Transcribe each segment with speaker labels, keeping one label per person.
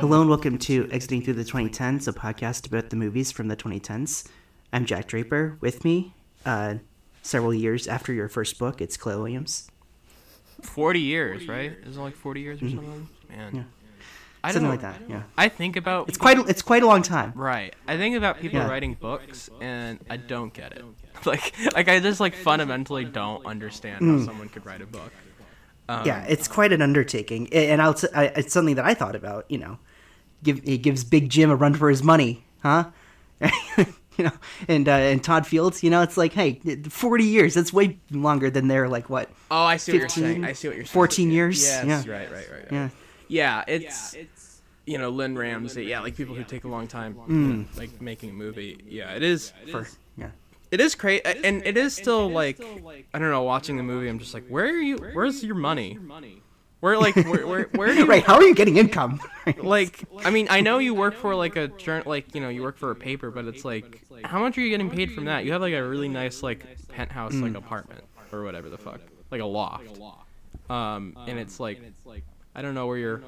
Speaker 1: Hello and welcome to Exiting Through the 2010s, a podcast about the movies from the 2010s. I'm Jack Draper. With me, uh, several years after your first book, it's Clay Williams.
Speaker 2: 40 years, right? Is it like 40 years or something? Man.
Speaker 1: Mm-hmm. Yeah.
Speaker 2: I
Speaker 1: Something
Speaker 2: don't
Speaker 1: like
Speaker 2: know.
Speaker 1: that. Yeah,
Speaker 2: I think about
Speaker 1: it's quite it's quite a long time.
Speaker 2: right. I think about people
Speaker 1: Yeah.
Speaker 2: writing books and I don't get it. Like like I just like fundamentally don't understand how someone could write a book. Um,
Speaker 1: Mm. yeah, it's quite an undertaking, and I'll t- I, it's something that I thought about. You know, give he gives Big Jim a run for his money, huh? you know, and uh, and Todd Fields, you know, it's like, hey, forty years. That's way longer than their like what?
Speaker 2: Oh, I see what you're saying. I see what you're saying.
Speaker 1: 14 years?
Speaker 2: Yes,
Speaker 1: Yeah.
Speaker 2: right, right, right, right.
Speaker 1: Yeah,
Speaker 2: Yeah, it's it's you know, Lynne Ramsay. Yeah, like people who take a long time you know, like making a movie. Yeah, it is
Speaker 1: for yeah.
Speaker 2: It is crazy, and it is still like I don't know. Watching the movie, I'm just like, where are you? Where's your money? Where like where where, where do you
Speaker 1: right? How are you getting income?
Speaker 2: like? I mean, I know you work for like a journal, like you know, you work for a paper, but it's like, how much are you getting paid from that? You have like a really nice like penthouse like apartment or whatever the fuck, like a loft. Um, and it's like, I don't know where you're.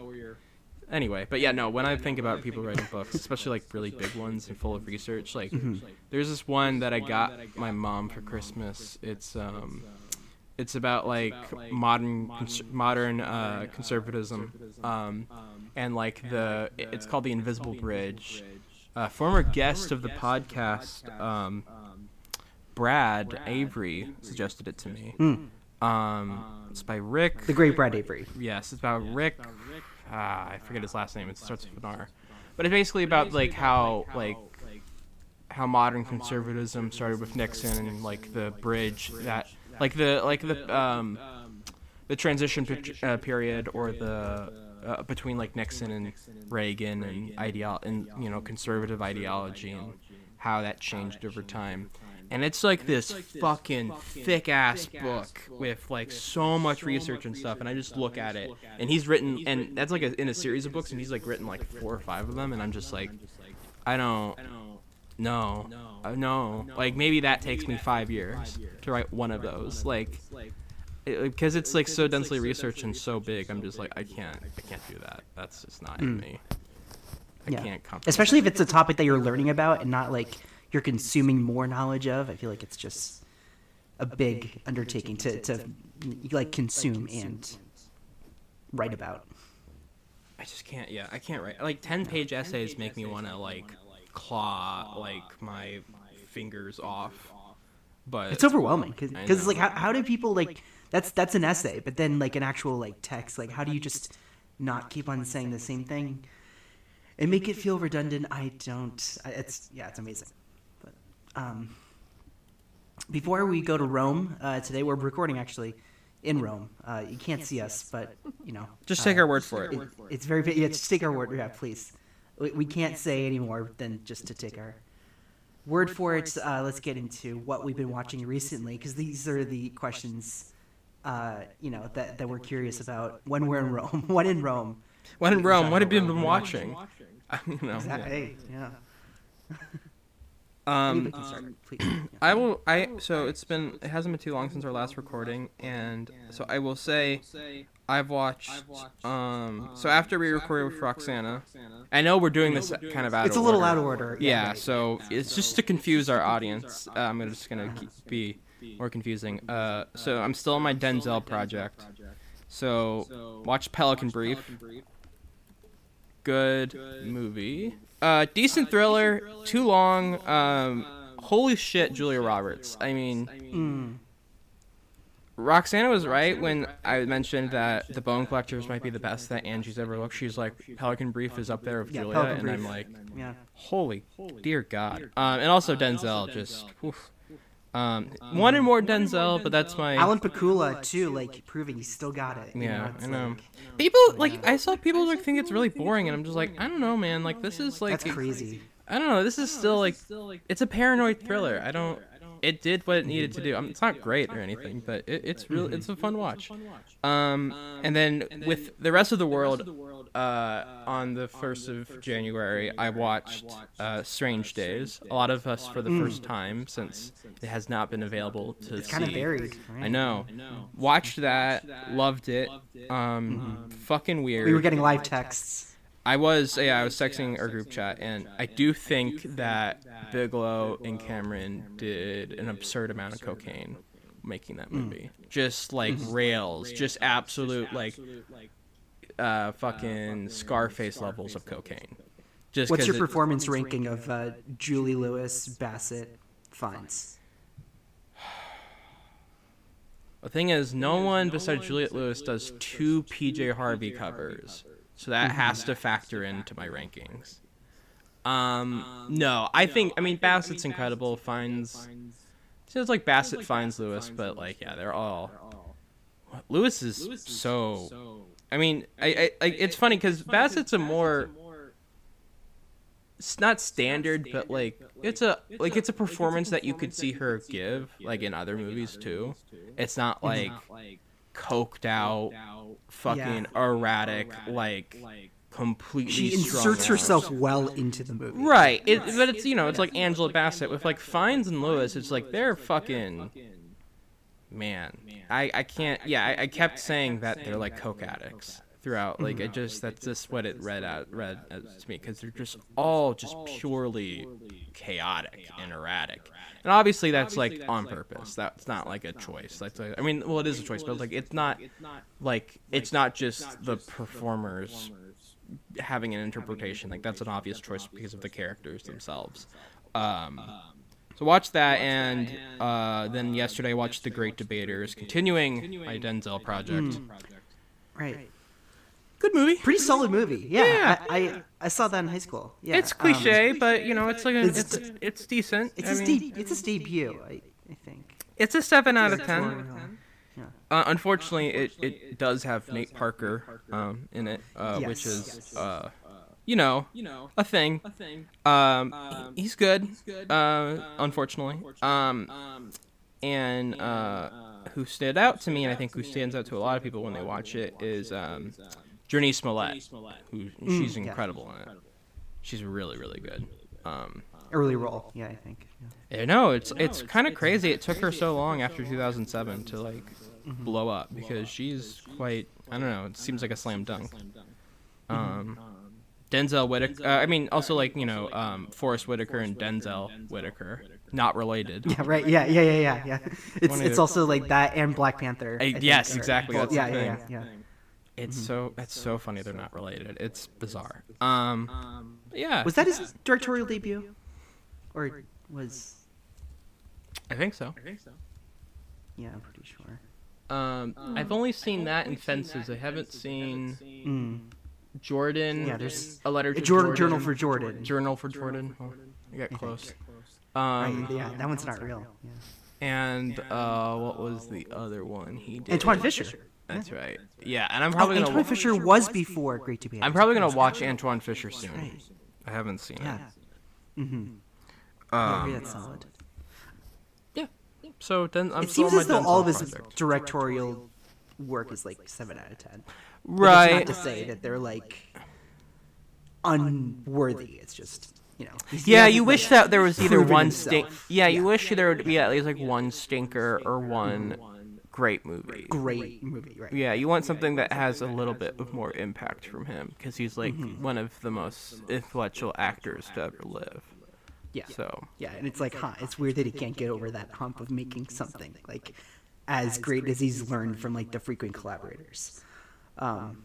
Speaker 2: Anyway, but yeah, no. When I think about people writing books, especially like really big ones and full of research, like there's this one that I got my mom for Christmas. It's um, it's about like modern cons- modern uh, conservatism, um, and like the it's called the Invisible Bridge. A former guest of the podcast, um, Brad Avery, suggested it to me. Um, it's by Rick.
Speaker 1: the great Brad Avery.
Speaker 2: Yes, it's about Rick. Ah, I forget his last name. It starts with an R. But it's basically about like how like how modern conservatism started with Nixon and like the bridge that like the like the um the transition pe- uh, period or the uh, between like Nixon and Reagan and ideal and you know conservative ideology and how that changed over time. And it's like this fucking thick ass book with like so much research and stuff. And I just look at it, and he's written, and that's like a, in a series of books, and he's like written like four or five of them, and I'm just like, I don't, no, uh, no. Like maybe that takes me five years to write one of those, like, because it's like so densely researched and so big. I'm just like, I can't, I can't do that. That's just not in me. I
Speaker 1: Yeah.
Speaker 2: can't comprehend.
Speaker 1: Especially if it's a topic that you're learning about and not like you're consuming more knowledge of. I feel like it's just a big undertaking to, to like consume and write about.
Speaker 2: I just can't. Yeah, I can't write. Like ten page essays make me want to like claw like my fingers off. But
Speaker 1: It's overwhelming because it's like how, how do people like that's that's an essay, but then like an actual like text, like how do you just not keep on saying the same thing and make it feel redundant? I don't. It's yeah, it's amazing. But um, before we go to Rome uh, today, we're recording actually in Rome. Uh, you can't see us, but you know,
Speaker 2: just
Speaker 1: uh,
Speaker 2: take our word for it.
Speaker 1: it, it's very yeah, just take our word. Yeah, please. We, we can't say any more than just to take our word for it. Uh, let's get into what we've been watching recently, because these are the questions, uh, you know, that, that we're curious about when we're in Rome. when in Rome.
Speaker 2: When in Rome, what have you been watching? you know.
Speaker 1: Hey, yeah.
Speaker 2: Um,
Speaker 1: Anybody can start, please. Yeah.
Speaker 2: I will. I so it's been. It hasn't been too long since our last recording, and so I will say, I've watched. Um. So after we recorded with Roxana, I know we're doing this kind of out.
Speaker 1: It's a little
Speaker 2: order.
Speaker 1: out of order.
Speaker 2: Yeah,
Speaker 1: right.
Speaker 2: so it's just to confuse our audience. Uh, I'm just gonna keep, be more confusing. Uh, so I'm still on my Denzel project. So watch Pelican Brief. Good movie. Uh, decent thriller. Too long. Um, holy shit, Julia Roberts. I mean,
Speaker 1: Mm.
Speaker 2: Roxana was right when I mentioned that The Bone Collectors might be the best that Angie's ever looked. She's like, Pelican Brief is up there with
Speaker 1: Yeah,
Speaker 2: Julia,
Speaker 1: Pelican
Speaker 2: and I'm like,
Speaker 1: Yeah.
Speaker 2: Holy dear God. Um, and also Denzel, just oof. Um, one and more Denzel, but that's my
Speaker 1: Alan Pakula, too, like, proving he still got it. you
Speaker 2: yeah.
Speaker 1: it's
Speaker 2: I know.
Speaker 1: like-
Speaker 2: People like I saw people like think it's really boring, and I'm just like I don't know, man. Like this is like
Speaker 1: that's crazy.
Speaker 2: I don't know. This is still like it's a paranoid thriller. I don't. It did what it needed to do. I mean, it's not great or anything, but it, it's real. It's a fun watch. Um, and then with the rest of the world, uh, on the first of January, I watched uh, Strange Days. A lot of us for the first time since it has not been available to
Speaker 1: It's
Speaker 2: see.
Speaker 1: kind of buried.
Speaker 2: I know. Watched that. Loved it. Um, fucking weird.
Speaker 1: We were getting live texts.
Speaker 2: I was yeah, I was texting our group chat, and I do think that Bigelow and Cameron did an absurd amount of cocaine making that movie. Just like rails, just absolute like uh, fucking Scarface levels of cocaine. Just
Speaker 1: What's
Speaker 2: 'cause
Speaker 1: your
Speaker 2: it-
Speaker 1: performance ranking of uh, Juliette Lewis, Bassett, Fiennes?
Speaker 2: The thing is, no one besides Juliette Lewis does two PJ Harvey covers, so that has to factor into my rankings. Um, no, I think I mean Bassett's incredible. Fiennes seems like Bassett finds Lewis, but like yeah, they're all. Lewis is so. I mean, I, I like it's funny because Bassett's a more. It's not standard, but like it's a like it's a performance that you could see her give like in other movies too. It's not like coked out, fucking erratic, like like completely.
Speaker 1: She
Speaker 2: strung
Speaker 1: inserts
Speaker 2: out.
Speaker 1: herself well into the movie.
Speaker 2: Right, it, but it's you know it's like Angela Bassett with like Fiennes and Lewis. It's like they're fucking man. I I can't. Yeah, I, I kept saying that they're like coke addicts throughout. Like it just that's just what it read out read as to me because they're just all just purely chaotic and erratic. And obviously that's like on purpose. That's not like a choice. That's like, I mean, well, it is a choice, but like it's not like it's not just the performers having an interpretation. Like that's an obvious choice because of the characters themselves. Um, so watch that, and uh, then yesterday I watched The Great Debaters, continuing my Denzel project.
Speaker 1: Right.
Speaker 2: Good movie.
Speaker 1: Pretty solid movie. Yeah.
Speaker 2: Yeah.
Speaker 1: I, I I saw that in high school. Yeah.
Speaker 2: It's
Speaker 1: um,
Speaker 2: cliche, but you know it's like a,
Speaker 1: It's-
Speaker 2: it's it's, decent.
Speaker 1: it's
Speaker 2: I
Speaker 1: his
Speaker 2: mean,
Speaker 1: de- it's his debut. I, I think.
Speaker 2: it's a seven out of ten.
Speaker 1: Yeah.
Speaker 2: Uh, unfortunately, it, it does have Nate Parker um, in it, uh, which
Speaker 1: Yes.
Speaker 2: is, uh, you know, you know, a thing. A thing. Um, he- he's good, uh, unfortunately. Um, and uh, who stood out to me, and I think who stands out to a lot of people when they watch it, is um, Jurnee Smollett, who she's
Speaker 1: yeah.
Speaker 2: incredible in it. She's really, really good. Um,
Speaker 1: Early role. Yeah, I think. Yeah.
Speaker 2: yeah, no, it's it's kind of crazy. It took her so long after 2007 to like blow up because she's quite. I don't know. It seems like a slam dunk. Um, Denzel Whitaker. Uh, I mean, also like you know, um, Forest Whitaker and Denzel Whitaker, not related.
Speaker 1: Yeah. Right. Yeah. Yeah. Yeah. Yeah. Yeah. It's it's also like that and Black Panther. I
Speaker 2: yes,
Speaker 1: are-
Speaker 2: exactly,
Speaker 1: well,
Speaker 2: that's the
Speaker 1: yeah, yeah. Yeah. Yeah.
Speaker 2: It's so it's so funny they're not related. It's bizarre. Um, yeah.
Speaker 1: Was that his directorial debut, or was?
Speaker 2: I think so. I think so.
Speaker 1: Yeah, I'm pretty sure.
Speaker 2: Um, I've only seen that in Fences. I haven't seen
Speaker 1: Mm.
Speaker 2: Jordan.
Speaker 1: Yeah, there's-
Speaker 2: a letter to
Speaker 1: Journal,
Speaker 2: Jordan.
Speaker 1: Journal for Jordan.
Speaker 2: Journal for Jordan. Oh, I got
Speaker 1: think.
Speaker 2: close.
Speaker 1: Right,
Speaker 2: Um,
Speaker 1: yeah, that one's not real. Yeah.
Speaker 2: and uh, what was the other one he did?
Speaker 1: Antwone Fisher.
Speaker 2: That's right. Yeah, and I'm
Speaker 1: Oh,
Speaker 2: probably gonna.
Speaker 1: Antwone
Speaker 2: wa-
Speaker 1: Fisher was before Great to Be.
Speaker 2: I'm probably gonna watch Antwone Fisher soon.
Speaker 1: right.
Speaker 2: I haven't seen
Speaker 1: Yeah.
Speaker 2: it.
Speaker 1: Mm-hmm. yeah,
Speaker 2: Um,
Speaker 1: that's solid.
Speaker 2: yeah. So then I'm
Speaker 1: It seems as though all of his
Speaker 2: project.
Speaker 1: directorial work is like seven out of ten.
Speaker 2: Right.
Speaker 1: That's not to say that they're like unworthy. It's just you know.
Speaker 2: Yeah,
Speaker 1: hasn't,
Speaker 2: you
Speaker 1: like,
Speaker 2: wish that there was either one
Speaker 1: himself.
Speaker 2: stink. Yeah, you
Speaker 1: Yeah.
Speaker 2: wish there would be at least like one stinker or one great movie.
Speaker 1: Great movie, right?
Speaker 2: Yeah, you want something that has a little bit of more impact from him because he's like
Speaker 1: Mm-hmm.
Speaker 2: one of the most influential actors to ever live.
Speaker 1: Yeah.
Speaker 2: So
Speaker 1: Yeah, and it's like, huh? It's weird that he can't get over that hump of making something like as great as he's learned from like the frequent collaborators. Um,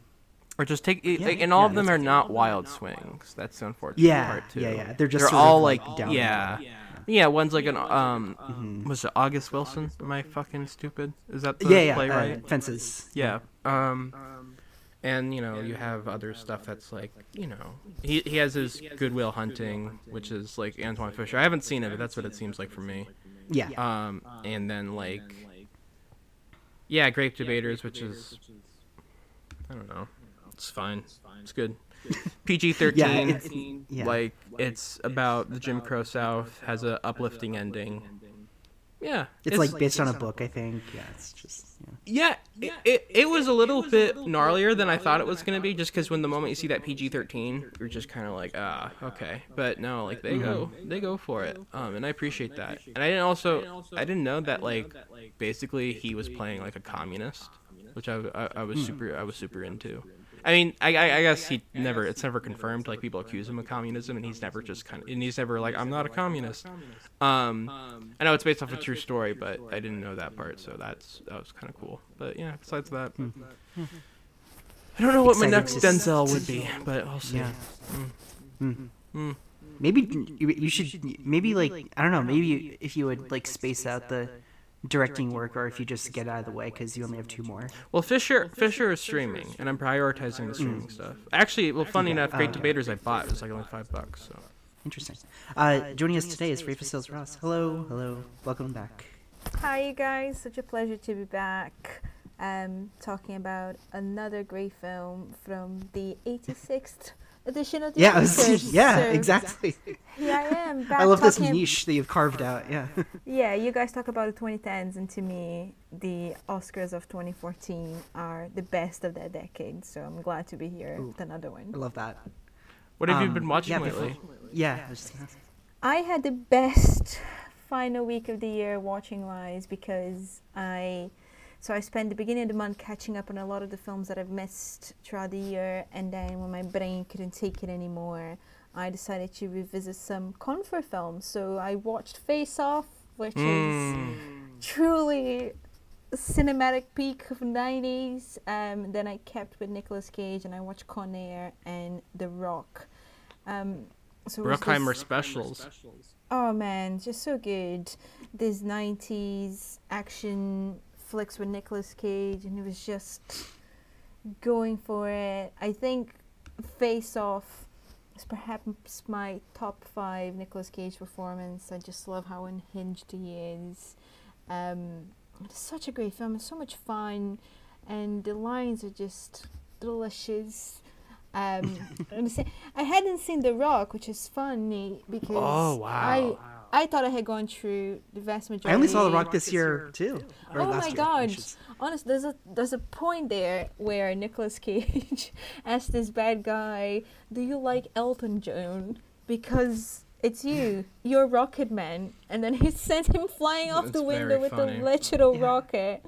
Speaker 2: or just take
Speaker 1: Yeah,
Speaker 2: like, and all
Speaker 1: yeah,
Speaker 2: of them are not wild swings. That's the unfortunate
Speaker 1: Yeah,
Speaker 2: part too.
Speaker 1: yeah, yeah. They're just
Speaker 2: they're
Speaker 1: sort of,
Speaker 2: all
Speaker 1: like,
Speaker 2: like
Speaker 1: down
Speaker 2: yeah.
Speaker 1: low.
Speaker 2: Yeah, one's like an um,
Speaker 1: Mm-hmm.
Speaker 2: was it August Wilson? Am I fucking stupid? Is that the
Speaker 1: yeah, yeah.
Speaker 2: playwright?
Speaker 1: Uh, fences.
Speaker 2: Yeah. Um, and you know you have other stuff that's like you know he he has his Goodwill Hunting, which is like Antwone Fisher. I haven't seen it, but that's what it seems like for me.
Speaker 1: Yeah.
Speaker 2: Um, and then like yeah, Great Debaters, which is I don't know, it's fine, it's good. PG
Speaker 1: yeah.
Speaker 2: thirteen,
Speaker 1: It's, yeah.
Speaker 2: like it's about the Jim Crow South, has a uplifting ending. Yeah,
Speaker 1: it's, like based on a book, I think. Yeah, it's just yeah.
Speaker 2: yeah, it, it, it was a little bit gnarlier than I thought it was gonna be, just because when the moment you see that PG thirteen, you're just kind of like, ah, okay. But no, like they go, they go for it, um, and I appreciate that. And I didn't also, I didn't know that like, basically he was playing like a communist, which I, I, I was super, I was super into. I mean, I, I, I guess he never. It's never confirmed. Like people accuse him of communism, and he's never just kind of. And he's never like, I'm not a communist. Um, I know it's based off a true story, but I didn't know that part, so that's that was kind of cool. But yeah, besides that, I don't know what my next Denzel would be, but I'll see.
Speaker 1: Yeah.
Speaker 2: Mm. Mm.
Speaker 1: Maybe you, you should maybe like I don't know maybe if you would like space out the directing work or if you just get out of the way because you only have two more.
Speaker 2: Well, Fisher Fisher is streaming, and I'm prioritizing the streaming stuff. Actually, well, funny enough, Great
Speaker 1: Uh,
Speaker 2: Debaters I bought it was like only five bucks. So
Speaker 1: Interesting. Uh, joining us today is Rafa Sales Ross. Hello, hello, welcome back.
Speaker 3: Hi, you guys. Such a pleasure to be back. Um, talking about another great film from the 86th edition of the
Speaker 1: Yeah, was- yeah,
Speaker 3: So
Speaker 1: exactly.
Speaker 3: Here I am back
Speaker 1: I love this niche that you've carved out. Yeah.
Speaker 3: Yeah, you guys talk about the 2010s, and to me, the Oscars of 2014 are the best of that decade. So I'm glad to be here
Speaker 1: Ooh.
Speaker 3: with another one.
Speaker 1: I love that.
Speaker 2: what have you
Speaker 1: Um,
Speaker 2: been watching
Speaker 1: yeah, before-
Speaker 2: lately?
Speaker 1: Yeah. I was just gonna-
Speaker 3: I had the best final week of the year watching wise because I so I spent the beginning of the month catching up on a lot of the films that I've missed throughout the year and then when my brain couldn't take it anymore I decided to revisit some comfort films. So I watched Face Off, which is
Speaker 2: Mm.
Speaker 3: truly a cinematic peak of 90s. Um, then I kept with Nicolas Cage and I watched Con Air and The Rock. Um, so
Speaker 2: Bruckheimer specials.
Speaker 3: Oh man, just so good. This 90s action flicks with Nicolas Cage, and it was just going for it. I think Face Off is perhaps my top five Nicolas Cage performance. I just love how unhinged he is. Um, it's such a great film. It's so much fun, and the lines are just delicious. Um, let me say, I hadn't seen The Rock, which is funny because
Speaker 2: Oh, wow.
Speaker 3: I I thought I had gone through the vast majority.
Speaker 1: I only saw The Rock this year too. or
Speaker 3: Oh
Speaker 1: last
Speaker 3: my
Speaker 1: year,
Speaker 3: god!
Speaker 1: should s-
Speaker 3: Honest, there's a there's a point there where Nicolas Cage asks this bad guy, "Do you like Elton John?" Because it's you, you're Rocket Man, and then he sent him flying off the window with
Speaker 2: funny.
Speaker 3: the literal
Speaker 1: Yeah.
Speaker 3: rocket.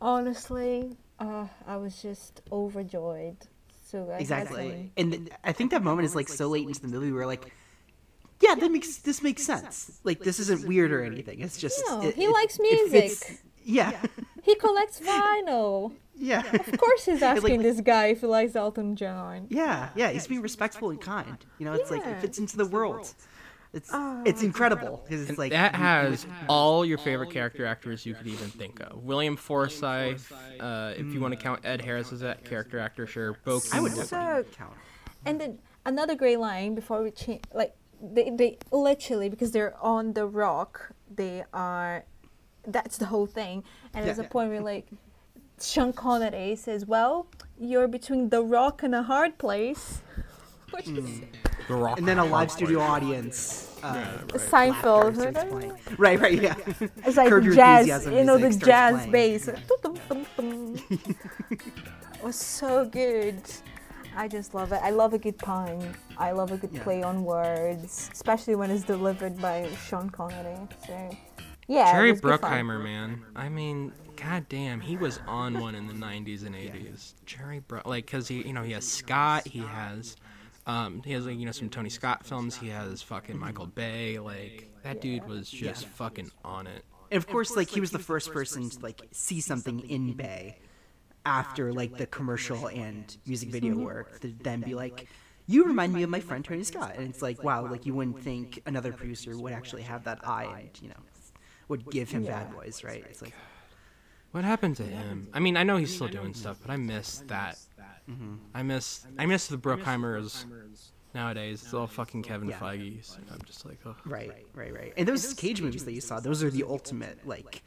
Speaker 3: Honestly, uh, I was just overjoyed. So
Speaker 1: Exactly. And th- I think that moment is like so late into the movie where like, yeah, that makes this makes sense. Like this isn't weird or anything. It's just
Speaker 3: No,
Speaker 1: it-
Speaker 3: he
Speaker 1: it-
Speaker 3: likes
Speaker 1: it fits-
Speaker 3: music.
Speaker 1: Yeah.
Speaker 3: He collects vinyl.
Speaker 1: Yeah.
Speaker 3: Of course, he's
Speaker 1: like-
Speaker 3: asking this guy if he likes Elton John.
Speaker 1: Yeah, yeah, he's being respectful and kind. You know, it's like
Speaker 3: Yeah.
Speaker 1: it fits into the world. It's
Speaker 3: Oh,
Speaker 1: it's incredible because it's like
Speaker 2: that
Speaker 1: you-
Speaker 2: has all your favorite character actors you could even think of. William Forsythe, uh, if you want to count Ed Harris as a character actor, sure. Bo
Speaker 1: I would
Speaker 2: Keane.
Speaker 3: So-
Speaker 1: definitely count.
Speaker 3: And then another great line before we change, like they, they literally because they're on the rock, they are. That's the whole thing. And there's
Speaker 1: Yeah.
Speaker 3: a point where like Sean Connery says, "Well, you're between the rock and a hard place," which is
Speaker 2: The Rock.
Speaker 1: And then a live studio audience. Uh,
Speaker 3: Seinfeld.
Speaker 1: laughter starts playing. Right, right, yeah.
Speaker 3: It's like
Speaker 1: Curb
Speaker 3: jazz, you know, the jazz
Speaker 1: playing.
Speaker 3: bass. It was so good. I just love it. I love a good pun. I love a good
Speaker 1: Yeah.
Speaker 3: play on words, especially when it's delivered by Sean Connery. So, yeah.
Speaker 2: Jerry
Speaker 3: was.
Speaker 2: Bruckheimer, man. I mean, god damn, he was on one in the 90s and 80s. Jerry Bruck, like, cause he, you know, he has Scott, he has, um, he has like, you know, some Tony Scott films. He has fucking Michael Bay. Like, that dude was just fucking on it.
Speaker 1: And of course, like he was the first person to like see something in Bay after like the commercial and music video work to then be like, "You remind me of my friend Tony Scott," and it's like, wow, like you wouldn't think another producer would actually have that eye and you know would give him Bad Boys, right? It's like,
Speaker 2: What happened to him? I mean, I know he's still doing stuff, but I miss that.
Speaker 1: Mm-hmm.
Speaker 2: I miss, I miss the Bruckheimers nowadays. It's all fucking Kevin
Speaker 1: Yeah.
Speaker 2: Feige. So I'm just like, oh.
Speaker 1: right, right, right. And those Cage movies that you saw, those are the ultimate like.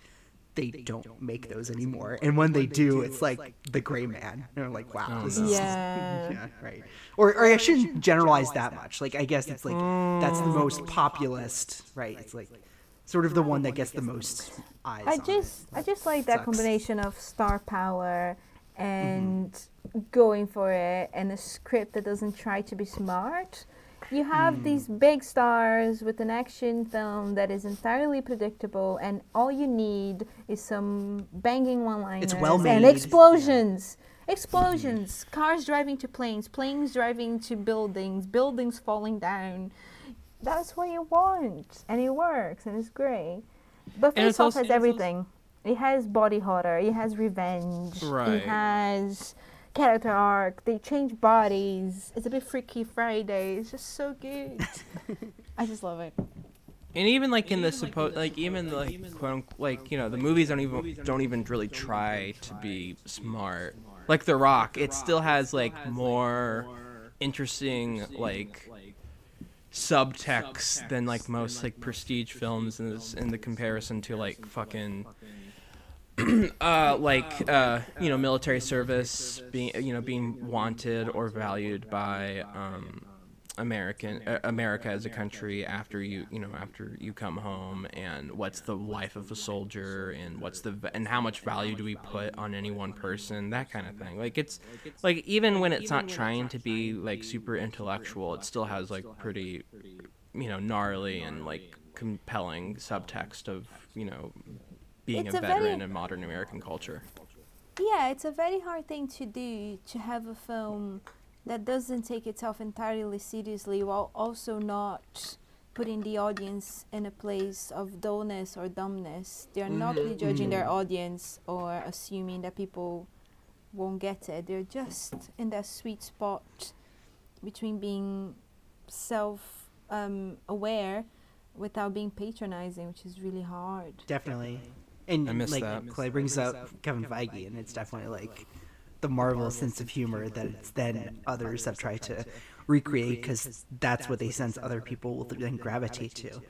Speaker 1: They don't make those anymore, and when they do, it's like the Gray Man. And I'm like, wow,
Speaker 2: Oh,
Speaker 1: this
Speaker 2: no.
Speaker 1: is
Speaker 3: Yeah.
Speaker 1: yeah, right. Or, or I shouldn't generalize that much. Like, I guess it's like that's the oh. most populist, right? It's like sort of the one that gets the most eyes.
Speaker 3: I
Speaker 1: on it.
Speaker 3: just, I just like that
Speaker 1: Sucks.
Speaker 3: combination of star power mm-hmm. and going for it, and a script that doesn't try to be smart. You have these big stars with an action film that is entirely predictable, and all you need is some banging one-liners
Speaker 1: well
Speaker 3: and explosions. explosions, cars driving to planes, planes driving to buildings, buildings falling down. That's what you want, and it works, and it's great. But Face Off
Speaker 2: also-
Speaker 3: has everything. It has body horror. It has revenge.
Speaker 2: Right.
Speaker 3: It has character arc. They change bodies. It's a bit Freaky Friday. It's just so good. I just love it.
Speaker 2: And even like in the supposed, like even like quote unquote, like you know the movies don't even don't even really try to be smart. Like The Rock, it still has like more interesting like subtext than like most like prestige films in this in the comparison to like fucking uh like uh you know military service being you know being wanted or valued by um American uh, America as a country after you you know after you come home and what's the life of a soldier and what's the and how much value do we put on any one person that kind of thing. Like it's like even when it's not trying to be like super intellectual it still has like pretty you know gnarly and like compelling subtext of you know being
Speaker 3: It's
Speaker 2: a
Speaker 3: a very-
Speaker 2: veteran in modern American culture
Speaker 3: Yeah, it's a very hard thing to do to have a film that doesn't take itself entirely seriously while also not putting the audience in a place of dullness or dumbness. They're not prejudging their audience or assuming that people won't get it. They're just in that sweet spot between being self um, aware without being patronizing, which is really hard.
Speaker 1: Definitely. And
Speaker 2: I miss
Speaker 1: like
Speaker 2: that.
Speaker 1: Clay brings up Kevin Feige, and it's definitely like the Marvel sense of humor that it's then others have tried to recreate because that's what they sense other people will then gravitate to.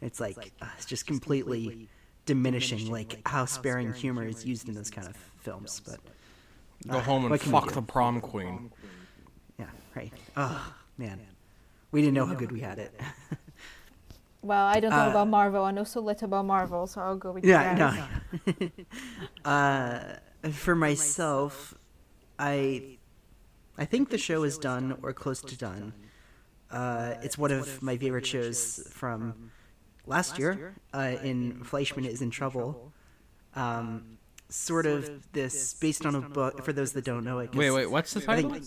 Speaker 1: It's like uh, it's just completely diminishing like how sparing humor is used in those kind of films. But
Speaker 2: go
Speaker 1: Ah,
Speaker 2: home and fuck the prom queen
Speaker 1: yeah, right. Oh man, we didn't know how good we had it.
Speaker 3: Well, I don't know
Speaker 1: Uh,
Speaker 3: about Marvel. I know so little about Marvel, so I'll go with you
Speaker 1: Yeah, no. uh, for myself, I I think the show is done or close to done. Uh, it's one of my favorite shows from last year. Uh, in Fleishman is in trouble. Um, sort of this based on a book. For those that don't know it.
Speaker 2: wait wait what's the title
Speaker 1: think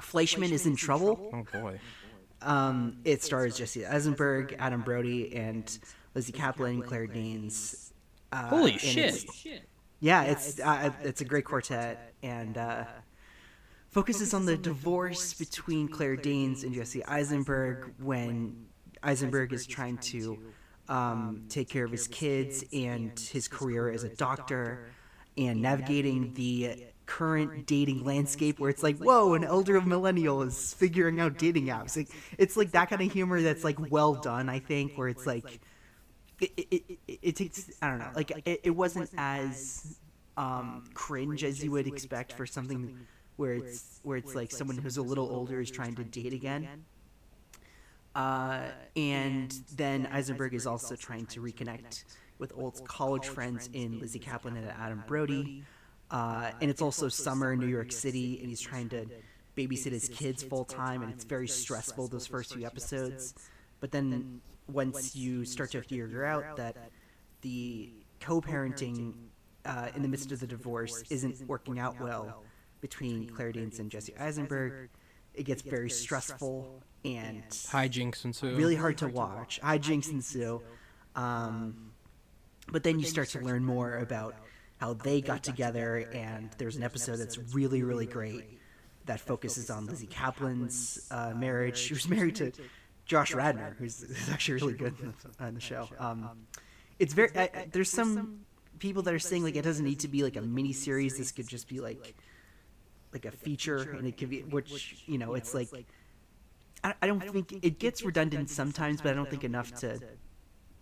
Speaker 1: Fleishman is in trouble.
Speaker 2: oh boy
Speaker 1: Um, it stars Jesse Eisenberg, Adam Brody, and Lizzy Caplan, Claire Danes. Uh,
Speaker 2: holy shit
Speaker 1: it's- Yeah, it's uh, it's a great quartet and uh, focuses on the divorce between Claire Danes and Jesse Eisenberg when Eisenberg is trying to um, take care of his kids and his career as a doctor and navigating the current dating landscape where it's like whoa an elder of millennial is figuring out dating apps like, it's like that kind of humor that's like well done i think where it's like it, it, it, it takes I don't know like it, it wasn't as um, cringe as you would expect for something where it's where it's like someone who's a little older is trying to date again. Uh, and then Eisenberg is also trying to reconnect with old college friends in Lizzy Caplan and Adam Brody. Uh, and it's also summer in New York City, and he's trying to babysit his kids full time, and it's very stressful those first few episodes. But then once you start to figure out that the co-parenting uh, in the midst of the divorce isn't working out well between Claire Danes and Jesse Eisenberg, it gets very stressful and
Speaker 2: hijinks ensue
Speaker 1: really hard to watch. Hijinks ensue. Um, but then you start to learn more about how they got together, and there's an episode that's really, really great that focuses on Lizzy Caplan's uh, marriage. She was married to Josh Radnor, who's, who's actually really good in the, in the show. Um, it's very. I, I, there's some people that are saying like it doesn't need to be like a mini series. This could just be like like a feature, and it could be which you know it's like. I, I don't think it gets redundant sometimes, but I don't think enough to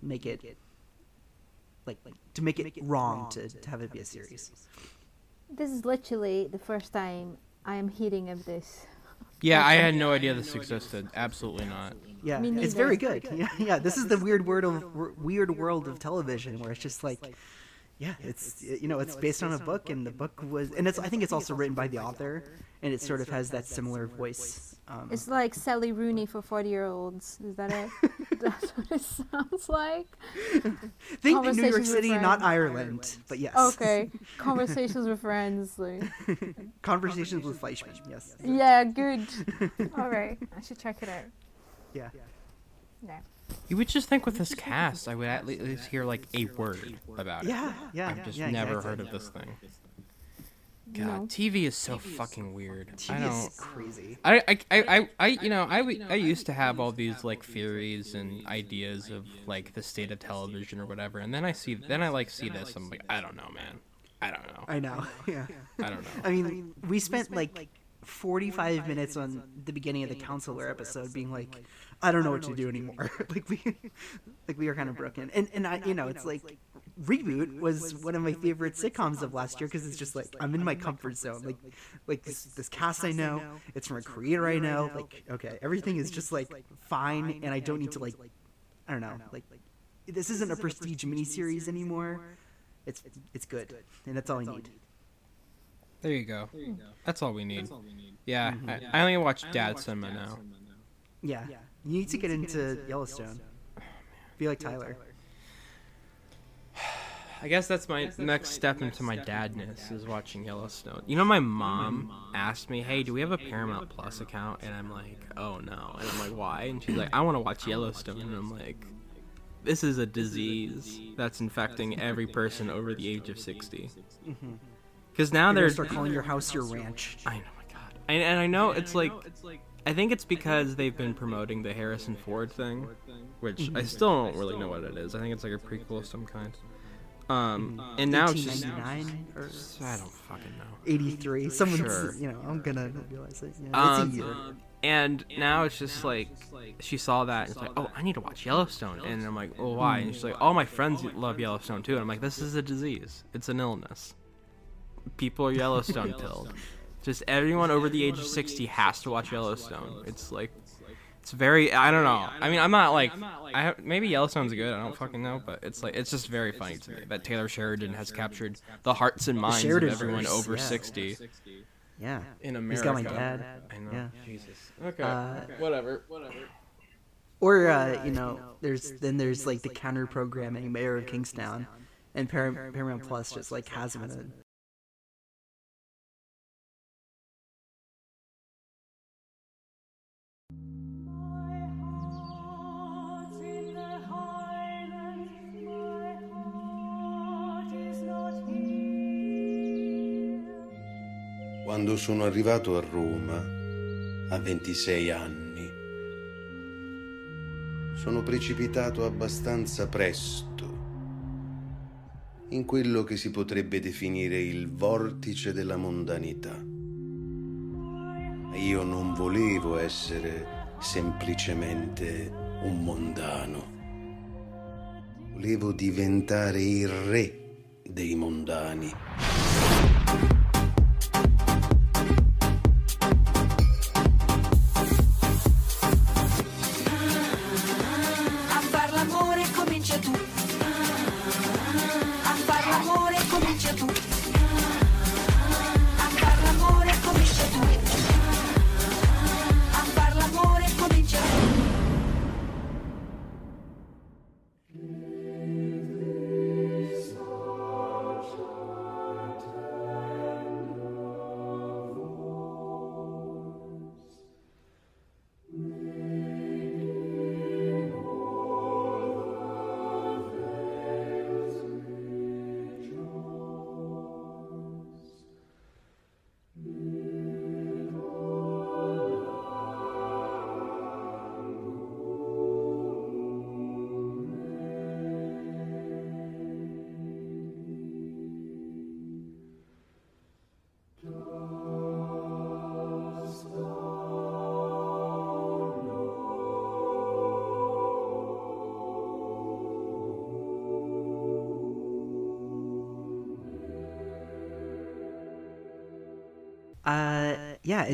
Speaker 1: make it like like to make it wrong to, to have it be a series.
Speaker 3: This is literally the first time I am hearing of this.
Speaker 2: Yeah, I had no idea this existed. Absolutely not.
Speaker 1: Yeah,
Speaker 3: Me
Speaker 1: it's
Speaker 3: neither.
Speaker 1: very good. Yeah, yeah. This is the weird world of weird world of television where it's just like Yeah, it's you know it's based on a book, and the book was, and it's I think it's also written by the author, and it sort of has that similar voice. Um,
Speaker 3: It's like Sally Rooney for 40 year olds. Is that it? That's what it sounds like.
Speaker 1: think New York
Speaker 3: Conversations with
Speaker 1: City, not
Speaker 3: Friends.
Speaker 1: Ireland, but yes.
Speaker 3: Okay. Conversations with friends. Like.
Speaker 1: Conversations with Fleishman. Yes.
Speaker 3: Yeah, good. All right. I should check it out.
Speaker 1: Yeah.
Speaker 3: No.
Speaker 2: You would just think with this cast, I would at least hear like a word about it.
Speaker 1: Yeah. Yeah.
Speaker 2: I've just
Speaker 1: yeah,
Speaker 2: never
Speaker 1: exactly.
Speaker 2: heard of this thing. God,
Speaker 3: No.
Speaker 2: TV is so fucking weird. I
Speaker 1: TV
Speaker 2: don't.
Speaker 1: is crazy.
Speaker 2: I, I, I, I, I, you know, I, w- I used to have all these like theories and ideas of like the state of television or whatever, and then I see, then I like see this, I'm like, I don't know, man, I don't know,
Speaker 1: I know. Yeah.
Speaker 2: I don't know.
Speaker 1: I mean, we spent like 45 minutes on the beginning of the counselor episode being like, I don't know what to do anymore. like we, like we are kind of broken. And and I, you know, it's like reboot was one of my favorite sitcoms of last year because it's just like I'm in my comfort zone. Like like this this cast I know, it's from a creator I know. Like okay, everything is just like fine, and I don't need to like, I don't know, like this isn't a prestige miniseries anymore. It's it's good, and that's all I need.
Speaker 2: There you go. That's all we need. Yeah, I, mm-hmm. I only watch Dad Cinema now.
Speaker 1: Yeah. You need to get into Yellowstone. Be like Tyler.
Speaker 2: I guess that's my next step into my dadness is watching Yellowstone. You know, my mom asked me, "Hey, do we have a Paramount Plus account?" And I'm like, "Oh no." And I'm like, "Why?" And she's like, "I want to watch Yellowstone." And I'm like, "This is a disease that's infecting every person over the age of 60." Mm-hmm. Because now
Speaker 1: You're
Speaker 2: they're
Speaker 1: start calling your house your ranch.
Speaker 2: I know, my God. And, and I know it's like, I think it's because they've been promoting the Harrison Ford thing, which mm-hmm. I still don't really know what it is. I think it's like a prequel of some kind. Um, and now it's just,
Speaker 1: 1899 or
Speaker 2: I don't fucking know.
Speaker 1: 83. Someone's,
Speaker 2: Sure.
Speaker 1: you know, I'm gonna realize it. Yeah,
Speaker 2: Um,
Speaker 1: it's a year.
Speaker 2: And now it's just like she saw that and it's like, oh, I need to watch Yellowstone. And I'm like, oh, why? And she's like, all my friends love Yellowstone too. And I'm like, this is a disease. It's an illness. People are Yellowstone pilled. Just everyone over the age of 60 has to watch Yellowstone. It's like, it's very. I don't know. I mean, I'm not like. I have, maybe Yellowstone's good. I don't fucking know, but it's like it's just very funny to me that Taylor Sheridan has captured the hearts and minds of everyone
Speaker 1: verse,
Speaker 2: over
Speaker 1: yeah.
Speaker 2: 60
Speaker 1: Yeah.
Speaker 2: in America.
Speaker 1: He's got my dad.
Speaker 2: I know.
Speaker 1: Yeah.
Speaker 2: Jesus. Okay.
Speaker 1: Uh,
Speaker 2: Whatever. Whatever.
Speaker 1: Or, uh, you know, there's then there's like the counter programming Mayor of Kingstown, and Par- Paramount Plus just like has him in
Speaker 4: Quando sono arrivato a Roma, a 26 anni, sono precipitato abbastanza presto in quello che si potrebbe definire il vortice della mondanità. Io non volevo essere semplicemente un mondano. Volevo diventare il re dei mondani.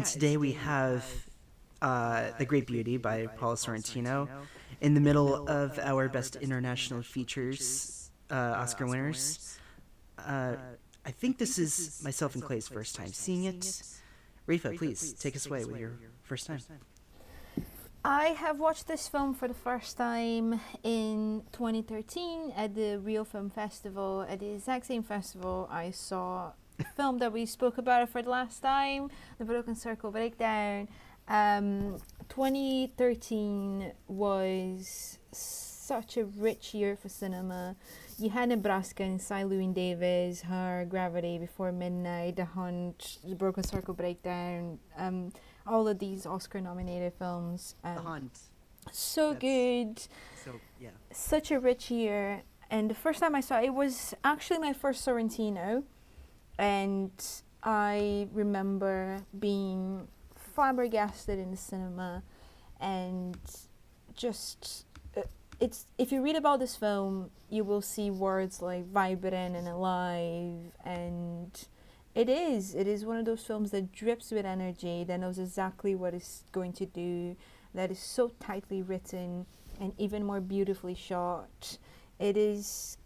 Speaker 1: And today we have uh, The Great Beauty by Paolo Sorrentino in the middle of our Best International Features uh, Oscar winners. uh, I think this is myself and Clay's first time seeing it. Rafa, please take us away with your first time.
Speaker 3: I have watched this film for the first time in 2013 at the Rio Film Festival. At the exact same festival, I saw the film that we spoke about for the last time, The Broken Circle Breakdown. Um, 2013 was such a rich year for cinema. You had Nebraska and Cy Llewyn Davis, Her, Gravity, Before Midnight, The Hunt, The Broken Circle Breakdown. Um, all of these Oscar-nominated films. Um,
Speaker 1: The Hunt.
Speaker 3: so
Speaker 1: That's-
Speaker 3: good
Speaker 1: So yeah.
Speaker 3: such a rich year and the first time i saw it, it was actually my first sorrentino and i remember being flabbergasted in the cinema and just uh, it's if you read about this film you will see words like vibrant and alive and it is it is one of those films that drips with energy that knows exactly what it's going to do that is so tightly written and even more beautifully shot. It is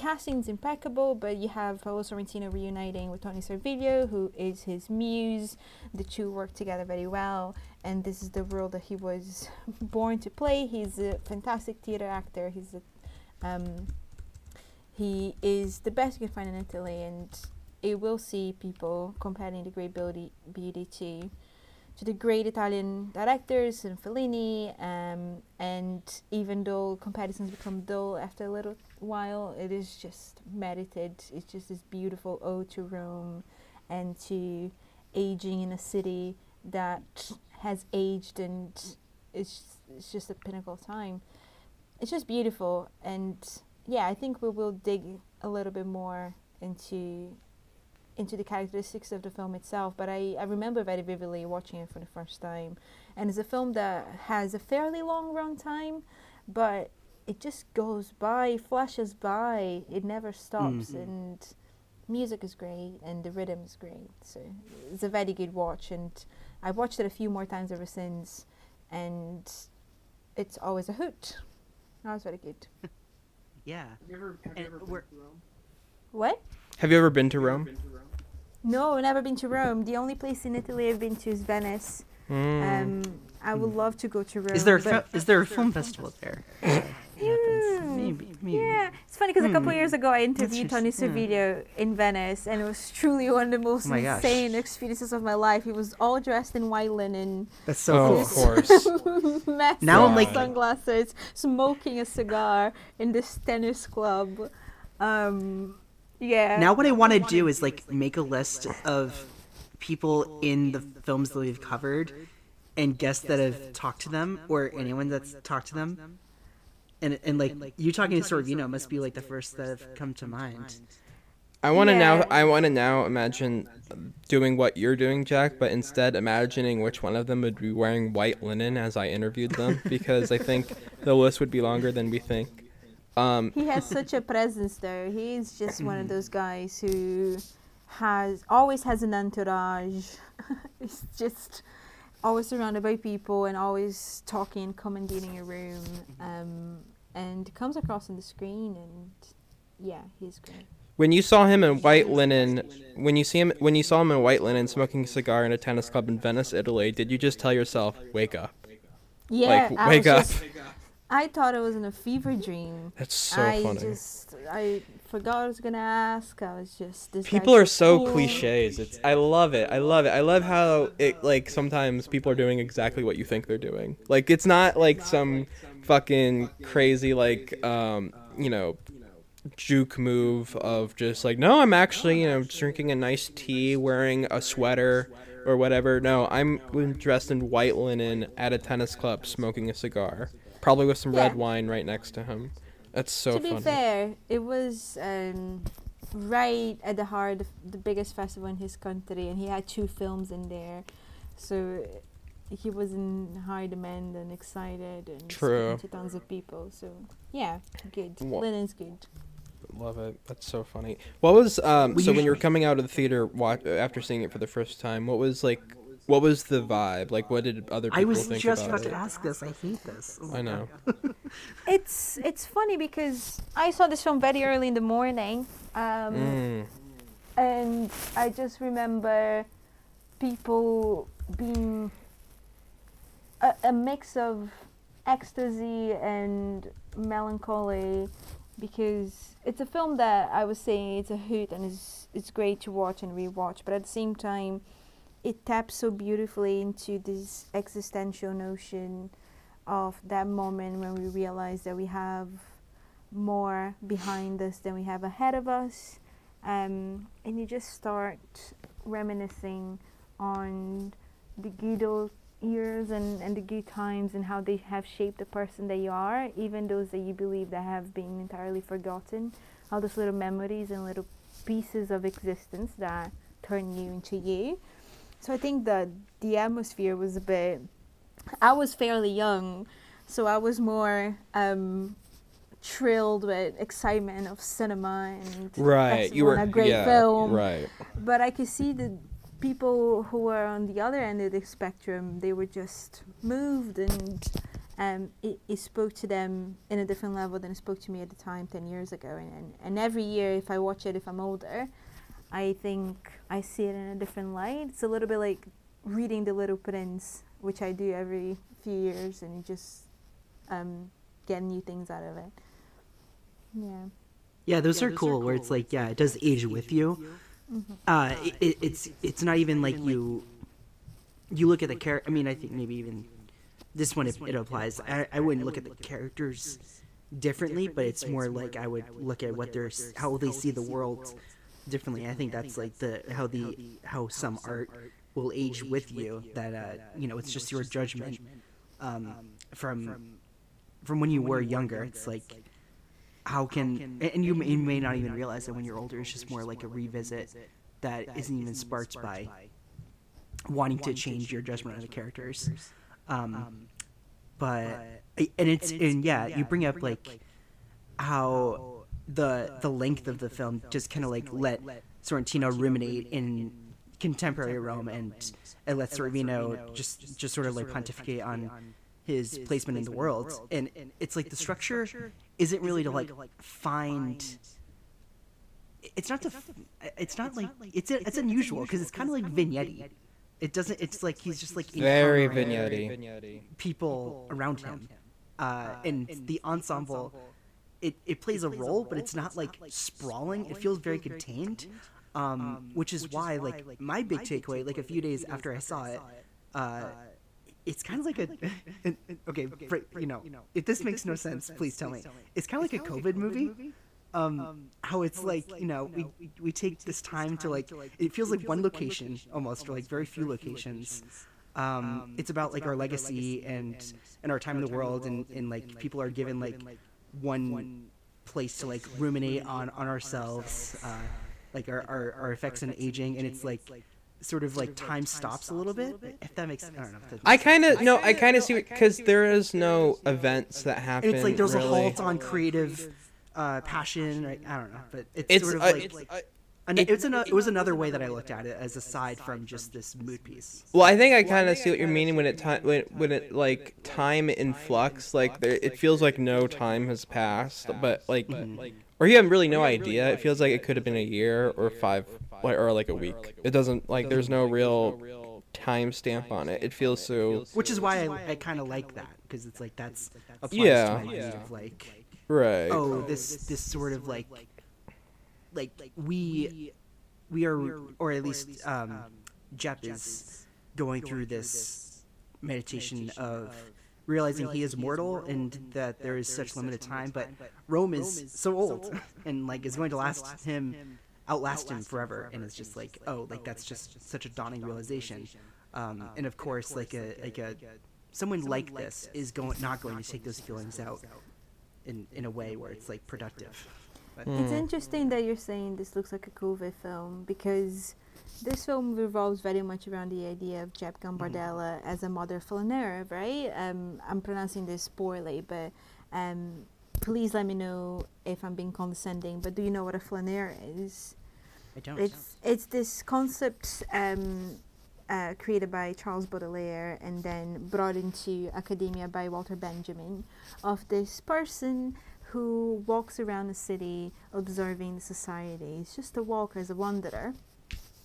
Speaker 3: casting's impeccable but you have Paolo Sorrentino reuniting with Toni Servillo who is his muse. The two work together very well and this is the role that he was born to play. He's a fantastic theater actor. He's a um, he is the best you can find in Italy and it will see people comparing the great beauty, beauty to to the great Italian directors and Fellini um, and even though comparisons become dull after a little while it is just merited it's just this beautiful ode to Rome and to aging in a city that has aged and it's, it's just a pinnacle time. It's just beautiful and yeah i think we will dig a little bit more into into the characteristics of the film itself but I, I remember very vividly watching it for the first time. And it's a film that has a fairly long run time but it just goes by flashes by it never stops
Speaker 1: Mhm.
Speaker 3: and music is great and the rhythm is great so it's a very good watch and i've watched it a few more times ever since and it's always a hoot that was very good
Speaker 1: Yeah. And we're-
Speaker 3: what
Speaker 2: Have you ever been to Rome?
Speaker 3: no never been to rome the only place in italy i've been to is venice
Speaker 2: Mm.
Speaker 3: um i would love to go to rome
Speaker 1: Is there a
Speaker 3: but-
Speaker 1: fi- is there a film festival there?
Speaker 3: Hmm,
Speaker 1: Maybe. Maybe.
Speaker 3: Yeah, it's funny because a couple
Speaker 1: Hmm.
Speaker 3: years ago I interviewed
Speaker 1: just-
Speaker 3: Tony
Speaker 1: yeah.
Speaker 3: In Venice, and it was truly one of the most
Speaker 1: Oh my gosh.
Speaker 3: insane experiences of my life. He was all dressed in white linen,
Speaker 1: That's so
Speaker 2: oh,
Speaker 1: cool.
Speaker 2: of course.
Speaker 3: massive
Speaker 1: Now I'm like-
Speaker 3: sunglasses, smoking a cigar in this tennis club. Um, yeah.
Speaker 1: Now what I want to do is like make a list of people in the films that we've covered and guests that have talked to them or anyone that's talked to them. And and like you talking to Sorvino must be like the first that have come to mind.
Speaker 2: I want to
Speaker 3: Yeah.
Speaker 2: now. I want to now imagine doing what you're doing, Jack, but instead imagining which one of them would be wearing white linen as I interviewed them, because I think the list would be longer than we think. Um,
Speaker 3: he has such a presence though. He's just one of those guys who has always has an entourage. He's just always surrounded by people and always talking, commandeering a room. Um, and comes across on the screen and yeah, he's great.
Speaker 2: when you saw him in white linen, when you see him, when you saw him in white linen smoking a cigar in a tennis club in Venice, Italy, did you just tell yourself, "Wake up"?
Speaker 3: Yeah,
Speaker 2: like,
Speaker 3: I
Speaker 2: wake
Speaker 3: was
Speaker 2: up.
Speaker 3: just- I thought it was in a fever dream.
Speaker 2: That's so
Speaker 3: I
Speaker 2: funny.
Speaker 3: just I forgot I was gonna ask. I was just
Speaker 2: People are so
Speaker 3: cool.
Speaker 2: cliches. It's I love it. I love it. I love how it like sometimes people are doing exactly what you think they're doing. Like it's not like some fucking crazy like um you know juke move of just like no I'm actually you know drinking a nice tea wearing a sweater or whatever. No, I'm dressed in white linen at a tennis club smoking a cigar, probably with some red
Speaker 3: Yeah.
Speaker 2: wine right next to him. That's so
Speaker 3: to be
Speaker 2: funny.
Speaker 3: fair, it was um, right at the heart of the biggest festival in his country, and he had two films in there, so he was in high demand and excited and
Speaker 2: True.
Speaker 3: to tons of people. So yeah, good.
Speaker 2: Wha-
Speaker 3: Linen's good.
Speaker 2: Love it. That's so funny. What was um?
Speaker 1: We
Speaker 2: so when you were coming out of the theater, watch, after seeing it for the first time, what was like? What was the vibe? Like, what did other people
Speaker 1: I was
Speaker 2: think
Speaker 1: just
Speaker 2: about
Speaker 1: about to ask this. I hate this. Oh
Speaker 2: I know.
Speaker 3: It's it's funny because I saw this film very early in the morning, Um,
Speaker 2: Mm.
Speaker 3: and I just remember people being a, a mix of ecstasy and melancholy because it's a film that I was saying it's a hoot and it's it's great to watch and rewatch, but at the same time, it taps so beautifully into this existential notion of that moment when we realize that we have more behind us than we have ahead of us um, and you just start reminiscing on the good old years and, and the good times and how they have shaped the person that you are, even those that you believe that have been entirely forgotten. All those little memories and little pieces of existence that turn you into you. So I think that the atmosphere was a bit. I was fairly young, so I was more um, thrilled with excitement of cinema and
Speaker 2: Right. You were
Speaker 3: a great
Speaker 2: yeah,
Speaker 3: film.
Speaker 2: Right.
Speaker 3: But I could see the people who were on the other end of the spectrum, they were just moved and um, it, it spoke to them in a different level than it spoke to me at the time 10 years ago. And, and, and every year, if I watch it, if I'm older, I think I see it in a different light. It's a little bit like reading The Little Prince, which I do every few years, and you just um, get new things out of it. Yeah.
Speaker 1: Yeah, those are cool. Where it's like, yeah, it does age with you. Uh, it, it, it's it's not even like you you look at the character. I mean, I think maybe even this one it, it applies. I, I wouldn't look at the characters differently, but it's more like I would look at what they're how they see the world differently. I think that's like the how the how some art will age with you. That uh, you know, it's just your judgment um, from from when you were younger. It's like how can and- you may, you may not even realize that when you're older it's just more like a revisit that isn't even sparked by wanting to change your judgment of the characters um, but and it's and yeah you bring up like how the the length of the film just kind of like let Sorrentino ruminate in contemporary Rome and and let Sorvino just just sort of like pontificate on his placement in the world. and it's like the structure isn't really to like find it's not to it's not like it's it's unusual because it's kind of like vignette it doesn't it's like he's just like
Speaker 2: Very vignette
Speaker 1: people around him. Uh, and the ensemble it, it plays a role but it's not like sprawling. It feels very contained um, which is why like my big takeaway like a few days after i saw it uh, it's kind of like a an- an- okay for, you know if this makes no sense please tell me. it's kind of like a covid movie um, how it's like you know we we take this time to like it feels like one location almost or like very few locations. um, it's about like our legacy and and our time in the world and and like people are given like one one place to like ruminate on on ourselves uh, like our, our our effects on aging and it's like sort of like time stops a little bit if that makes i don't know if that
Speaker 2: I kind of no, I kind of see because there is no events that happen.
Speaker 1: and it's like there's
Speaker 2: really.
Speaker 1: a halt on creative uh, passion. Or, I don't know, but it's,
Speaker 2: It's
Speaker 1: sort of
Speaker 2: uh,
Speaker 1: like
Speaker 2: it's, uh,
Speaker 1: an, it's an, it was another way that I looked at it as aside from just this mood piece.
Speaker 2: Well, I think I kind of see what you're meaning when it time when when it like time in flux. Like there, it feels like no time has passed, but like, mm-hmm. or you have really no idea. It feels like it could have been a year or five, or like a week. It doesn't like there's no real time stamp on it. It feels so
Speaker 1: Which is why I, I kind of like that because it's like that's applies
Speaker 2: Yeah.
Speaker 1: to my idea of like
Speaker 2: right.
Speaker 1: oh this this sort of like like we we are or at least um, Jep is going through this meditation of realizing he is mortal and that there is such limited time but Rome is so old and like is going to last him outlast him forever and it's just like oh like that's just such a daunting realization. um, and of course like a like a someone like this is going not going to take those feelings out in in a way where it's like productive but
Speaker 3: It's interesting that you're saying this looks like a COVID film because this film revolves very much around the idea of Jep Gambardella as a mother flaneur, right? Um, I'm pronouncing this poorly, but um, please let me know if I'm being condescending. But do you know what a flaneur is?
Speaker 1: I don't
Speaker 3: It's it's this concept um, uh, created by Charles Baudelaire and then brought into academia by Walter Benjamin of this person who walks around the city observing the society. He's just a walker, as a wanderer.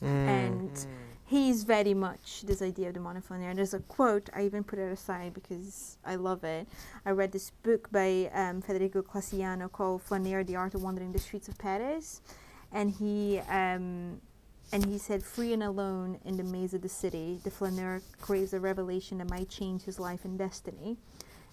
Speaker 3: And he's very much this idea of the monoflâner. There's a quote, I even put it aside because I love it. I read this book by um, Federico Castigliano called Flaneur, The Art of Wandering the Streets of Paris. And he um, and he said, free and alone in the maze of the city, the flaneur craves a revelation that might change his life and destiny.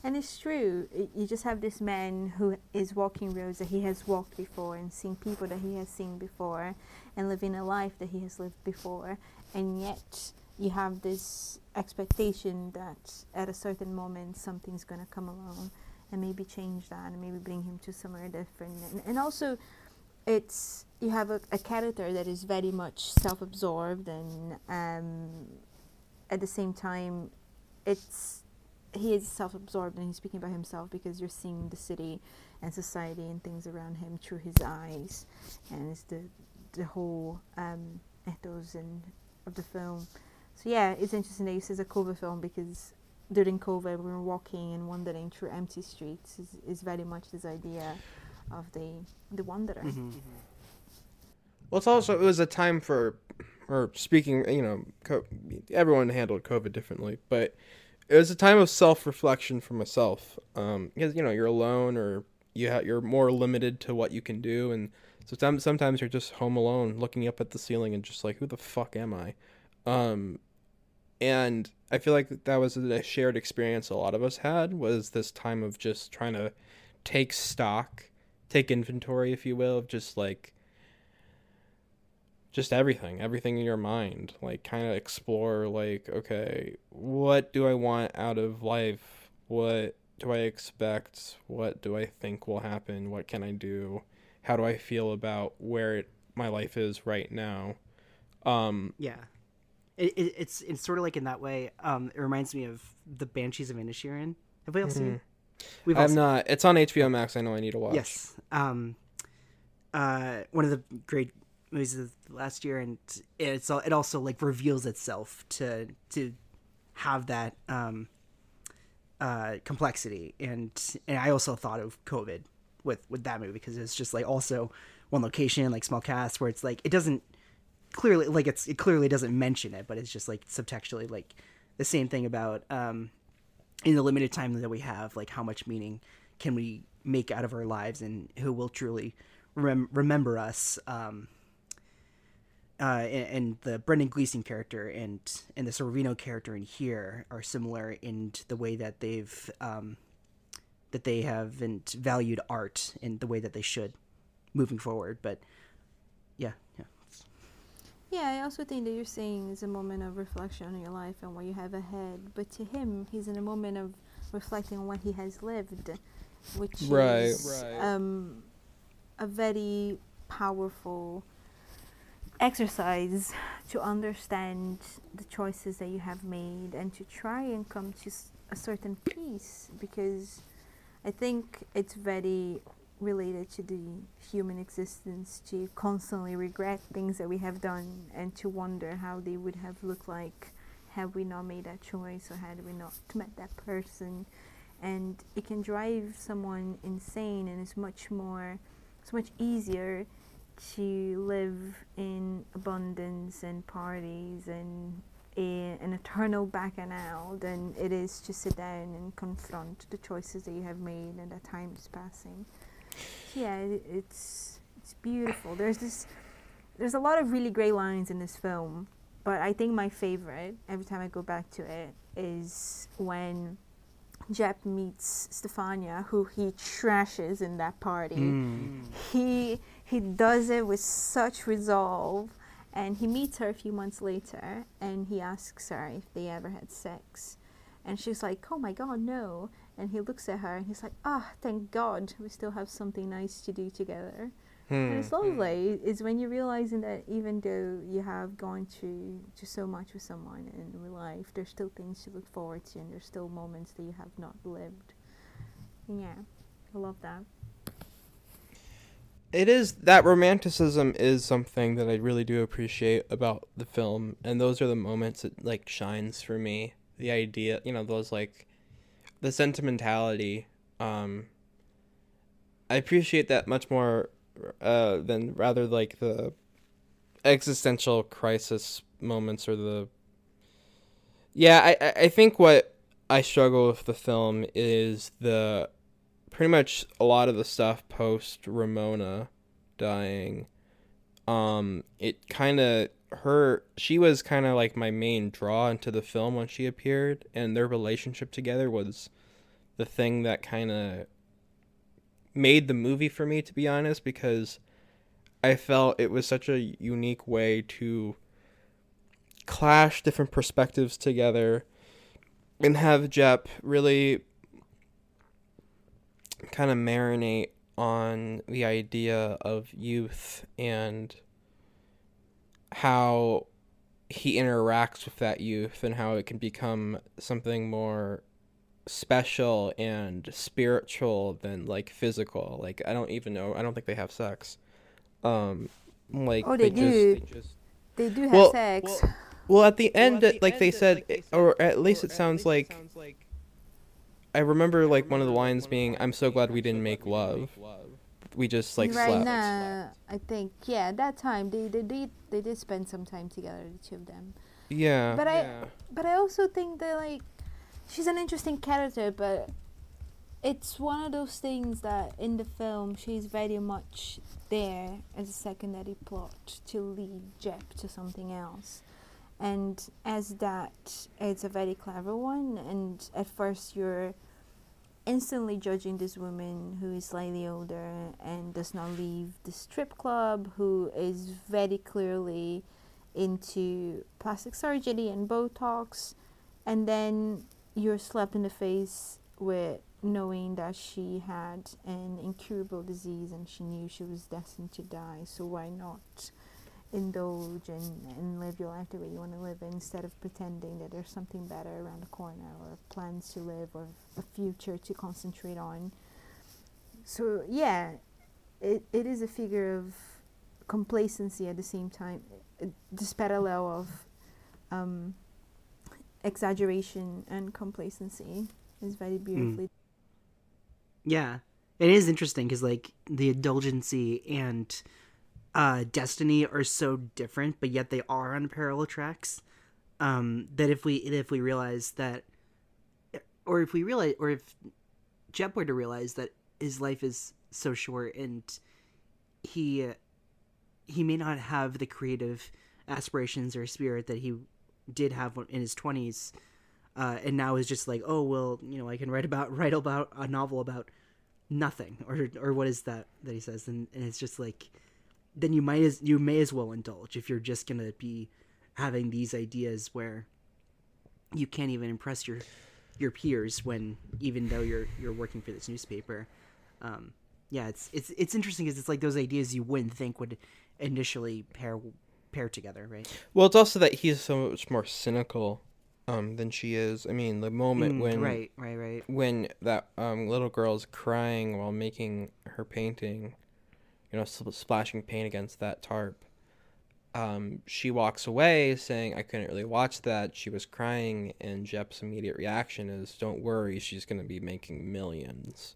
Speaker 3: And it's true. You just have this man who is walking roads that he has walked before and seen people that he has seen before and living a life that he has lived before. And yet you have this expectation that at a certain moment something's going to come along and maybe change that and maybe bring him to somewhere different. And, and also, it's you have a, a character that is very much self-absorbed and um, at the same time it's he is self-absorbed and he's speaking about himself because you're seeing the city and society and things around him through his eyes. And it's the the whole um, ethos and of the film. So yeah it's interesting that you say it's a COVID film because during COVID we were walking and wandering through empty streets is, is very much this idea of the the wanderer.
Speaker 1: Mm-hmm.
Speaker 2: Well, it's also it was a time for, or speaking, you know, co- everyone handled COVID differently, but it was a time of self reflection for myself. Um, because you know you're alone or you ha- you're more limited to what you can do, and sometimes sometimes you're just home alone, looking up at the ceiling and just like, who the fuck am I? Um, and I feel like that was a shared experience a lot of us had was this time of just trying to take stock, take inventory, if you will, of just like just everything, everything in your mind. Like, kind of explore, like, okay, what do I want out of life? What do I expect? What do I think will happen? What can I do? How do I feel about where it, my life is right now? Um,
Speaker 1: Yeah, it, it, it's it's sort of like in that way. Um, it reminds me of the Banshees of Inisherin. Have we all seen? We've
Speaker 2: I'm not. It's on HBO Max. I know I need to watch.
Speaker 1: Yes. Um, uh, one of the great movies of last year, and it's al- it also like reveals itself to to have that um, uh, complexity, and and I also thought of COVID with with that movie because it's just like also one location, like small cast, where it's like it doesn't clearly like it's it clearly doesn't mention it, but it's just like subtextually like the same thing about um, in the limited time that we have, like how much meaning can we make out of our lives, and who will truly rem- remember us. Um, uh, and, and the Brendan Gleeson character and and the Sorvino character in here are similar in the way that they've um, that they haven't valued art in the way that they should moving forward. But yeah, yeah.
Speaker 3: Yeah, I also think that you're saying is a moment of reflection on your life and what you have ahead. But to him, he's in a moment of reflecting on what he has lived, which
Speaker 2: Right,
Speaker 3: is
Speaker 2: right.
Speaker 3: Um, a very powerful exercise to understand the choices that you have made and to try and come to a certain peace because I think it's very related to the human existence to constantly regret things that we have done and to wonder how they would have looked like had we not made that choice or had we not met that person. And it can drive someone insane and it's much more it's much easier to live in abundance and parties and a, an eternal bacchanal than it is to sit down and confront the choices that you have made and that time is passing. Yeah, it, it's it's beautiful. There's this there's a lot of really great lines in this film, but I think my favorite every time I go back to it is when Jep meets Stefania, who he trashes in that party
Speaker 1: Mm.
Speaker 3: he he does it with such resolve and he meets her a few months later and he asks her if they ever had sex. And she's like oh my god no. And he looks at her and he's like ah thank god we still have something nice to do together. And
Speaker 2: Hmm.
Speaker 3: it's lovely it's when you're realizing that even though you have gone through to so much with someone in real life there's still things to look forward to and there's still moments that you have not lived. Yeah i love that
Speaker 2: it is that romanticism is something that I really do appreciate about the film, and those are the moments it like shines for me. The idea, you know, those like the sentimentality. Um, I appreciate that much more uh, than rather like the existential crisis moments or the. Yeah, I I- I think what I struggle with the film is the pretty much a lot of the stuff post Ramona dying. Um, it kind of her she was kind of like my main draw into the film when she appeared, and their relationship together was the thing that kind of made the movie for me to be honest because I felt it was such a unique way to clash different perspectives together and have Jep really kind of marinate on the idea of youth and how he interacts with that youth and how it can become something more special and spiritual than like physical like i don't even know i don't think they have sex um like
Speaker 3: Oh, they do.
Speaker 2: Just, they just
Speaker 3: They do have
Speaker 2: Well-
Speaker 3: sex.
Speaker 2: well, at the end, like they said, or at least it sounds like. I remember like one of the lines being, "I'm so glad we didn't make love. We just like
Speaker 3: right
Speaker 2: slept."
Speaker 3: now, I think yeah, that time they they did they did spend some time together, the two of them.
Speaker 2: Yeah.
Speaker 3: But I but I also think that like she's an interesting character, but it's one of those things that in the film she's very much there as a secondary plot to lead Jep to something else. And as that, it's a very clever one. And at first, you're instantly judging this woman who is slightly older and does not leave the strip club, who is very clearly into plastic surgery and Botox, and then you're slapped in the face with knowing that she had an incurable disease and she knew she was destined to die. So why not indulge and, and live your life the way you want to live instead of pretending that there's something better around the corner or plans to live or a future to concentrate on. So yeah, it, it is a figure of complacency at the same time. Uh, This parallel of um, exaggeration and complacency is very beautifully
Speaker 1: Yeah, it is interesting because like the indulgency and uh, destiny are so different, but yet they are on parallel tracks. Um, that if we if we realize that, or if we realize, or if Jep were to realize that his life is so short and he he may not have the creative aspirations or spirit that he did have in his twenties, uh, and now is just like, oh well, you know, I can write about write about a novel about nothing, or or what is that that he says, and, and it's just like, then you might as you may as well indulge if you're just gonna be having these ideas where you can't even impress your your peers when even though you're you're working for this newspaper. Um, yeah, it's it's it's interesting because it's like those ideas you wouldn't think would initially pair pair together, right?
Speaker 2: Well, it's also that he's so much more cynical um, than she is. I mean, the moment
Speaker 1: Mm,
Speaker 2: when
Speaker 1: right, right, right.
Speaker 2: when that um, little girl's crying while making her painting, you know, sp- splashing paint against that tarp. Um, she walks away saying, "I couldn't really watch that." She was crying, and Jep's immediate reaction is, "Don't worry, she's gonna be making millions.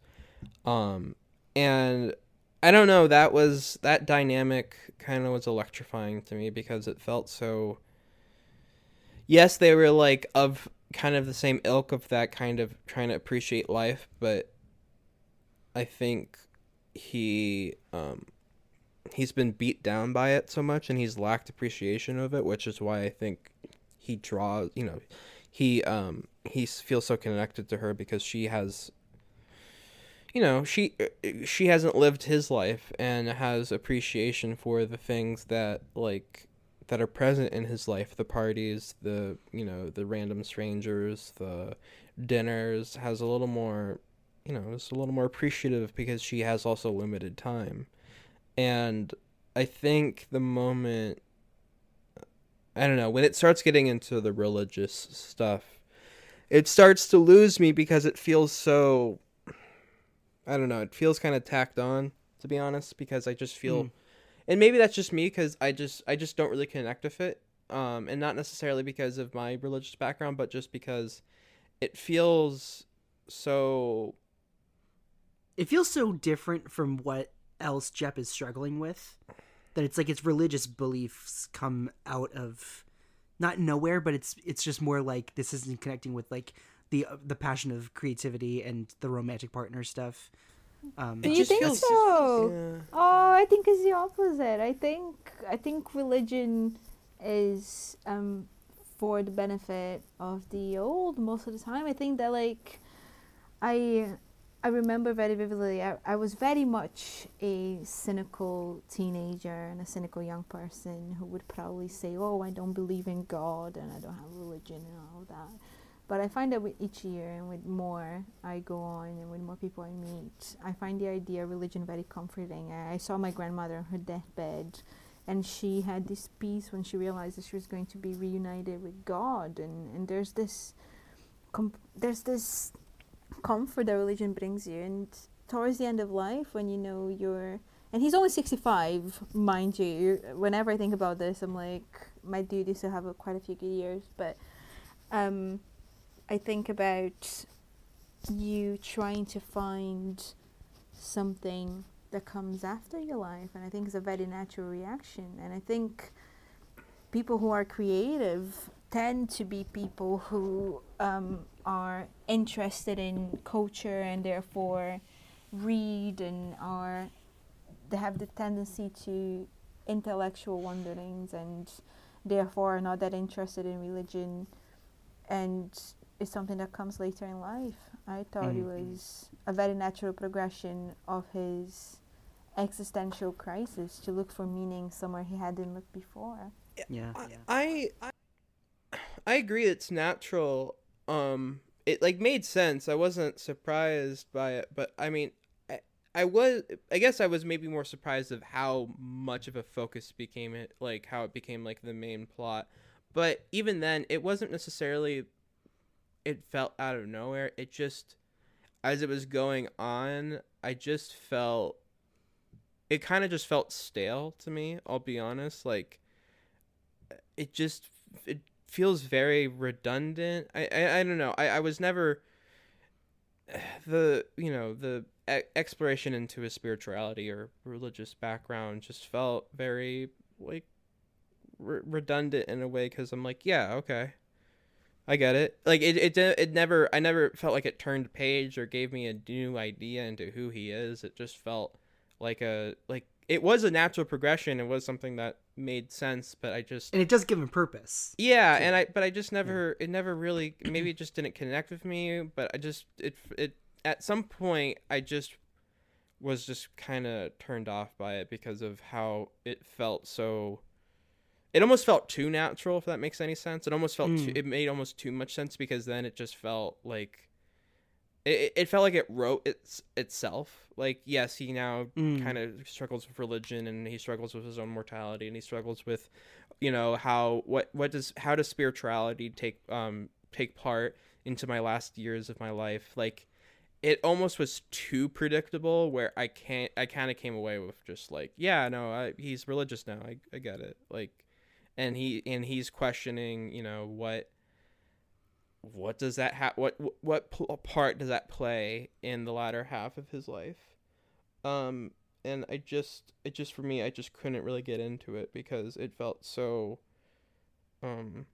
Speaker 2: Um, and I don't know. That was that dynamic kind of was electrifying to me because it felt so. Yes, they were like of kind of the same ilk of that kind of trying to appreciate life, but I think he um he's been beat down by it so much and he's lacked appreciation of it, which is why I think he draws, you know, he um he feels so connected to her because she has you know, she she hasn't lived his life and has appreciation for the things that like that are present in his life, the parties, the you know, the random strangers, the dinners, has a little more you know, is a little more appreciative because she has also limited time. And I think the moment I don't know, when it starts getting into the religious stuff, it starts to lose me because it feels so I don't know, it feels kind of tacked on to be honest because I just feel
Speaker 1: Mm.
Speaker 2: and maybe that's just me cuz I just I just don't really connect with it. Um and not necessarily because of my religious background, but just because it feels so
Speaker 1: it feels so different from what else Jep is struggling with that it's like its religious beliefs come out of not nowhere, but it's it's just more like this isn't connecting with like the the passion of creativity and the romantic partner stuff. Um,
Speaker 3: Do you
Speaker 2: just
Speaker 3: think
Speaker 2: feels-
Speaker 3: so?
Speaker 2: Yeah.
Speaker 3: Oh, I think it's the opposite. I think I think religion is um for the benefit of the old most of the time. I think that like I I remember very vividly I, I was very much a cynical teenager and a cynical young person who would probably say, Oh, I don't believe in God and I don't have religion and all that. But I find that with each year and with more I go on and with more people I meet, I find the idea of religion very comforting. I, I saw my grandmother on her deathbed, and she had this peace when she realized that she was going to be reunited with God. And, and there's this, com- there's this comfort that religion brings you. And towards the end of life, when you know you're, and he's only 65, mind you. Whenever I think about this, I'm like, my dude used to have a, quite a few good years, but. Um, I think about you trying to find something that comes after your life, and I think it's a very natural reaction. And I think people who are creative tend to be people who um, are interested in culture and therefore read and are they have the tendency to intellectual wanderings and therefore are not that interested in religion and it's something that comes later in life. I thought it
Speaker 1: Mhm.
Speaker 3: was a very natural progression of his existential crisis to look for meaning somewhere he hadn't looked before.
Speaker 1: yeah,
Speaker 2: I,
Speaker 1: yeah.
Speaker 2: I I agree it's natural. Um it like made sense. I wasn't surprised by it, but I mean I, I was I guess I was maybe more surprised of how much of a focus became it like how it became like the main plot. But even then it wasn't necessarily it felt out of nowhere. It just as it was going on, I just felt it kind of just felt stale to me, I'll be honest. Like it just it feels very redundant. I I, I don't know. I, I was never the you know the e- exploration into his spirituality or religious background just felt very like re- redundant in a way because I'm like yeah okay I get it like it, it it never I never felt like it turned page or gave me a new idea into who he is it just felt like a like it was a natural progression it was something that made sense but I just
Speaker 1: and it does give him purpose.
Speaker 2: yeah, and I but I just never it never really maybe it just didn't connect with me, but I just it it at some point I just was just kind of turned off by it because of how it felt so it almost felt too natural if that makes any sense. It almost felt too,
Speaker 1: Mm.
Speaker 2: it made almost too much sense because then it just felt like it, it felt like it wrote its itself. Like yes, he now
Speaker 1: Mm.
Speaker 2: kind of struggles with religion and he struggles with his own mortality and he struggles with you know how what what does how does spirituality take um take part into my last years of my life like it almost was too predictable where i can't i kind of came away with just like yeah no I, he's religious now I, I get it like and he and he's questioning you know what what does that ha- what what part does that play in the latter half of his life? Um and i just it just for me i just couldn't really get into it because it felt so um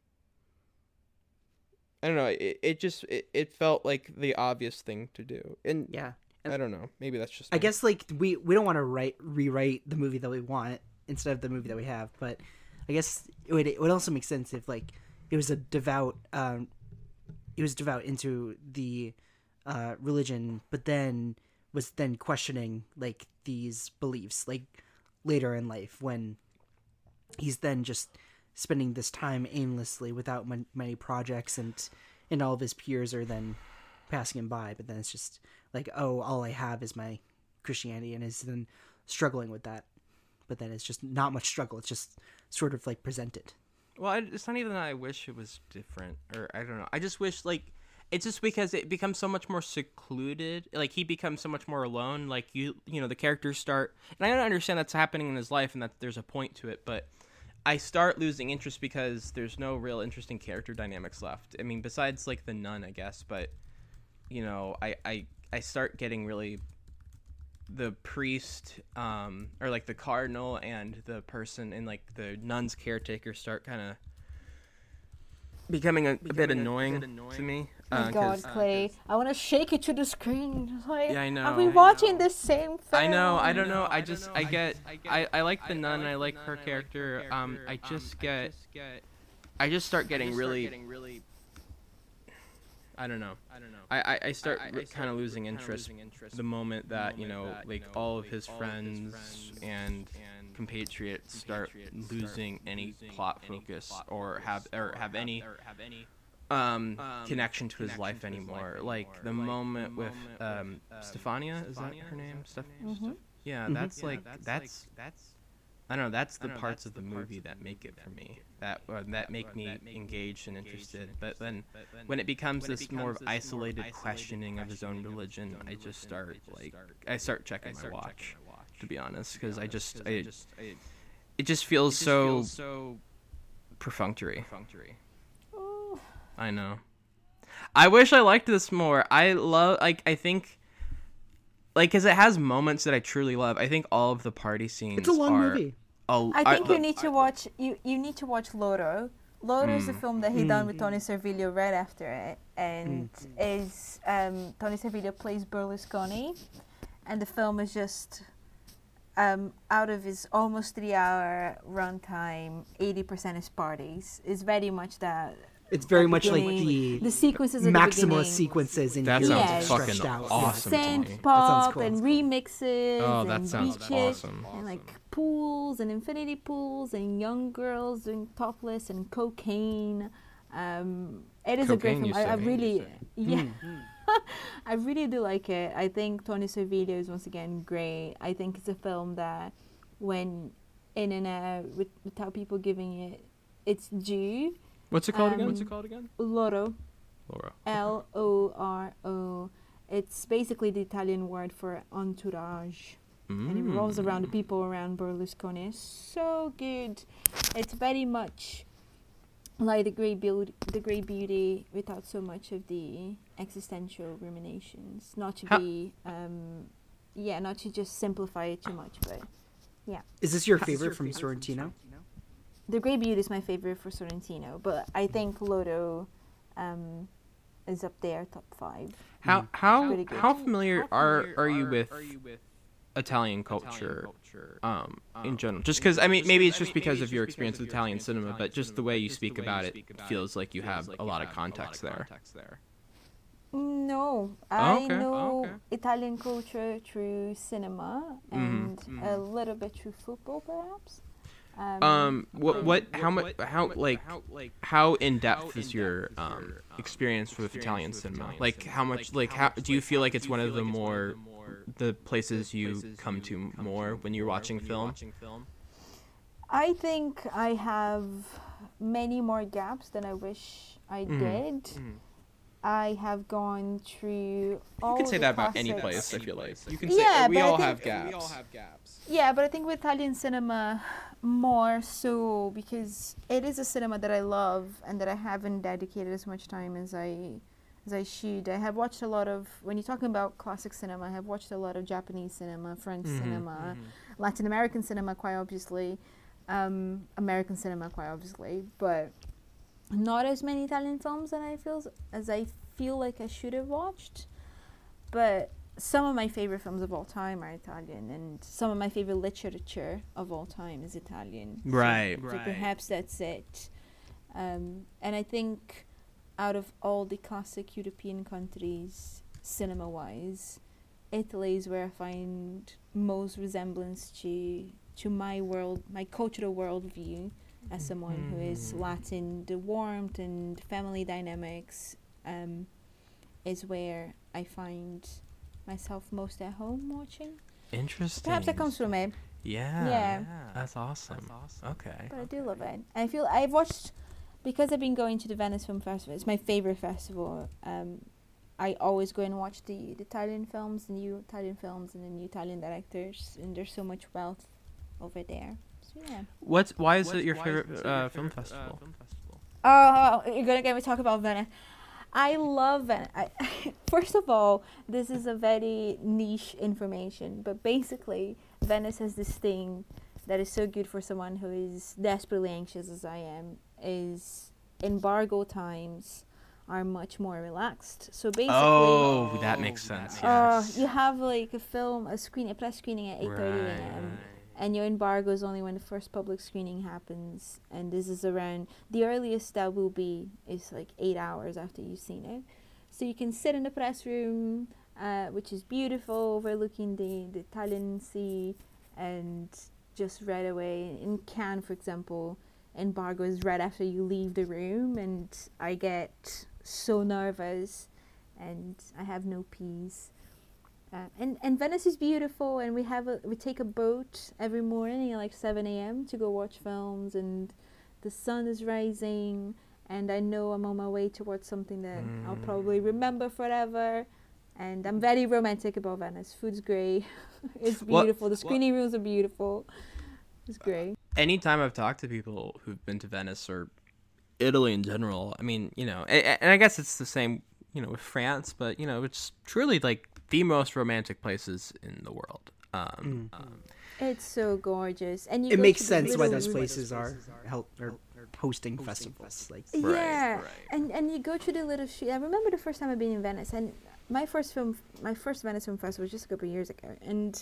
Speaker 2: i don't know it, it just it, it felt like the obvious thing to do. And
Speaker 1: Yeah,
Speaker 2: i don't know maybe that's just
Speaker 1: I
Speaker 2: me.
Speaker 1: guess like we we don't want to write rewrite the movie that we want instead of the movie that we have, but I guess it would it would also make sense if like it was a devout um it was devout into the uh religion, but then was then questioning like these beliefs like later in life when he's then just spending this time aimlessly without mon- many projects and and all of his peers are then passing him by but then it's just like oh all i have is my christianity and is then struggling with that. But then it's just not much struggle it's just sort of like presented
Speaker 2: Well, it's not even that I wish it was different, or I don't know. I just wish like it's just because it becomes so much more secluded. Like he becomes so much more alone. Like you, you know, the characters start, and I don't understand that's happening in his life, and that there's a point to it, but. I start losing interest because there's no real interesting character dynamics left. I mean, besides like the nun, I guess, but you know, I I, I start getting really the priest um or like the cardinal and the person and like the nun's caretaker start kind of becoming a, a bit annoying to me.
Speaker 3: Oh
Speaker 2: uh,
Speaker 3: my God,
Speaker 2: 'cause-
Speaker 3: Clay! I want to shake it to the screen. Like,
Speaker 2: Yeah, I know.
Speaker 3: Are we
Speaker 2: know.
Speaker 3: watching the same film?
Speaker 2: I know, I don't know. I just, I get, I, I like the nun. and I like her character. Um, I just get, I just start getting really, I don't know. I don't know. I, I, I start kind of losing interest the moment that you know, like all of his friends and compatriots start losing any plot focus or have or have any um, connection to his life anymore. Like the moment with um, Stefania, is that her name? Steph-
Speaker 3: Mhm.
Speaker 2: Yeah, that's like that's that's. I don't know. That's the parts of the movie that make it for me. That uh, that make me engaged and interested. But then, when it becomes this more of isolated questioning of his own religion, I just start like I start checking my watch, to be honest, because I just I, it just feels so perfunctory.
Speaker 3: Oh,
Speaker 2: I know. I wish I liked this more. I love like I think like cuz it has moments that I truly love. I think all of the party scenes
Speaker 1: It's a long
Speaker 2: are
Speaker 1: movie.
Speaker 2: A-
Speaker 3: I think
Speaker 2: are-
Speaker 3: you need to watch. You you need to watch Loro. Loro is a film that he done with Toni Servillo right after it, and is um, Toni Servillo plays Berlusconi, and the film is just um, out of his almost three hour runtime, eighty percent is parties. It's very much that.
Speaker 1: It's very much like the,
Speaker 3: the sequences at the
Speaker 1: maximalist sequences in
Speaker 2: That
Speaker 1: here
Speaker 3: sounds
Speaker 1: just
Speaker 3: fucking
Speaker 1: out.
Speaker 2: awesome. to me.
Speaker 3: synth pop
Speaker 1: cool.
Speaker 3: and
Speaker 1: cool.
Speaker 3: remixes
Speaker 2: Oh, that
Speaker 3: and
Speaker 2: sounds
Speaker 3: beaches
Speaker 2: awesome.
Speaker 3: and like pools and infinity pools and young girls doing topless and cocaine. Um, it is a great film.
Speaker 2: you
Speaker 3: I, I
Speaker 2: say?
Speaker 3: really, yeah, I really do like it. I think Toni Servillo is once again great. I think it's a film that, when in and out with, without people giving it its due,
Speaker 2: What's it called again?
Speaker 3: um,
Speaker 2: What's it called again?
Speaker 3: Loro.
Speaker 2: Laura.
Speaker 3: L O R O. It's basically the Italian word for entourage. And it revolves
Speaker 2: Mm.
Speaker 3: around the people around Berlusconi. It's so good. It's very much like the great beauty, the great beauty, without so much of the existential ruminations. Not to
Speaker 2: How-
Speaker 3: be, um, yeah, not to just simplify it too much, but yeah.
Speaker 1: Is this your favorite from Sorrentino?
Speaker 3: The great beauty is my favorite for Sorrentino. But I think Loro, um, is up there, top five.
Speaker 2: How how
Speaker 3: Pretty good.
Speaker 2: how familiar are are you with Italian culture um in general? Just because I mean maybe it's just because of your experience with Italian cinema, but just the way you speak about it feels like you have a lot of context there.
Speaker 3: No, I
Speaker 2: okay.
Speaker 3: know
Speaker 2: Oh, okay.
Speaker 3: Italian culture through cinema and a little bit through football, perhaps. Um,
Speaker 2: Um, what what how much how like how in depth is your um experience with Italian cinema? Like how much like how do you feel like it's one of the more the places you come to more when you're watching film?
Speaker 3: I think I have many more gaps than I wish I
Speaker 2: Mhm.
Speaker 3: did.
Speaker 2: Mhm.
Speaker 3: I have gone through. All
Speaker 2: You can say
Speaker 3: the
Speaker 2: that about any place. I feel like you can
Speaker 3: Yeah,
Speaker 2: say we
Speaker 3: but I
Speaker 2: all
Speaker 3: think-
Speaker 2: have gaps.
Speaker 3: Yeah, but I think with Italian cinema more so because it is a cinema that I love and that I haven't dedicated as much time as I as I should. I have watched a lot of when you're talking about classic cinema, I have watched a lot of Japanese cinema, French
Speaker 2: Mhm,
Speaker 3: cinema, Latin American cinema quite obviously, um, American cinema quite obviously, but not as many Italian films that I feel as I feel like I should have watched. But some of my favorite films of all time are Italian, and some of my favorite literature of all time is Italian. So-
Speaker 2: Right,
Speaker 3: so
Speaker 2: right.
Speaker 3: perhaps that's it. Um, and I think out of all the classic European countries, cinema wise, Italy is where I find most resemblance to to my world, my cultural worldview, as someone who is
Speaker 2: Mm.
Speaker 3: Latin. The warmth and family dynamics um, is where I find myself most at home watching.
Speaker 2: Interesting.
Speaker 3: Perhaps that comes from it,
Speaker 2: Yeah.
Speaker 3: Yeah.
Speaker 2: That's awesome. Awesome. Okay.
Speaker 3: but I do love it. I feel I've watched because I've been going to the Venice Film Festival. It's my favorite festival. Um, I always go and watch the, the Italian films, the new Italian films, and the new Italian directors, and there's so much wealth over there. So yeah.
Speaker 2: What's why is it your favorite film uh, film festival?
Speaker 3: Oh, you're gonna get me talk about Venice. I love it. I, first of all, this is a very niche information, but basically, Venice has this thing that is so good for someone who is desperately anxious as I am. Is embargo times are much more relaxed. So basically,
Speaker 2: Oh, that makes sense.
Speaker 3: uh,
Speaker 2: Yes.
Speaker 3: you have like a film, a screen, a press screening at eight thirty
Speaker 2: Right.
Speaker 3: a.m. and your embargo is only when the first public screening happens and this is around the earliest that will be is like eight hours after you've seen it. So you can sit in the press room uh, which is beautiful overlooking the, the italian sea and just right away in cannes for example embargo is right after you leave the room and i get so nervous and i have no peace uh, and and Venice is beautiful, and we have a we take a boat every morning at like seven a.m. to go watch films, and the sun is rising, and I know I'm on my way towards something that I'll probably remember forever, and I'm very romantic about Venice. Food's great, it's
Speaker 2: What-
Speaker 3: beautiful. The screening rooms are beautiful. It's great.
Speaker 2: anytime I've talked to people who've been to Venice or Italy in general, I mean, you know, and, and I guess it's the same, you know, with France, but you know, it's truly like the most romantic places in the world. Um, um,
Speaker 3: It's so gorgeous, and you
Speaker 1: It
Speaker 3: go
Speaker 1: makes
Speaker 3: to the
Speaker 1: sense why those
Speaker 3: room-
Speaker 1: places are hel- are hosting festivals. Like
Speaker 2: Right,
Speaker 3: yeah,
Speaker 2: right.
Speaker 3: and and you go to the little street. I remember the first time I've been in Venice, and my first film, my first Venice Film Festival was just a couple of years ago, and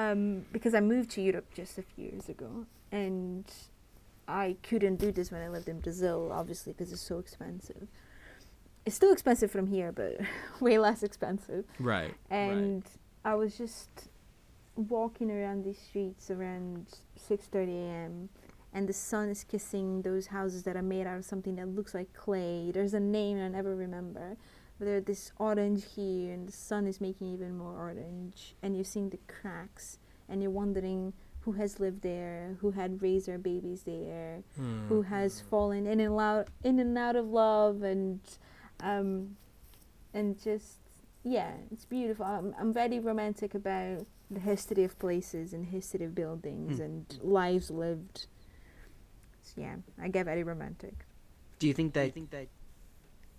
Speaker 3: um, because I moved to Europe just a few years ago, and I couldn't do this when I lived in Brazil, obviously, because it's so expensive. It's still expensive from here, but way less expensive
Speaker 2: right.
Speaker 3: and I was just walking around these streets around 6:30 a.m. and the sun is kissing those houses that are made out of something that looks like clay. There's a name I never remember, but there's this orange here, and the sun is making even more orange, and you're seeing the cracks, and you're wondering who has lived there, who had raised their babies there, who hmm. has fallen in and out in and out of love, and um, and just yeah, it's beautiful. I'm, I'm very romantic about the history of places and history of buildings
Speaker 1: Mm.
Speaker 3: and lives lived. So, yeah, I get very romantic.
Speaker 1: Do you think that,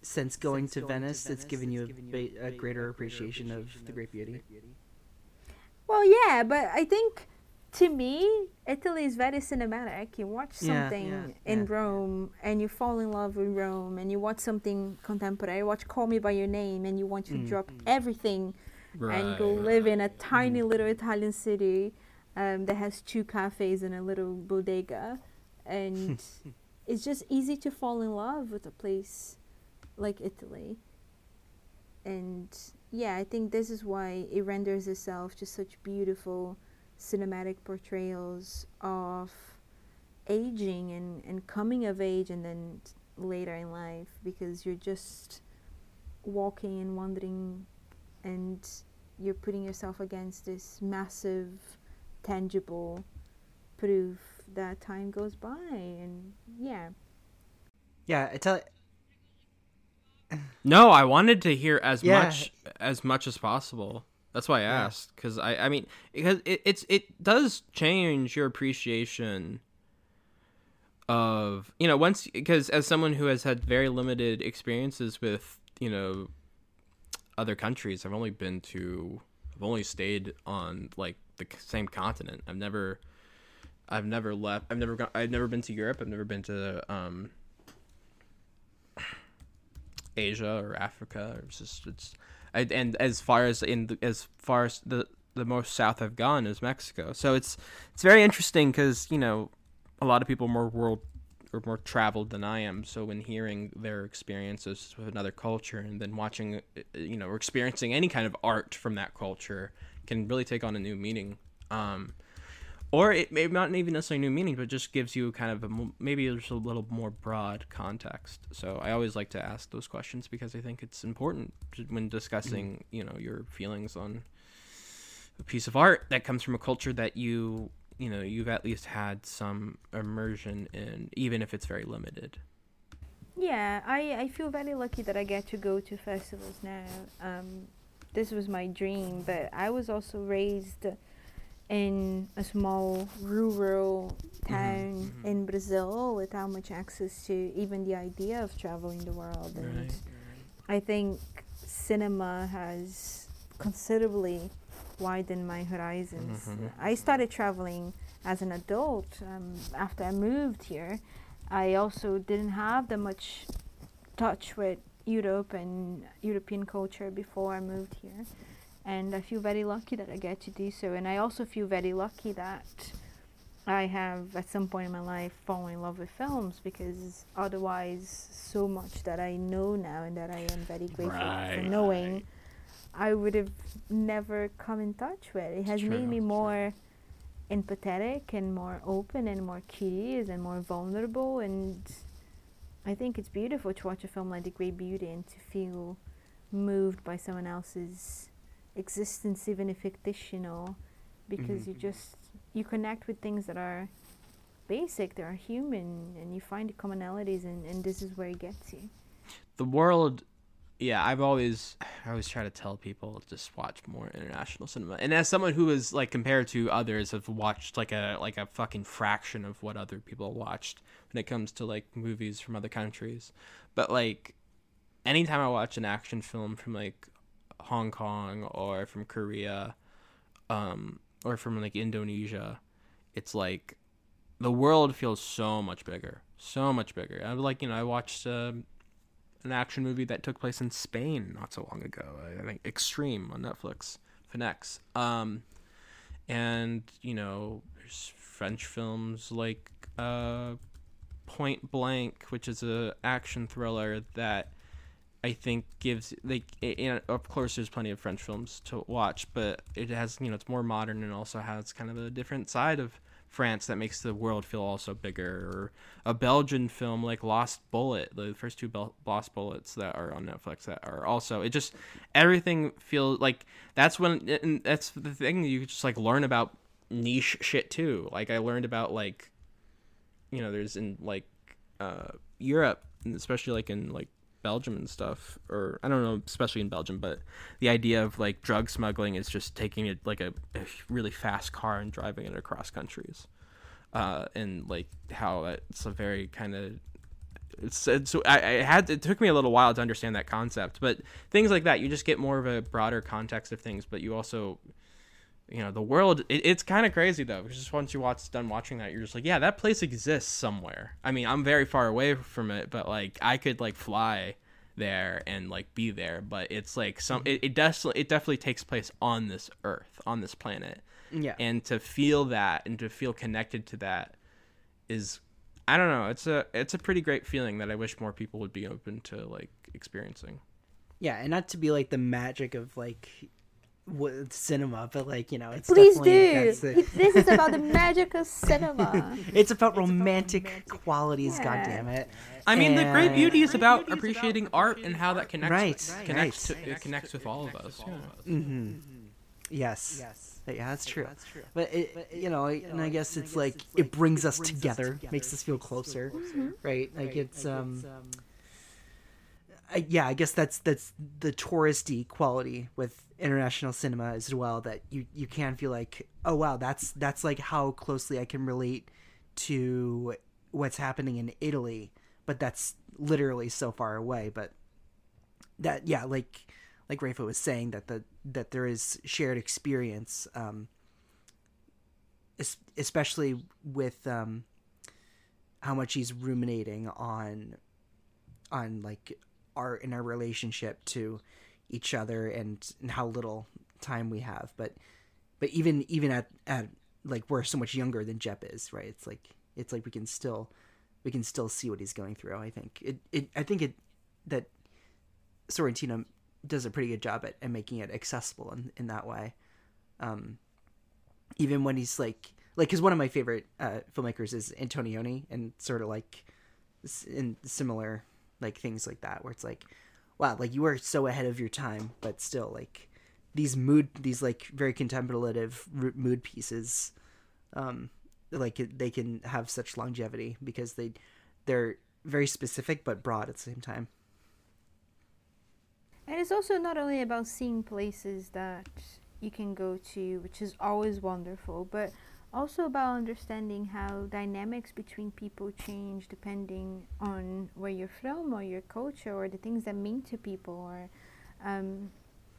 Speaker 1: since going to Venice, it's given you a, ba- a greater appreciation of the Great Beauty?
Speaker 3: Well, yeah, but I think to me, Italy is very cinematic. You watch something
Speaker 1: yeah,
Speaker 3: in
Speaker 1: yeah.
Speaker 3: Rome and you fall in love with Rome, and you watch something contemporary. You watch Call Me by Your Name, and you want to
Speaker 1: Mm.
Speaker 3: drop everything and go
Speaker 2: Right.
Speaker 3: live in a tiny little Italian city um, that has two cafes and a little bodega, and it's just easy to fall in love with a place like Italy. And yeah, I think this is why it renders itself just such beautiful cinematic portrayals of aging and, and coming of age and then later in life because you're just walking and wandering and you're putting yourself against this massive tangible proof that time goes by and yeah
Speaker 1: Yeah, I tell.
Speaker 2: No, I wanted to hear as
Speaker 1: Yeah.
Speaker 2: much as much as possible. That's why I
Speaker 1: Yeah.
Speaker 2: asked because I I mean because it, it's it does change your appreciation of you know once because as someone who has had very limited experiences with you know other countries I've only been to I've only stayed on like the same continent I've never I've never left I've never gone I've never been to Europe I've never been to um Asia or Africa. It's just it's, and as far as in the, as far as the the most south I've gone is Mexico. So it's it's very interesting because you know a lot of people are more world or more traveled than I am. So when hearing their experiences with another culture and then watching uh, you know or experiencing any kind of art from that culture can really take on a new meaning. Um, or it may not even necessarily new meaning, but just gives you kind of a maybe just a little more broad context. So I always like to ask those questions because I think it's important to- when discussing, you know, your feelings on a piece of art that comes from a culture that you, you know, you've at least had some immersion in, even if it's very limited.
Speaker 3: Yeah, I, I feel very lucky that I get to go to festivals now. Um, this was my dream, but I was also raised in a small rural town
Speaker 2: mhm.
Speaker 3: in Brazil without much access to even the idea of traveling the world. And I think cinema has considerably widened my horizons.
Speaker 2: Mhm.
Speaker 3: I started traveling as an adult um, after I moved here. I also didn't have that much touch with Europe and European culture before I moved here. And I feel very lucky that I get to do so. And I also feel very lucky that I have, at some point in my life, fallen in love with films because otherwise, so much that I know now and that I am very grateful for knowing, I would have never come in touch with. It has
Speaker 2: True,
Speaker 3: made me more empathetic and more open and more curious and more vulnerable. And I think it's beautiful to watch a film like The Great Beauty and to feel moved by someone else's existence, even if fictional, because mm-hmm. you just you connect with things that are basic, they are human, and you find the commonalities, and, and this is where it gets you.
Speaker 2: the world yeah i've always i always try to tell people just watch more international cinema. And as someone who is like compared to others have watched like a like a fucking fraction of what other people watched when it comes to like movies from other countries. But like anytime i watch an action film from like hong kong or from korea um or from like indonesia it's like the world feels so much bigger so much bigger i like you know i watched um an action movie that took place in Spain not so long ago. I think Extreme on Netflix, Finex. Um, and you know, there's French films like uh, Point Blank, which is a action thriller that I think gives like i- of course there's plenty of French films to watch, but it has you know it's more modern and also has kind of a different side of France that makes the world feel also bigger. Or a Belgian film like Lost Bullet, the first two Bel- Lost Bullets that are on Netflix that are also it just everything feels like that's when and that's the thing you just like learn about niche shit too. Like I learned about like you know there's in like uh Europe especially like in like Belgium and stuff or I don't know especially in Belgium but the idea of like drug smuggling is just taking it like a, a really fast car and driving it across countries. Uh and like how it's a very kind of it's, it's I, I had it took me a little while to understand that concept but things like that you just get more of a broader context of things but you also you know the world it, it's kind of crazy though because just once you watch done watching that you're just like yeah that place exists somewhere. I mean i'm very far away from it but like i could like fly there and like be there but it's like some mm-hmm. it, it does it definitely takes place on this earth on this planet.
Speaker 1: Yeah.
Speaker 2: and to feel that and to feel connected to that is i don't know it's a it's a pretty great feeling that i wish more people would be open to like experiencing.
Speaker 1: Yeah, and not to be like the magic of like cinema, but like you know, it's
Speaker 3: Please do.
Speaker 1: the-
Speaker 3: this is about the magic of cinema.
Speaker 1: it's about romantic qualities.
Speaker 3: Yeah.
Speaker 1: God damn it!
Speaker 2: I mean, the great beauty is about appreciating art and how that connects.
Speaker 1: Right,
Speaker 2: connects
Speaker 1: right.
Speaker 2: To, it connects with all of us. Yeah. Mm-hmm. Mm-hmm.
Speaker 1: Yes. Yes. Yeah, that's true. Yeah, that's true. But it, you know, and I guess it's like it brings us together, makes us feel closer, mm-hmm. right? Like it's um, um. I, yeah, I guess that's that's the touristy quality with international cinema as well. That you you can feel like, oh wow, that's that's like how closely I can relate to what's happening in Italy, but that's literally so far away. But that yeah, like like Rafa was saying that the that there is shared experience, um, especially with um, how much he's ruminating on on like our in our relationship to each other and, and how little time we have. But but even even at at like we're so much younger than Jep is, right? It's like it's like we can still we can still see what he's going through. I think it, it I think it that Sorrentino does a pretty good job at, at making it accessible in, in that way. Um, even when he's like, like, because one of my favorite uh, filmmakers is Antonioni, and sort of like in similar like things like that, where it's like, wow, like you are so ahead of your time, but still like these mood, these like very contemplative mood pieces, um, like they can have such longevity because they they're very specific but broad at the same time.
Speaker 3: And it's also not only about seeing places that you can go to, which is always wonderful, but also about understanding how dynamics between people change depending on where you're from or your culture or the things that mean to people or um,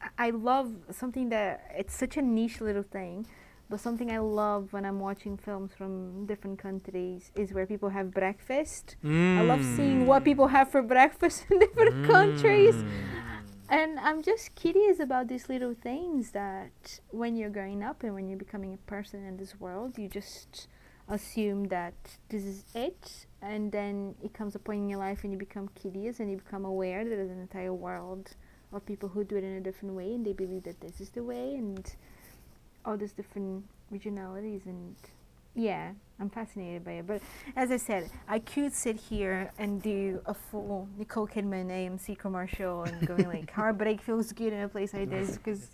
Speaker 3: I- I love something that it's such a niche little thing but something I love when I'm watching films from different countries is where people have breakfast. I love seeing what people have for breakfast in different countries. And I'm just curious about these little things that when you're growing up and when you're becoming a person in this world, you just assume that this is it. And then it comes a point in your life and you become curious and you become aware that there's an entire world of people who do it in a different way and they believe that this is the way and all these different regionalities and yeah i'm fascinated by it. But as i said i could sit here and do a full nicole kidman amc commercial and going like heartbreak feels good in a place like this because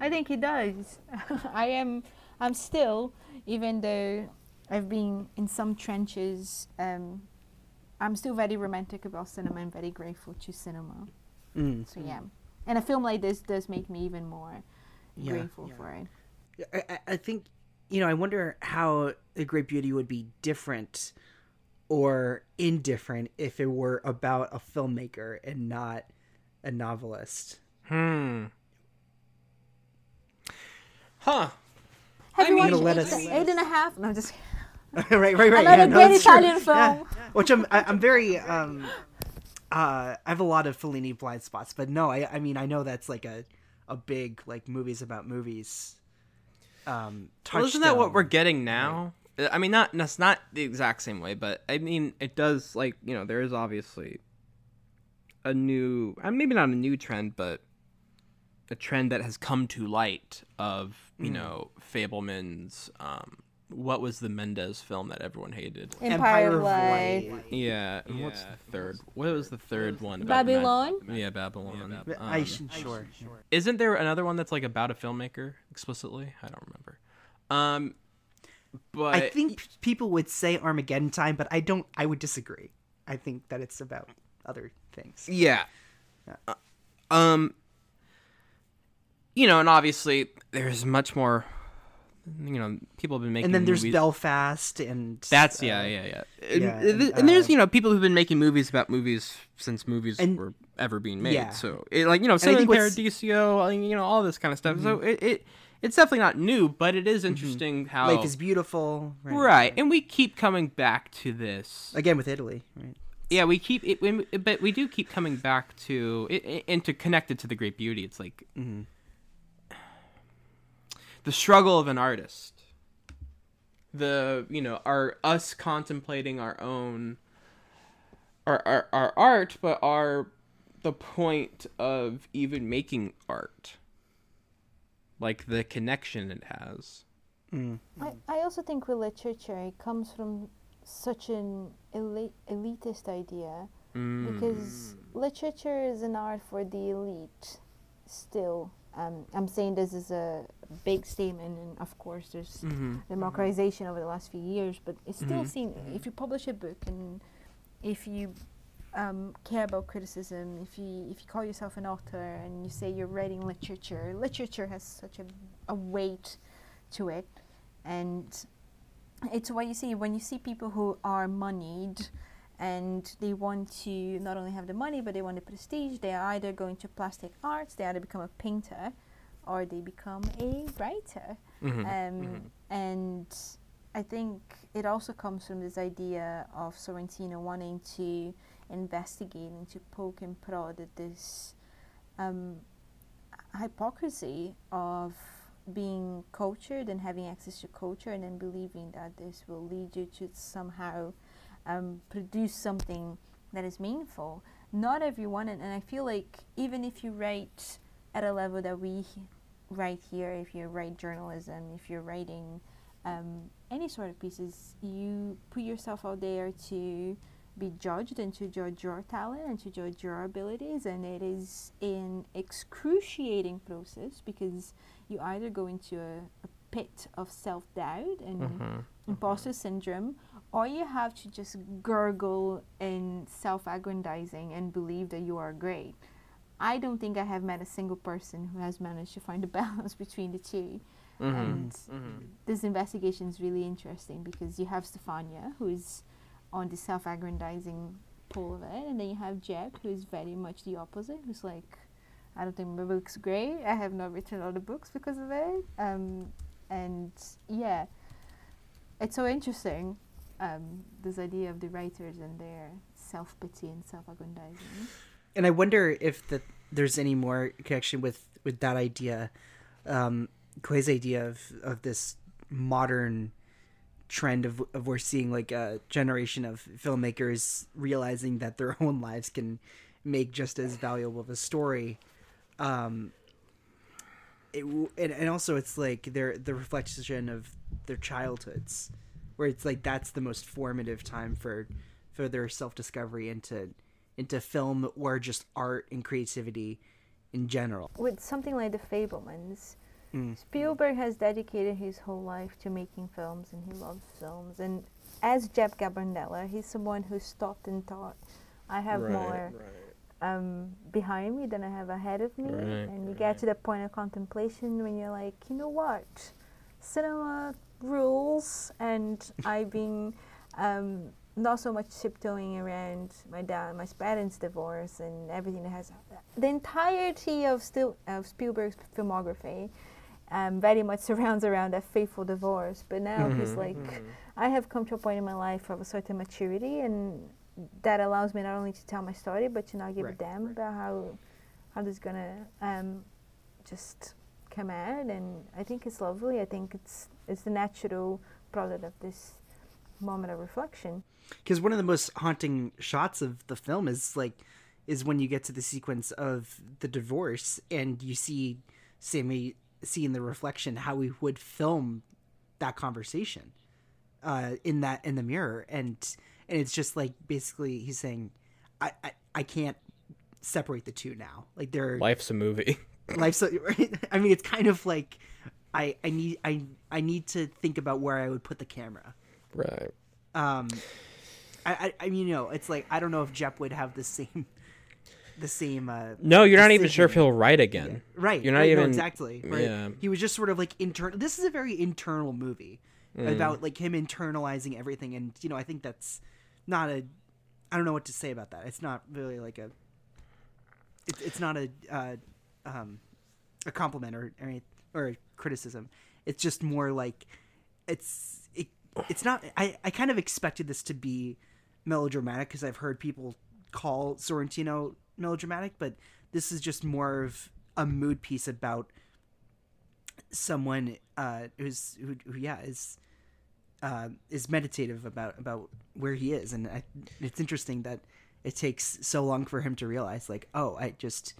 Speaker 3: i think it does. I am i'm still even though i've been in some trenches um, i'm still very romantic about cinema and very grateful to cinema.
Speaker 1: Mm.
Speaker 3: so yeah. And a film like this does make me even more
Speaker 1: Yeah.
Speaker 3: grateful for it.
Speaker 1: I, I- I think you know i wonder how the great beauty would be different or indifferent if it were about a filmmaker and not a novelist
Speaker 2: Hmm. Huh.
Speaker 3: Have
Speaker 2: I
Speaker 3: you
Speaker 2: mean-
Speaker 3: watched
Speaker 1: Gonna let
Speaker 3: eight,
Speaker 1: us-
Speaker 3: eight and a half? No, just
Speaker 1: right right right
Speaker 3: Another
Speaker 1: yeah, no,
Speaker 3: great
Speaker 1: that's true.
Speaker 3: Italian
Speaker 1: Yeah.
Speaker 3: film.
Speaker 1: which i'm I, i'm very um uh i have a lot of fellini blind spots but no i i mean i know that's like a a big like movies about movies um
Speaker 2: Well, isn't that what we're getting now? Uh, I mean, not that's not the exact same way, but I mean, it does like you know there is obviously a new, uh, maybe not a new trend, but a trend that has come to light of you know Fabelman's. Um, what was the Mendes film that everyone hated?
Speaker 3: Empire, of Light.
Speaker 2: Yeah, and what's the third? What was the third one? about Men-
Speaker 3: Babylon?
Speaker 2: Yeah, Babylon.
Speaker 1: i
Speaker 2: Um,
Speaker 1: should sure
Speaker 2: isn't there another one that's like about a filmmaker explicitly? I don't remember. Um, but
Speaker 1: I think p- people would say Armageddon time, but I don't. I would disagree. I think that it's about other things.
Speaker 2: Yeah. Uh, Um. You know, and obviously there's much more. You know, people have been making.
Speaker 1: And then there's
Speaker 2: movies.
Speaker 1: Belfast, and
Speaker 2: That's
Speaker 1: uh,
Speaker 2: yeah, yeah, yeah. And,
Speaker 1: yeah,
Speaker 2: and,
Speaker 1: and,
Speaker 2: and there's
Speaker 1: uh,
Speaker 2: you know people who've been making movies about movies since movies were ever being made.
Speaker 1: yeah.
Speaker 2: So it, like you know,
Speaker 1: I
Speaker 2: Cinema
Speaker 1: think what's- Mm-hmm.
Speaker 2: Paradiso, uh, you know, all this kind of stuff. So it, it it's definitely not new, but it is interesting how
Speaker 1: Life is beautiful. Right.
Speaker 2: right, and we keep coming back to this.
Speaker 1: Again with Italy, right?
Speaker 2: yeah we keep it when, but we do keep coming back to it, it and to connect it to the great beauty it's like the struggle of an artist. The you know our us contemplating our own our, our, our art but our the point of even making art. Like the connection it has.
Speaker 3: I, I also think with literature, it comes from such an elite, elitist idea because literature is an art for the elite still. Um, I'm saying this is a big statement, and of course, there's mm-hmm. democratization over the last few years, but it's still mm-hmm. seen mm-hmm. if you publish a book and if you um, care about criticism, if you if you call yourself an author and you say you're writing literature, literature has such a, a weight to it, and it's what you see when you see people who are moneyed and they want to not only have the money but they want the prestige. They are either going to plastic arts, they either become a painter, or they become a writer. Um, And I think it also comes from this idea of Sorrentino wanting to investigate and to poke and prod at this um, hypocrisy of being cultured and having access to culture and then believing that this will lead you to somehow um, produce something that is meaningful. Not everyone, and, and I feel like even if you write at a level that we write here, if you write journalism, if you're writing um, any sort of pieces, you put yourself out there to be judged and to judge your talent and to judge your abilities, and it is an excruciating process because you either go into a, a pit of self doubt and imposter syndrome, or you have to just gurgle in self aggrandizing and believe that you are great. I don't think I have met a single person who has managed to find a balance between the two. And this investigation is really interesting because you have Stefania, who is on the self-aggrandizing pole of it, and then you have Jep, who is very much the opposite, who's like, I don't think my book's great. I have not written other books because of it. Um, and yeah, it's so interesting. Um, this idea of the writers and their self-pity and self-aggrandizing.
Speaker 1: And I wonder if that there's any more connection with with that idea, um, idea of of this modern trend of of we're seeing like a generation of filmmakers realizing that their own lives can make just as valuable of a story. Um, it, and, and also it's like their the reflection of their childhoods where it's like that's the most formative time for for their self-discovery into into film or just art and creativity in general
Speaker 3: with something like the Fabelmans,
Speaker 1: Mm.
Speaker 3: Spielberg has dedicated his whole life to making films, and he loves films. And as Jep Gambardella, he's someone who stopped and thought, "I have more um, behind me than I have ahead of me."
Speaker 2: Right,
Speaker 3: and you get to the point of contemplation when you're like, "You know what? Cinema rules," and I've been. Um, not so much tiptoeing around my dad, my parents' divorce, and everything that has the entirety of still of Spielberg's filmography. Um, very much surrounds around that fateful divorce. But now he's like, I have come to a point in my life of a certain maturity, and that allows me not only to tell my story, but to not give
Speaker 1: Right,
Speaker 3: a damn about how how this is gonna um, just come out. And I think it's lovely. I think it's it's the natural product of this moment of reflection.
Speaker 1: Because one of the most haunting shots of the film is like is when you get to the sequence of the divorce and you see Sammy see in the reflection how we would film that conversation uh, in that in the mirror and and it's just like basically he's saying I I, I can't separate the two now like they're
Speaker 2: Life's a movie.
Speaker 1: life's I mean it's kind of like I I need I I need to think about where I would put the camera
Speaker 2: right.
Speaker 1: um I, I I mean you know it's like I don't know if Jep would have the same the same uh
Speaker 2: No, you're not even sure if he'll write again.
Speaker 1: right
Speaker 2: You're not
Speaker 1: right, no,
Speaker 2: even
Speaker 1: exactly right?
Speaker 2: yeah.
Speaker 1: he was just sort of like internal this is a very internal movie
Speaker 2: Mm.
Speaker 1: about like him internalizing everything and you know I think that's not a I don't know what to say about that it's not really like a it's it's not a uh, um a compliment or or, or a criticism it's just more like it's it, it's not I, I kind of expected this to be melodramatic because I've heard people call Sorrentino melodramatic, but this is just more of a mood piece about someone uh, who's who, who yeah is uh, is meditative about about where he is, and I, it's interesting that it takes so long for him to realize like oh I just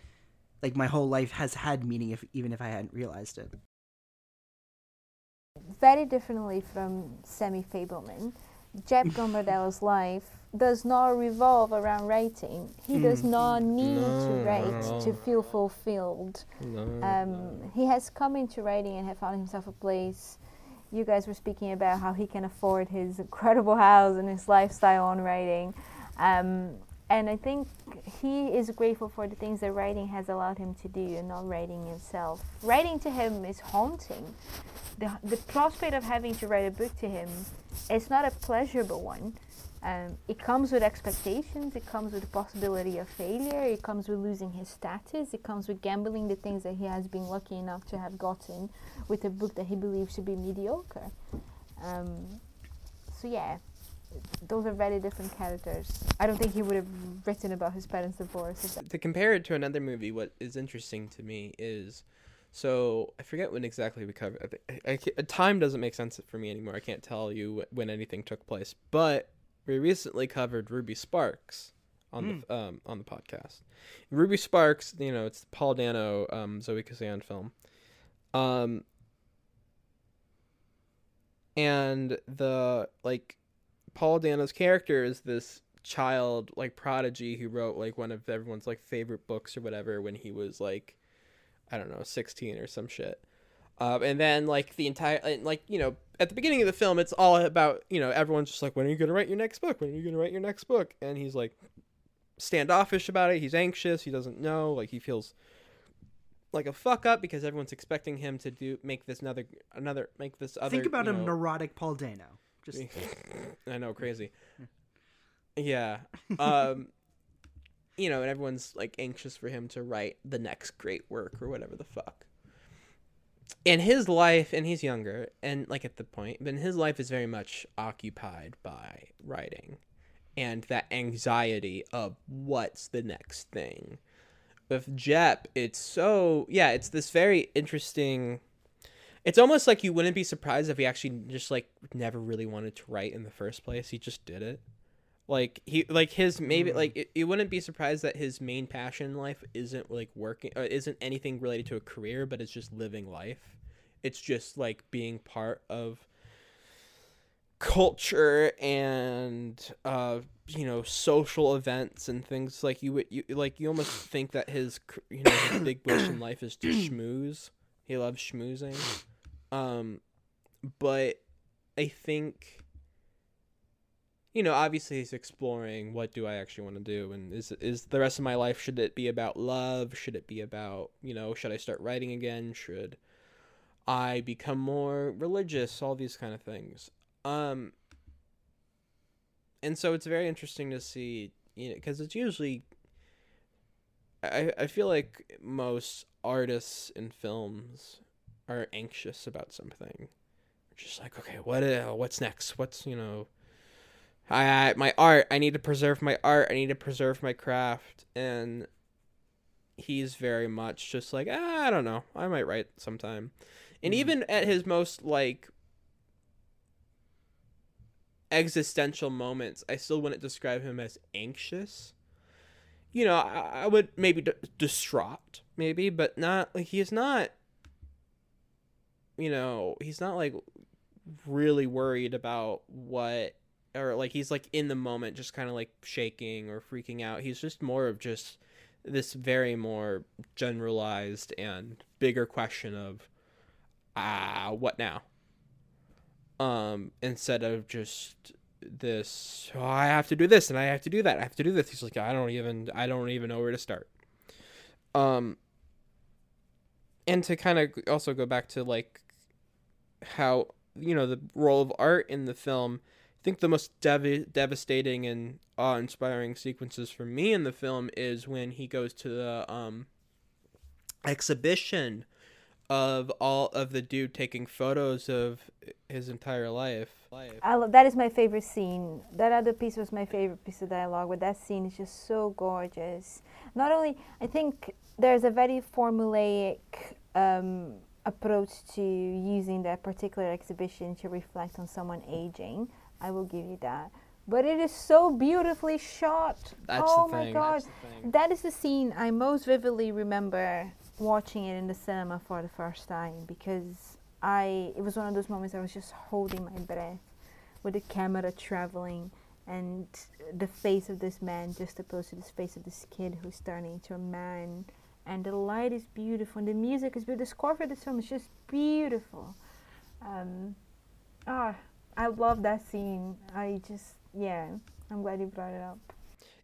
Speaker 1: like my whole life has had meaning if even if I hadn't realized it.
Speaker 3: very differently from Sammy Fabelman, Jep Gambardella's life does not revolve around writing. He does not need to
Speaker 2: No,
Speaker 3: write
Speaker 2: not at
Speaker 3: to feel fulfilled.
Speaker 2: No.
Speaker 3: Um, he has come into writing and have found himself a place. You guys were speaking about how he can afford his incredible house and his lifestyle on writing. Um, and I think he is grateful for the things that writing has allowed him to do and not writing himself. Writing to him is haunting. The, the prospect of having to write a book to him is not a pleasurable one. Um, it comes with expectations, it comes with the possibility of failure, it comes with losing his status, it comes with gambling the things that he has been lucky enough to have gotten with a book that he believes to be mediocre. Um, so, yeah, those are very different characters. I don't think he would have written about his parents' divorce.
Speaker 2: to compare it to another movie, what is interesting to me is, so I forget when exactly we covered. I I, I, time doesn't make sense for me anymore. I can't tell you when anything took place, but we recently covered Ruby Sparks on the um, on the podcast. Ruby Sparks, you know, it's the Paul Dano, um, Zoe Kazan film. Um, and the like Paul Dano's character is this child like prodigy who wrote like one of everyone's like favorite books or whatever when he was like I don't know 16 or some shit. Um, and then like the entire and, like you know at the beginning of the film it's all about you know everyone's just like when are you gonna write your next book when are you gonna write your next book and he's like standoffish about it he's anxious he doesn't know like he feels like a fuck up because everyone's expecting him to do make this another another make this other.
Speaker 1: Think about
Speaker 2: you
Speaker 1: a
Speaker 2: know,
Speaker 1: neurotic Paul Dano. Just
Speaker 2: I know, crazy. Yeah. Um you know, and everyone's like anxious for him to write the next great work or whatever the fuck. And his life, and he's younger, and like at the point, but his life is very much occupied by writing and that anxiety of what's the next thing. With Jep, it's so yeah, it's this very interesting it's almost like you wouldn't be surprised if he actually just like never really wanted to write in the first place. He just did it. Like he like his maybe
Speaker 1: Mm.
Speaker 2: like it, you wouldn't be surprised that his main passion in life isn't like working or isn't anything related to a career, but it's just living life. It's just like being part of culture and uh you know social events and things like you would you like you almost think that his you know his big wish in life is to schmooze he loves schmoozing um but i think you know obviously he's exploring what do i actually want to do and is is the rest of my life should it be about love? Should it be about you know should i start writing again? Should i become more religious? All these kind of things. Um and so it's very interesting to see you know because it's usually I, I feel like most artists in films are anxious about something. Just like okay what uh, what's next? What's you know I, I my art i need to preserve my art i need to preserve my craft. And he's very much just like ah, i don't know. I might write sometime. And even at his most like existential moments, I still wouldn't describe him as anxious. You know, I, I would maybe d- distraught, maybe, but not like he is not. You know, he's not like really worried about what or like he's like in the moment, just kind of like shaking or freaking out. He's just more of just this very more generalized and bigger question of ah, what now? um instead of just this oh, i have to do this and i have to do that i have to do this he's like i don't even i don't even know where to start um and to kind of also go back to like how you know the role of art in the film i think the most dev- devastating and awe-inspiring sequences for me in the film is when he goes to the um exhibition of all of the dude taking photos of his entire life.
Speaker 3: I love, that is my favorite scene. That other piece was my favorite piece of dialogue. But that scene is just so gorgeous. Not only, I think there's a very formulaic um, approach to using that particular exhibition to reflect on someone aging. I will give you that. But it is so beautifully shot.
Speaker 2: That's
Speaker 3: oh
Speaker 2: the
Speaker 3: my
Speaker 2: thing.
Speaker 3: god,
Speaker 2: That's the thing.
Speaker 3: that is the scene I most vividly remember watching it in the cinema for the first time because I it was one of those moments I was just holding my breath with the camera traveling and the face of this man just opposed to the face of this kid who's turning into a man and the light is beautiful and the music is beautiful the score for this film is just beautiful. Um ah I love that scene. I just yeah I'm glad you brought it up.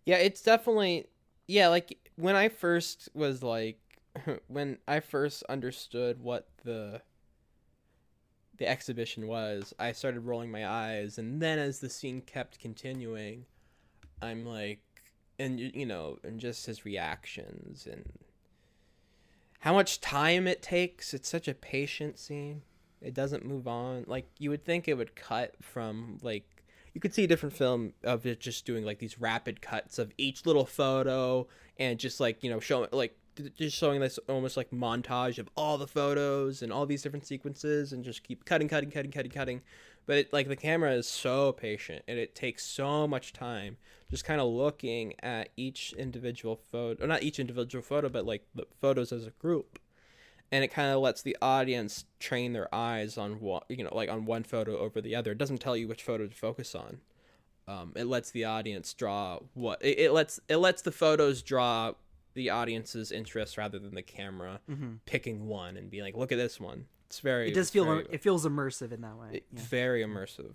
Speaker 2: Yeah, it's definitely yeah, like when I first was like when I first understood what the the exhibition was, I started rolling my eyes and then as the scene kept continuing, I'm like and you you know, and just his reactions and how much time it takes. It's such a patient scene. It doesn't move on. Like you would think it would cut from like you could see a different film of it just doing like these rapid cuts of each little photo and just like you know showing like just showing this almost like montage of all the photos and all these different sequences and just keep cutting cutting cutting cutting cutting but it, like the camera is so patient and it takes so much time just kind of looking at each individual photo or not each individual photo but like the photos as a group. And it kind of lets the audience train their eyes on what you know like on one photo over the other. It doesn't tell you which photo to focus on. Um, it lets the audience draw what it, it lets it lets the photos draw the audience's interest rather than the camera picking one and being like look at this one it's very.
Speaker 1: It does feel
Speaker 2: very,
Speaker 1: it feels immersive in that way.
Speaker 2: it-
Speaker 1: Yeah.
Speaker 2: very immersive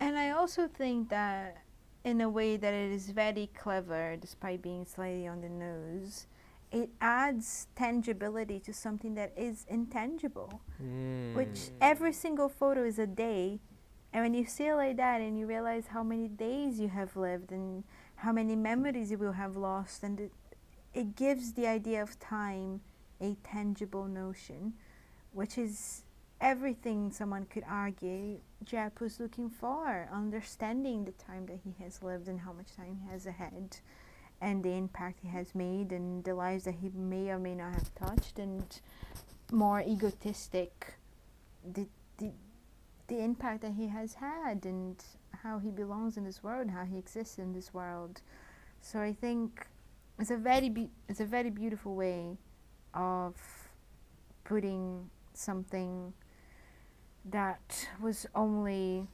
Speaker 3: And I also think that in a way that it is very clever, despite being slightly on the nose, it adds tangibility to something that is intangible
Speaker 2: Mm.
Speaker 3: which every single photo is a day and when you see it like that and you realize how many days you have lived and how many memories you will have lost and it, it gives the idea of time a tangible notion which is everything someone could argue Jep was looking for understanding the time that he has lived and how much time he has ahead and the impact he has made and the lives that he may or may not have touched and more egotistic the, the the impact that he has had and how he belongs in this world how he exists in this world. So i think it's a very be- it's a very beautiful way of putting something that was only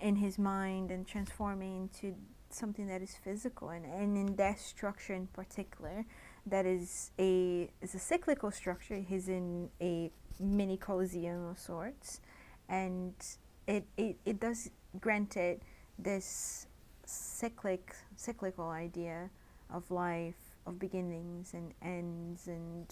Speaker 3: in his mind and transforming into something that is physical. And, and in that structure in particular that is a is a cyclical structure he's in a mini coliseum of sorts. And it, it, it does grant it this cyclic cyclical idea of life of beginnings and ends and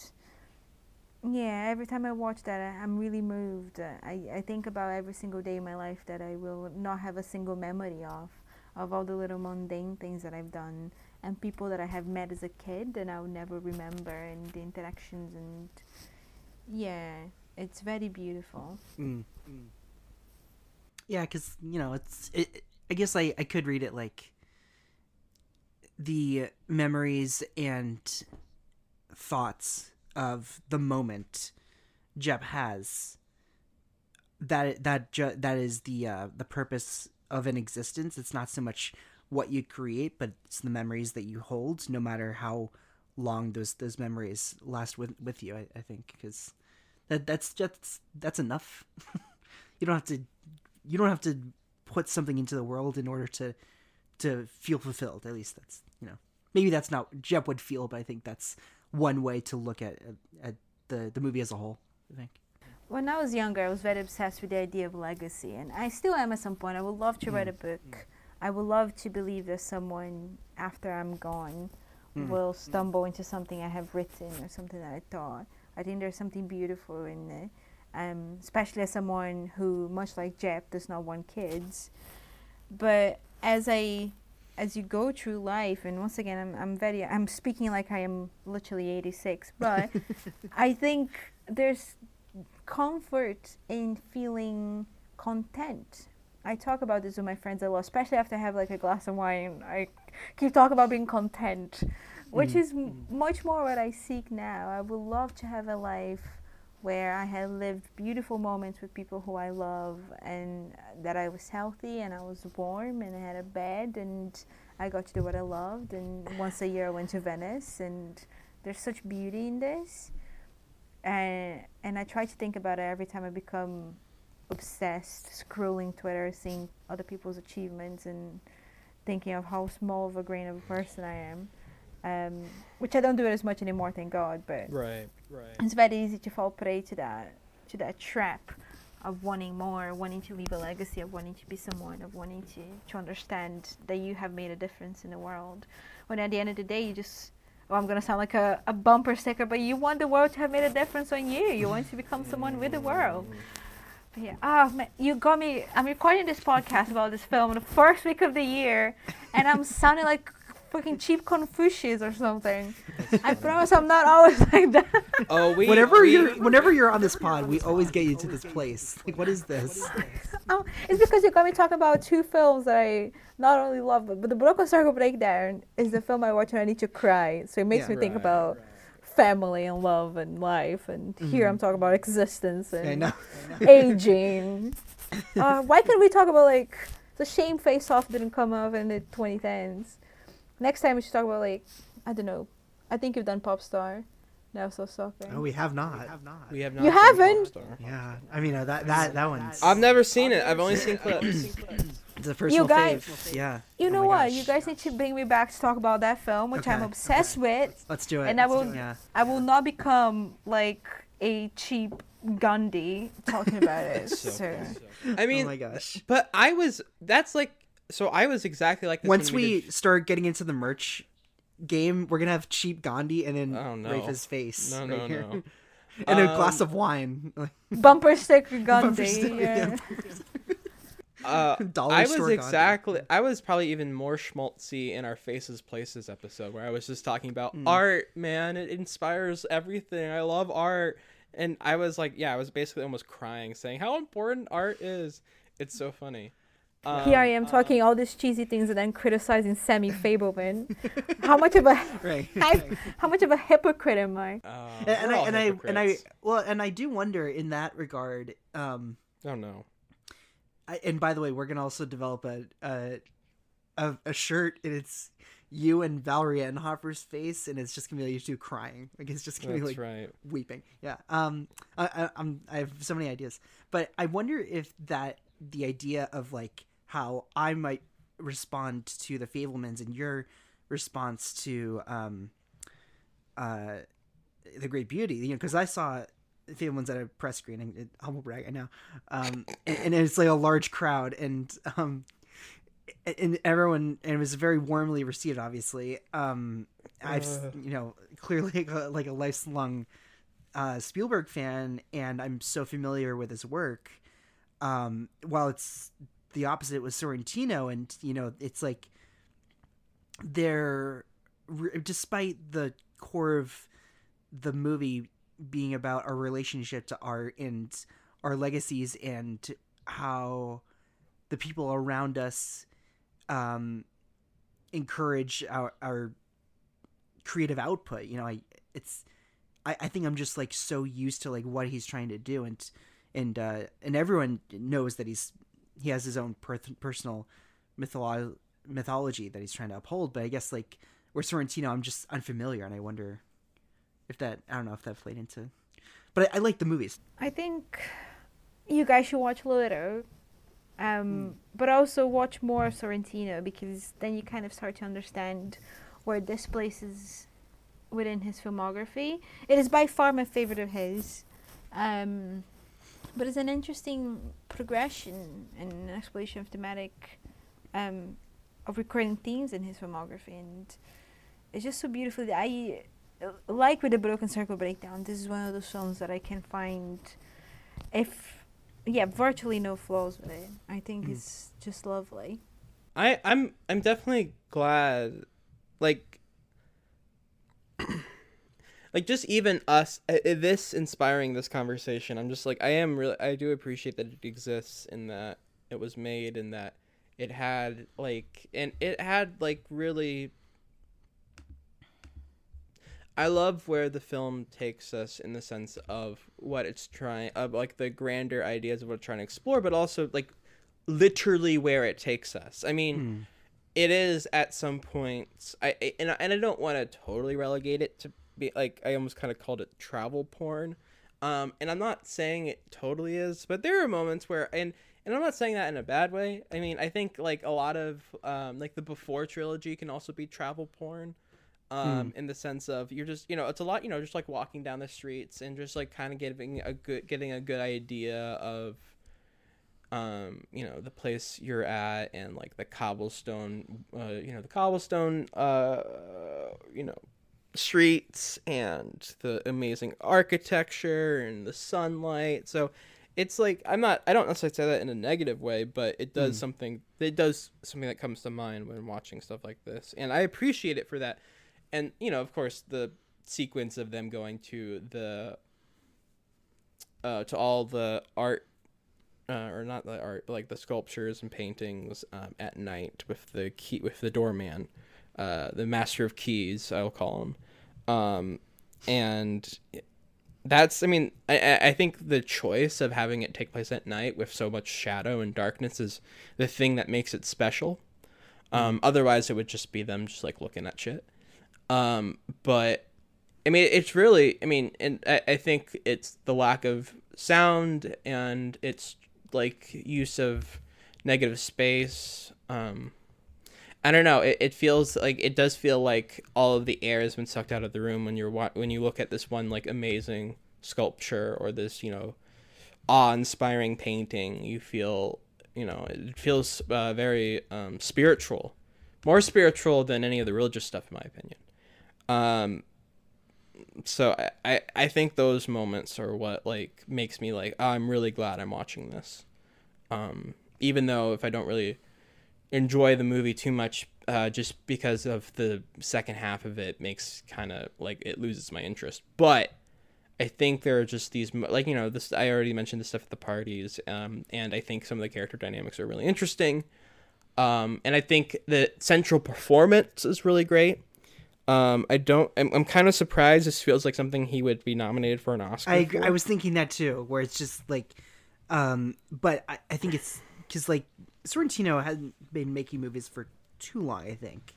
Speaker 3: yeah every time i watch that I, i'm really moved Uh, I, I think about every single day in my life that i will not have a single memory of of all the little mundane things that i've done and people that i have met as a kid and i'll never remember and the interactions and yeah it's very beautiful
Speaker 1: Mm. Yeah, because you know it's. It, I guess I I could read it like the memories and thoughts of the moment Jep has. That that ju- that is the uh, the purpose of an existence. It's not so much what you create, but it's the memories that you hold, no matter how long those those memories last with with you. I, I think because that that's just that's enough. you don't have to you don't have to put something into the world in order to to feel fulfilled. At least that's you know maybe that's not Jep would feel, but I think that's one way to look at at the the movie as a whole. I think.
Speaker 3: when I was younger, I was very obsessed with the idea of legacy, and I still am at some point. I would love to write a mm. book. Mm. I would love to believe that someone after I'm gone mm. will stumble into something I have written or something that I thought. I think there's something beautiful in it, um, especially as someone who, much like Jep, does not want kids. But as I as you go through life, and once again, I'm, I'm very, I'm speaking like I am literally 86, but I think there's comfort in feeling content. I talk about this with my friends a lot, especially after I have like a glass of wine. I keep talking about being content, which mm. is m- much more what I seek now. I would love to have a life where I had lived beautiful moments with people who I love and that I was healthy and I was warm and I had a bed and I got to do what I loved. And once a year I went to Venice and there's such beauty in this and and I try to think about it every time I become obsessed scrolling Twitter, seeing other people's achievements and thinking of how small of a grain of a person I am. Um, which I don't do it as much anymore, thank God. But
Speaker 2: Right, right.
Speaker 3: it's very easy to fall prey to that to that trap of wanting more, wanting to leave a legacy, of wanting to be someone, of wanting to to understand that you have made a difference in the world. When at the end of the day, you just well, I'm gonna sound like a, a bumper sticker, but you want the world to have made a difference on you. You want to become someone with the world. But yeah, oh man, you got me. I'm recording this podcast about this film the first week of the year, and I'm sounding like fucking cheap Confucius or something. I promise I'm not always like that.
Speaker 2: Oh, we.
Speaker 1: whenever
Speaker 2: we,
Speaker 1: you're whenever you're on this pod, we always get you to this place. Like, what is this?
Speaker 3: Oh, it's because you got me talking about two films that I not only love, but, but the Broken Circle Breakdown is the film I watch when I need to cry. So it makes
Speaker 1: Yeah.
Speaker 3: me think
Speaker 2: Right,
Speaker 3: about family and love and life. And here I'm talking about existence
Speaker 1: I
Speaker 3: and aging. uh, why can't we talk about like the shame Face Off didn't come out in the 2010s? Next time we should talk about like I don't know. I think you've done Pop Star. Now so soccer.
Speaker 1: Oh, we have not.
Speaker 2: We have not
Speaker 3: You haven't?
Speaker 1: Yeah, I mean uh, that that that one's
Speaker 2: I've never seen it. I've only seen clips.
Speaker 1: it's a personal
Speaker 3: guys-
Speaker 1: fave. Yeah.
Speaker 3: You
Speaker 1: Oh
Speaker 3: know
Speaker 1: my
Speaker 3: what?
Speaker 1: gosh.
Speaker 3: You guys need to bring me back to talk about that film, which I'm
Speaker 1: Okay.
Speaker 3: obsessed with.
Speaker 1: Let's do it.
Speaker 3: And I
Speaker 1: Let's do
Speaker 3: will-
Speaker 1: Yeah.
Speaker 3: I will not become like a cheap Gandhi talking about it.
Speaker 2: So
Speaker 3: so.
Speaker 2: I mean,
Speaker 1: oh my gosh.
Speaker 2: but I was. That's like. So I was exactly like this
Speaker 1: Once
Speaker 2: when
Speaker 1: we
Speaker 2: did-
Speaker 1: start getting into the merch game. We're gonna have cheap Gandhi and then
Speaker 2: Oh, no.
Speaker 1: Rafa's face.
Speaker 2: No,
Speaker 1: right
Speaker 2: no,
Speaker 1: here.
Speaker 2: no.
Speaker 1: and a glass
Speaker 2: Um,
Speaker 1: of wine.
Speaker 3: Bumper sticker Gandhi.
Speaker 1: bumper sticker,
Speaker 3: yeah.
Speaker 2: Uh,
Speaker 1: Dollar
Speaker 2: I
Speaker 1: store
Speaker 2: was
Speaker 1: Gandhi.
Speaker 2: exactly. I was probably even more schmaltzy in our Faces Places episode where I was just talking about
Speaker 1: Hmm.
Speaker 2: art. Man, it inspires everything. I love art, and I was like, yeah, I was basically almost crying, saying how important art is. It's so funny. Um,
Speaker 3: Here I am talking all these cheesy things and then criticizing Sammy Fabelman. how much of a
Speaker 1: right.
Speaker 3: I, how much of a hypocrite am I?
Speaker 2: uh,
Speaker 1: and, and I
Speaker 2: all
Speaker 1: and I and I well and I do wonder in that regard. Um,
Speaker 2: Oh no.
Speaker 1: I, and by the way, we're gonna also develop a a a, a shirt, and it's you and Valerie Ettenhofer's face, and it's just gonna be like you two crying. Like it's just gonna
Speaker 2: That's
Speaker 1: be like
Speaker 2: right.
Speaker 1: weeping. Yeah. Um. I, I, I'm. I have so many ideas, but I wonder if that the idea of like how I might respond to the Fabelmans and your response to um uh the Great Beauty, you know, because I saw the Fabelmans at a press screening. It, humble brag, I know. Um, and, and it's like a large crowd, and um, and everyone, and it was very warmly received. Obviously, um, I've
Speaker 2: Uh.
Speaker 1: you know clearly like a, like a lifelong uh, Spielberg fan, and I'm so familiar with his work. Um, while it's the opposite with Sorrentino, and you know, it's like they're despite the core of the movie being about our relationship to art and our legacies and how the people around us um, encourage our, our creative output. You know, I it's I, I think I'm just like so used to like what he's trying to do and and uh, and everyone knows that he's he has his own per- personal mytholo- mythology that he's trying to uphold. But I guess like where Sorrentino, I'm just unfamiliar, and I wonder if that I don't know if that played into. But I, I like the movies.
Speaker 3: I think you guys should watch Loro, um, but also watch more of Sorrentino because then you kind of start to understand where this places within his filmography. It is by far my favorite of his, um, but it's an interesting progression and an exploration of thematic, um, of recurring themes in his filmography, and it's just so beautifully. I like with the Broken Circle breakdown. This is one of those films that I can find, if yeah, virtually no flaws with it. I think
Speaker 1: Mhm.
Speaker 3: it's just lovely.
Speaker 2: I I'm I'm definitely glad like like just even us uh, uh, this inspiring this conversation I'm just like I am really I do appreciate that it exists and that it was made and that it had like and it had like really I love where the film takes us in the sense of what it's trying of like the grander ideas of what it's trying to explore but also like literally where it takes us. I mean, it is at some points. I I- and I, and I don't want to totally relegate it to be like I almost kind of called it travel porn. Um, and I'm not saying it totally is, but there are moments where and and I'm not saying that in a bad way. I mean, I think like a lot of um, like the before trilogy can also be travel porn. Um, in the sense of you're just you know it's a lot you know just like walking down the streets and just like kind of getting a good getting a good idea of um, you know, the place you're at and like the cobblestone, uh, you know, the cobblestone, uh, you know, streets and the amazing architecture and the sunlight. So it's like I'm not I don't necessarily say that in a negative way, but it does something it does something that comes to mind when watching stuff like this. And I appreciate it for that. And you know, of course, the sequence of them going to the uh, to all the art uh, or not the art, but like the sculptures and paintings um, at night with the key with the doorman, uh, the master of keys, I'll call him, um, and that's I mean I I think the choice of having it take place at night with so much shadow and darkness is the thing that makes it special. Um, otherwise, it would just be them just like looking at shit. Um, but I mean, it's really, I mean, and I, I think it's the lack of sound and it's like use of negative space. Um, I don't know. It, it feels like it does feel like all of the air has been sucked out of the room when you're when you look at this one like amazing sculpture or this you know awe-inspiring painting. You feel you know it feels uh, very um, spiritual, more spiritual than any of the religious stuff in my opinion. Um, so I, I, I think those moments are what like makes me like oh, I'm really glad I'm watching this. Um, even though if I don't really enjoy the movie too much, uh, just because of the second half of it makes kind of like it loses my interest. But I think there are just these like you know this I already mentioned the stuff at the parties, um, and I think some of the character dynamics are really interesting. Um, and I think the central performance is really great. Um, I don't. I'm, I'm kind of surprised. This feels like something he would be nominated for an Oscar.
Speaker 1: I agree,
Speaker 2: for.
Speaker 1: I was thinking that too, where it's just like, um, but I, I think it's because like Sorrentino hadn't been making movies for too long. I think,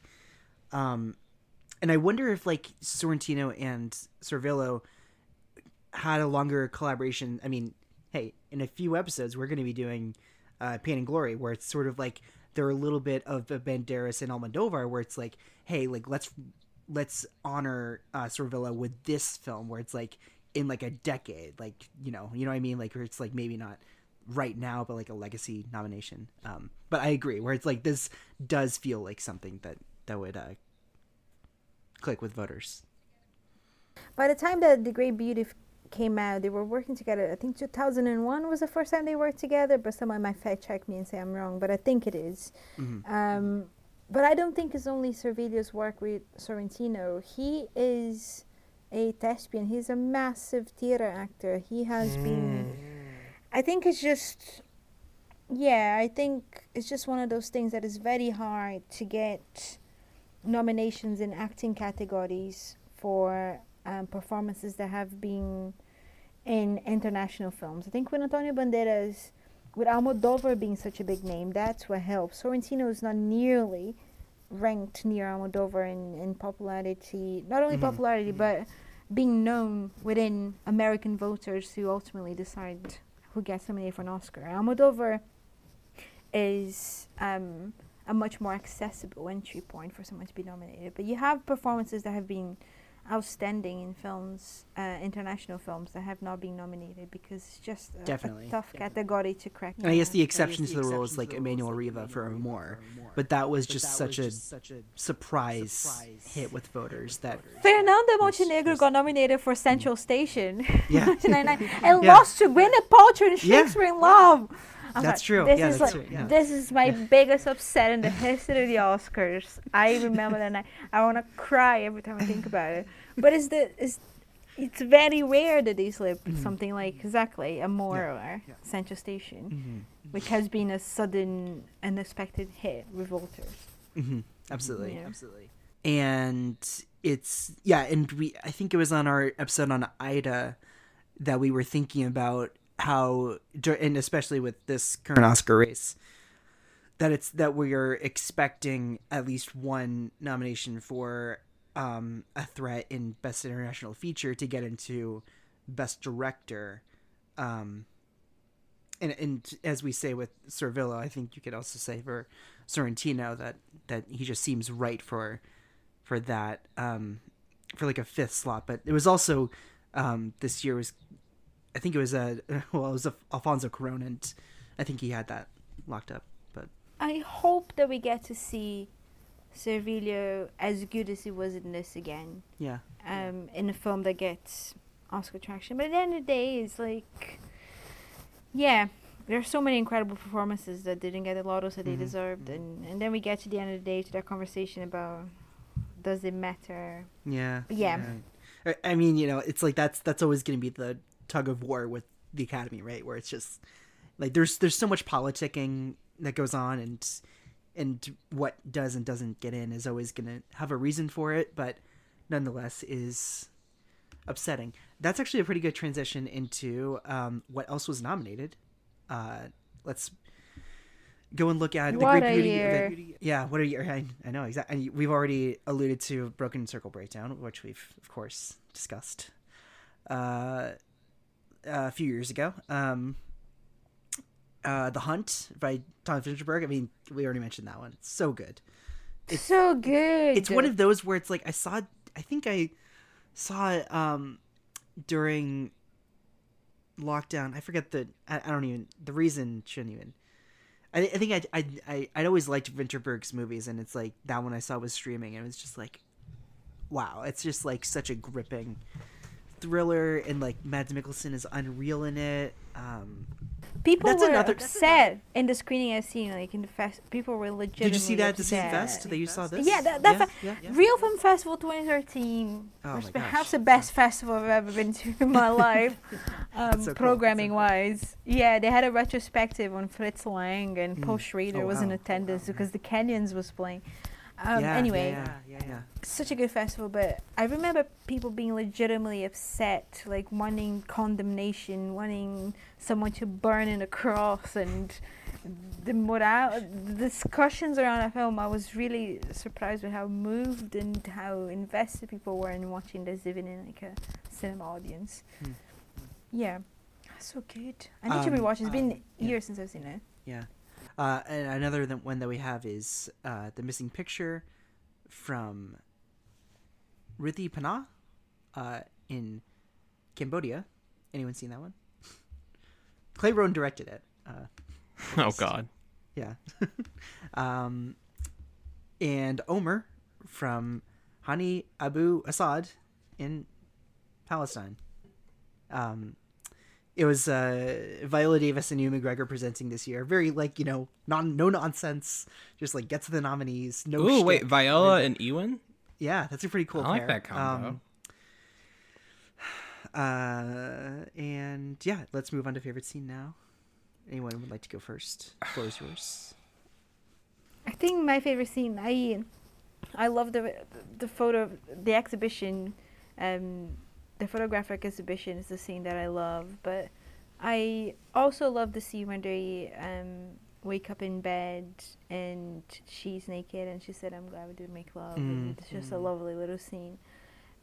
Speaker 1: um, and I wonder if like Sorrentino and Servillo had a longer collaboration. I mean, hey, in a few episodes we're going to be doing uh, Pain and Glory, where it's sort of like they're a little bit of Banderas and Almodovar, where it's like, hey, like let's let's honor uh, Servillo with this film, where it's like in like a decade, like you know, you know what I mean, like where it's like maybe not right now, but like a legacy nomination. Um, but I agree, where it's like this does feel like something that that would uh, click with voters.
Speaker 3: By the time that The Great Beauty came out, they were working together. I think 2001 was the first time they worked together, but someone might fact check me and say I'm wrong, but I think it is. Um, but I don't think it's only Servillo's work with Sorrentino. He is a thespian. He's a massive theater actor. He has been. I think it's just. Yeah, I think it's just one of those things that is very hard to get nominations in acting categories for um, performances that have been in international films. I think with Antonio Banderas, with Almodovar being such a big name, that's what helps. Sorrentino is not nearly ranked near Almodovar in, in popularity, not only popularity, but being known within American voters who ultimately decide who gets nominated for an Oscar. Almodovar is um, a much more accessible entry point for someone to be nominated. But you have performances that have been outstanding in films, uh, international films that have not been nominated because it's just a, a
Speaker 1: Definitely.
Speaker 3: tough category to crack.
Speaker 1: And I guess the exception to the rule is like Emmanuelle Riva for Amour, but that was just such a surprise hit with voters that
Speaker 3: Fernanda Montenegro got nominated for Central Station.
Speaker 1: Yeah.
Speaker 3: and
Speaker 1: Yeah.
Speaker 3: lost to Gwyneth Paltrow in
Speaker 1: Yeah.
Speaker 3: Shakespeare in Love.
Speaker 1: That's
Speaker 3: like,
Speaker 1: true.
Speaker 3: This
Speaker 1: Yeah,
Speaker 3: is
Speaker 1: that's
Speaker 3: like
Speaker 1: true. Yeah.
Speaker 3: this is my biggest upset in the history of the Oscars. I remember that night. I want to cry every time I think about it. But it's the it's it's very rare that they slip mm-hmm. something like exactly Amour or Central Station, mm-hmm. which has been a sudden, unexpected hit with voters.
Speaker 1: hmm Absolutely,
Speaker 3: Yeah.
Speaker 1: absolutely. And it's yeah, and we I think it was on our episode on Ida that we were thinking about how and especially with this current Oscar race that it's that we are expecting at least one nomination for um, a threat in best international feature to get into best director um, and and as we say with Servillo, I think you could also say for Sorrentino that that he just seems right for for that um, for like a fifth slot. But it was also um, this year was I think it was a well it was Alfonso Cuarón and I think he had that locked up. But
Speaker 3: I hope that we get to see Servillo as good as he was in this again.
Speaker 1: yeah,
Speaker 3: um, in a film that gets Oscar traction. But at the end of the day, it's like, yeah, there are so many incredible performances that didn't get the laurels that they deserved, and and then we get to the end of the day to that conversation about does it matter?
Speaker 1: yeah,
Speaker 3: Yeah.
Speaker 1: I- I mean, you know, it's like that's that's always going to be the tug of war with the Academy, right? Where it's just like there's there's so much politicking that goes on, and and what does and doesn't get in is always going to have a reason for it, but nonetheless is upsetting. That's actually a pretty good transition into um, what else was nominated. Uh, let's go and look at the Great Beauty. the- yeah, what are you I, I know exactly. We've already alluded to Broken Circle Breakdown, which we've of course discussed uh, a few years ago. Um, uh, the Hunt by Tom Vinterberg. I mean, we already mentioned that one. It's so good.
Speaker 3: It's so good.
Speaker 1: It's one of those where it's like I saw. I think I saw it um, during lockdown. I forget the. I, I don't even. The reason shouldn't even. I, I think I I I I'd always liked Vinterberg's movies, and it's like that one I saw was streaming, and it was just like, wow, it's just like such a gripping thriller, and like Mads Mikkelsen is unreal in it. Um,
Speaker 3: People
Speaker 1: That's
Speaker 3: were
Speaker 1: another-
Speaker 3: upset in the screening I've seen, like in the fest. People were legitimately
Speaker 1: did you see that at the same fest that you saw this?
Speaker 3: Yeah, that, that
Speaker 1: yeah,
Speaker 3: fe-
Speaker 1: yeah, yeah.
Speaker 3: Real Film Festival 2013
Speaker 1: Oh
Speaker 3: was perhaps
Speaker 1: gosh.
Speaker 3: the best festival I've ever been to in my life, um,
Speaker 1: so cool.
Speaker 3: programming wise. Yeah, they had a retrospective on Fritz Lang, and
Speaker 1: Mm.
Speaker 3: Paul Schrader
Speaker 1: Oh,
Speaker 3: was in
Speaker 1: wow.
Speaker 3: attendance because the Canyons was playing. Um,
Speaker 1: Yeah,
Speaker 3: anyway,
Speaker 1: yeah, yeah, yeah,
Speaker 3: such a good festival, but I remember people being legitimately upset, like wanting condemnation, wanting someone to burn in a cross, and the moral the discussions around the film. I was really surprised with how moved and how invested people were in watching this, even in like a cinema audience.
Speaker 1: Hmm.
Speaker 3: Yeah, so good. I need to
Speaker 1: Um,
Speaker 3: rewatch. It's been
Speaker 1: um, yeah.
Speaker 3: years since I've seen it.
Speaker 1: Yeah. Uh, and another th- one that we have is uh, the missing picture from Rithy Panh uh, in Cambodia. Anyone seen that one? Clay Rowan directed it. Uh,
Speaker 2: Oh God.
Speaker 1: yeah. um, and Omar from Hani Abu Assad in Palestine. Um, it was uh, Viola Davis and Ewan McGregor presenting this year. Very like you know, non no nonsense. Just like get to the nominees. No.
Speaker 2: Ooh, wait,
Speaker 1: shtick.
Speaker 2: Viola and Ewan.
Speaker 1: Yeah, that's a pretty cool.
Speaker 2: I like
Speaker 1: pair.
Speaker 2: that combo.
Speaker 1: Um, uh, and yeah, let's move on to favorite scene now. Anyone would like to go first? Floor is yours.
Speaker 3: I think my favorite scene. I I love the the photo, the exhibition, um, the photographic exhibition is the scene that I love. But I also love the scene when they um, wake up in bed and she's naked and she said, "I'm glad we did make love." and
Speaker 1: Mm.
Speaker 3: It's just a lovely little scene.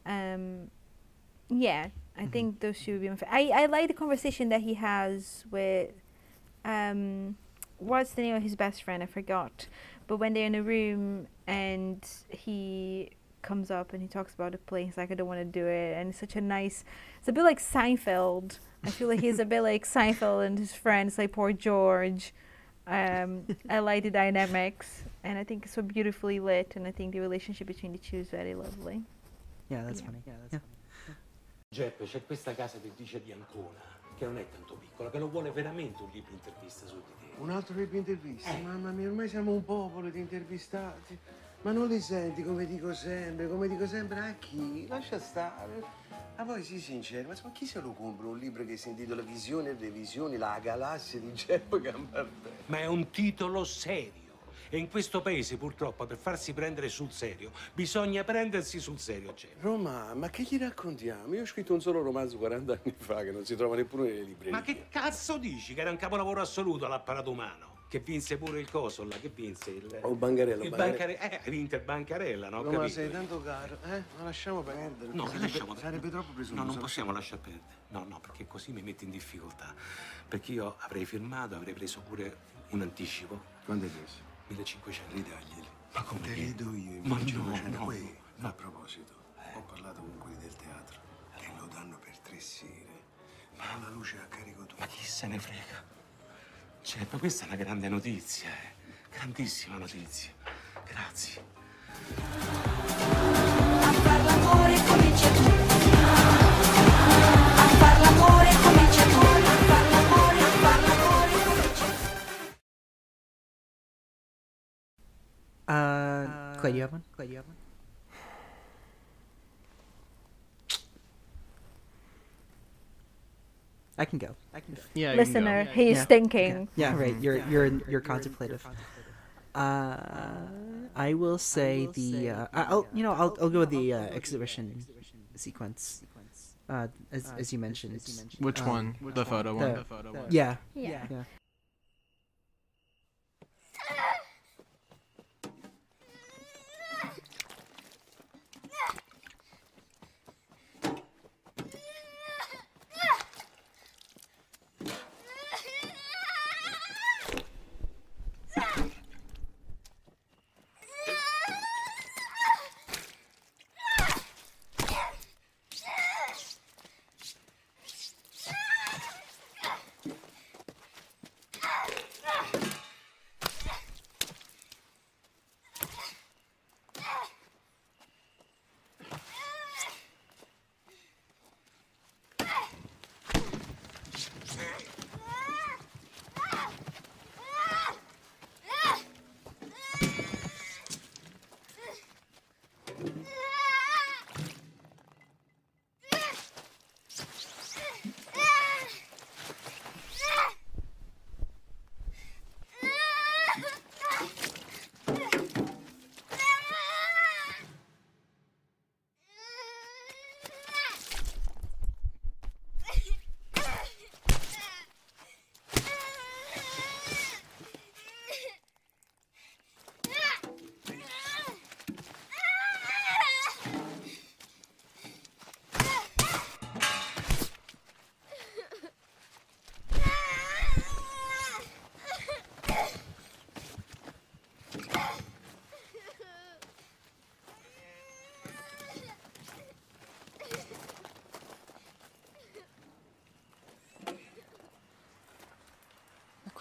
Speaker 3: Um, yeah, I think those two would be my. Fa- I I like the conversation that he has with. Um, what's the name of his best friend? I forgot. But when they're in a room and he comes up and he talks about the play, he's like, I don't want to do it. And it's such a nice, it's a bit like Seinfeld. I feel like he's a bit like Seinfeld and his friends, like poor George. Um, I like the dynamics and I think it's so beautifully lit. And I think the relationship between the two is very lovely.
Speaker 1: Yeah, that's
Speaker 3: Yeah.
Speaker 1: funny. Yeah, that's funny.
Speaker 5: Geppe, c'è questa casa editrice di Ancona, che non è tanto piccola, che lo vuole veramente un libro intervista su di te.
Speaker 4: Un altro libro intervista? Mamma mia, ormai siamo un popolo di intervistati. Ma non li senti come dico sempre, come dico sempre a chi? Lascia stare. Ma poi sii sincero, ma chi se lo compra un libro che si intitola Visioni e Revisioni, la galassia di Geppo Gambardella?
Speaker 5: Ma è un titolo serio. E in questo paese, purtroppo, per farsi prendere sul serio, bisogna prendersi sul serio, Geppe.
Speaker 4: Roma, ma che gli raccontiamo? Io ho scritto un solo romanzo 40 anni fa che non si trova neppure nelle librerie.
Speaker 5: Ma che cazzo dici? Che era un capolavoro assoluto all'apparato umano. Che vinse pure il coso là, che vinse il...
Speaker 4: Oh, Bancarella,
Speaker 5: il
Speaker 4: Bancarella.
Speaker 5: Bancare... Eh, vinto il Bancarella, no? Capito.
Speaker 4: sei tanto caro, eh? Ma lasciamo perdere.
Speaker 5: No, che
Speaker 4: sarebbe,
Speaker 5: lasciamo
Speaker 4: sarebbe troppo presunto.
Speaker 5: No, non possiamo lasciar perdere. No, no, perché così mi metti in difficoltà. Perché io avrei firmato, avrei preso pure un anticipo.
Speaker 4: Quando hai preso?
Speaker 5: 1500.
Speaker 4: Ridaglieli.
Speaker 5: Ma come
Speaker 4: Te li do io,
Speaker 5: Ma no,
Speaker 4: 1500.
Speaker 5: no,
Speaker 4: Poi,
Speaker 5: no.
Speaker 4: a proposito, ho parlato con quelli del teatro che lo danno per tre sere. Ma la luce a carico tu.
Speaker 5: Ma chi se ne frega? Cioè, ma questa è una grande notizia, eh. Grandissima notizia. Grazie.
Speaker 6: A far l'amore comincia tu. A far l'amore comincia tu. A far l'amore, a far l'amore comincia tu.
Speaker 1: Uh, Clay, do you have I can go. I can go.
Speaker 2: Yeah. you can go.
Speaker 3: Listener, he's
Speaker 1: Yeah.
Speaker 3: thinking.
Speaker 1: Yeah, right. You're you're you're contemplative. Uh, I will say the. Uh, I- I'll you know I'll I'll go with the uh, exhibition sequence. Uh, as as you mentioned.
Speaker 2: Which
Speaker 1: Um,
Speaker 2: one? The photo one.
Speaker 1: the-
Speaker 2: The photo one.
Speaker 1: Yeah.
Speaker 3: Yeah.
Speaker 1: Yeah.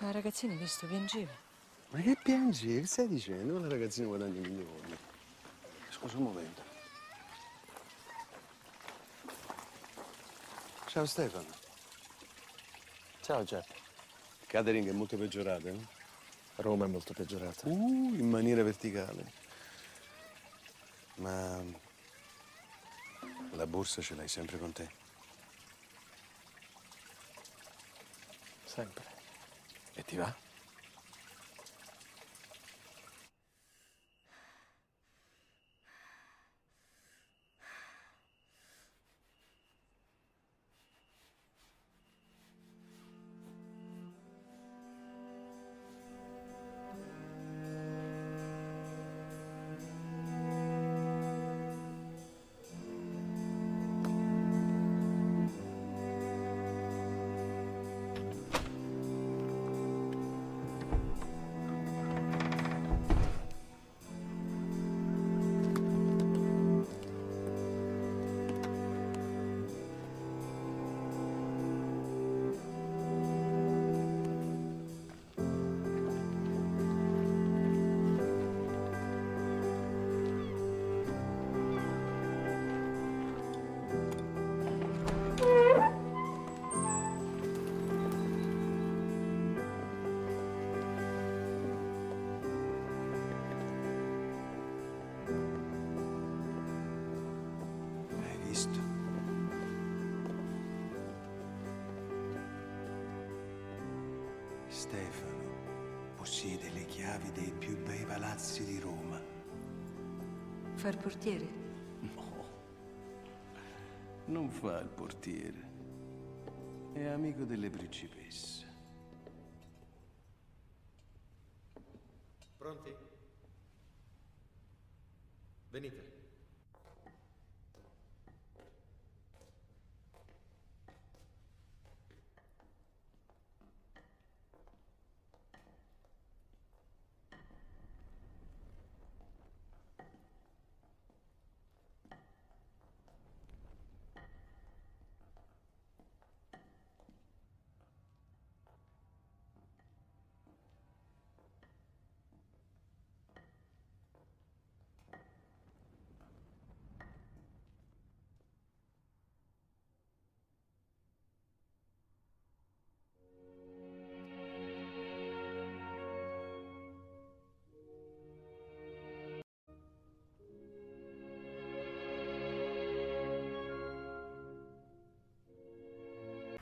Speaker 7: Quella ragazzina, hai visto, piangeva.
Speaker 4: Ma che piangi? Che stai dicendo? Quella ragazzina guadagna milioni. Scusa un momento. Ciao Stefano.
Speaker 8: Ciao Giuseppe.
Speaker 4: Catering è molto peggiorata, no?
Speaker 8: Roma è molto peggiorata.
Speaker 4: Uh, in maniera verticale. Ma la borsa ce l'hai sempre con te?
Speaker 8: Sempre.
Speaker 4: E panettiere. È amico delle principesse.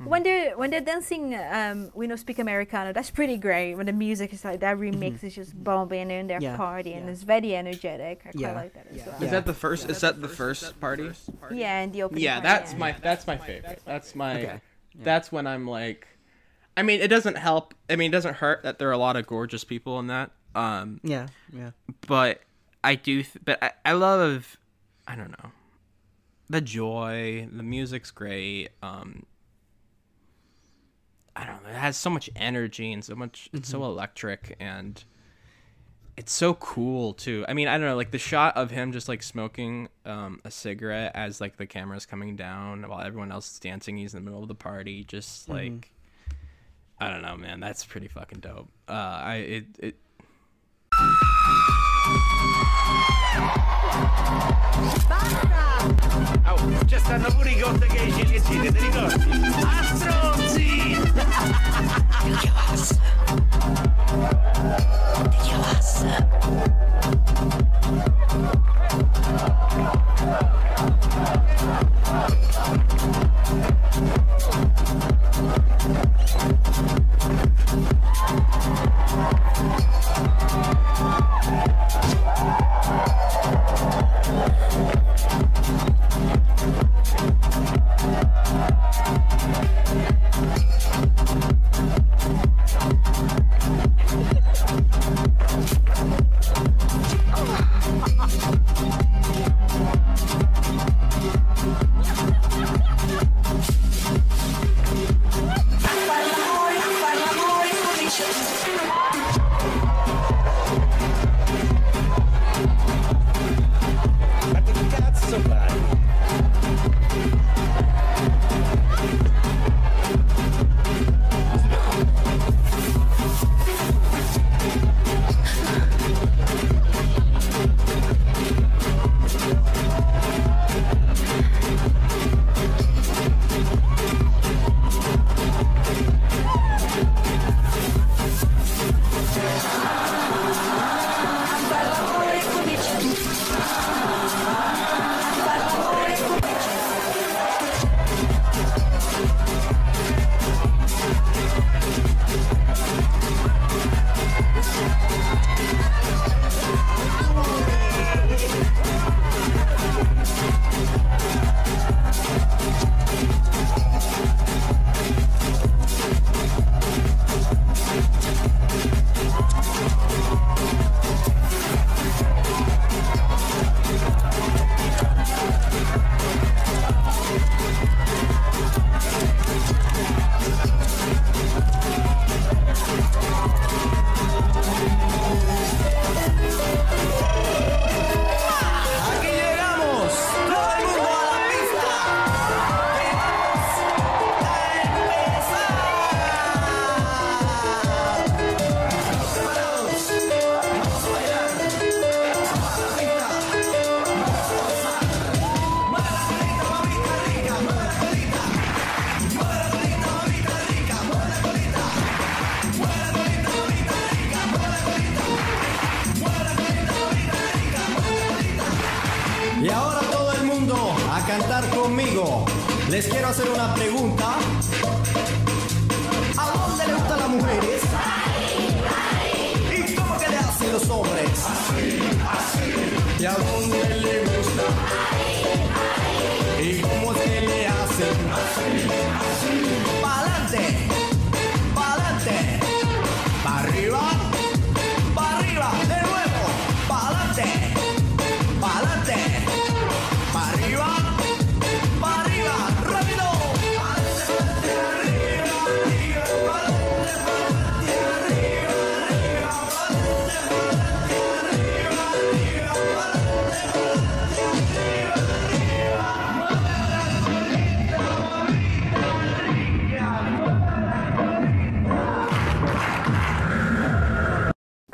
Speaker 3: When they're when they're dancing, um, We No Speak Americano. That's pretty great. When the music is like that remix is just bombing and they're
Speaker 1: Yeah,
Speaker 3: partying.
Speaker 1: yeah.
Speaker 3: It's very energetic. I quite
Speaker 1: Yeah,
Speaker 3: like that as
Speaker 1: yeah.
Speaker 3: well.
Speaker 1: Yeah.
Speaker 2: Is that the first? Is that the first party?
Speaker 3: Yeah, and the opening.
Speaker 2: Yeah, that's
Speaker 3: yeah.
Speaker 2: my that's my favorite. That's my
Speaker 1: Okay.
Speaker 2: that's when I'm like I mean, it doesn't help. I mean, it doesn't hurt that there are a lot of gorgeous people in that. Um
Speaker 1: Yeah, yeah.
Speaker 2: but I do th- but I, I love I don't know. The joy, the music's great. Um I don't know, it has so much energy and so much it's so electric and it's so cool too. I mean, I don't know, like the shot of him just like smoking um, a cigarette as like the camera's coming down while everyone else is dancing. He's in the middle of the party, just like I don't know, man. That's pretty fucking dope. Uh, I it it
Speaker 5: Oh, ci stanno pure i conti che i ciliegini, ti
Speaker 9: You give us. Hacer una pregunta.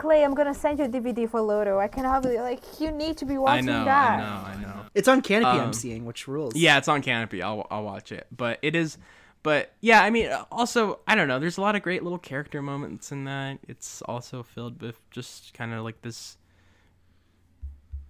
Speaker 3: Clay, I'm gonna send you a DVD for Loro. I can have it. Like, you need to be
Speaker 2: I
Speaker 3: watching
Speaker 2: know,
Speaker 3: that.
Speaker 2: I know, I know.
Speaker 1: It's on Kanopy. I'm
Speaker 2: Um,
Speaker 1: seeing, which rules.
Speaker 2: Yeah, it's on Kanopy. I'll I'll watch it. But it is but yeah, I mean also, I don't know, there's a lot of great little character moments in that. It's also filled with just kind of like this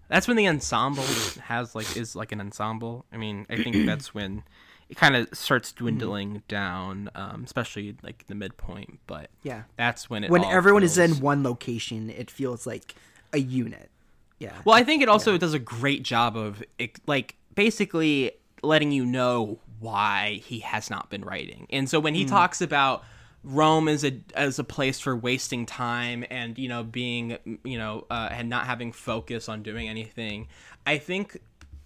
Speaker 2: That's when the ensemble has like is like an ensemble. I mean, I think that's when it kind of starts
Speaker 1: Mm-hmm.
Speaker 2: dwindling down, um, especially like the midpoint. But
Speaker 1: Yeah.
Speaker 2: that's when it
Speaker 1: when everyone is in one location, it feels like a unit. Yeah.
Speaker 2: Well, I think it also does a great job of like basically letting you know why he has not been writing. And so when he
Speaker 1: Mm.
Speaker 2: talks about Rome as a as a place for wasting time and you know being you know uh, and not having focus on doing anything, I think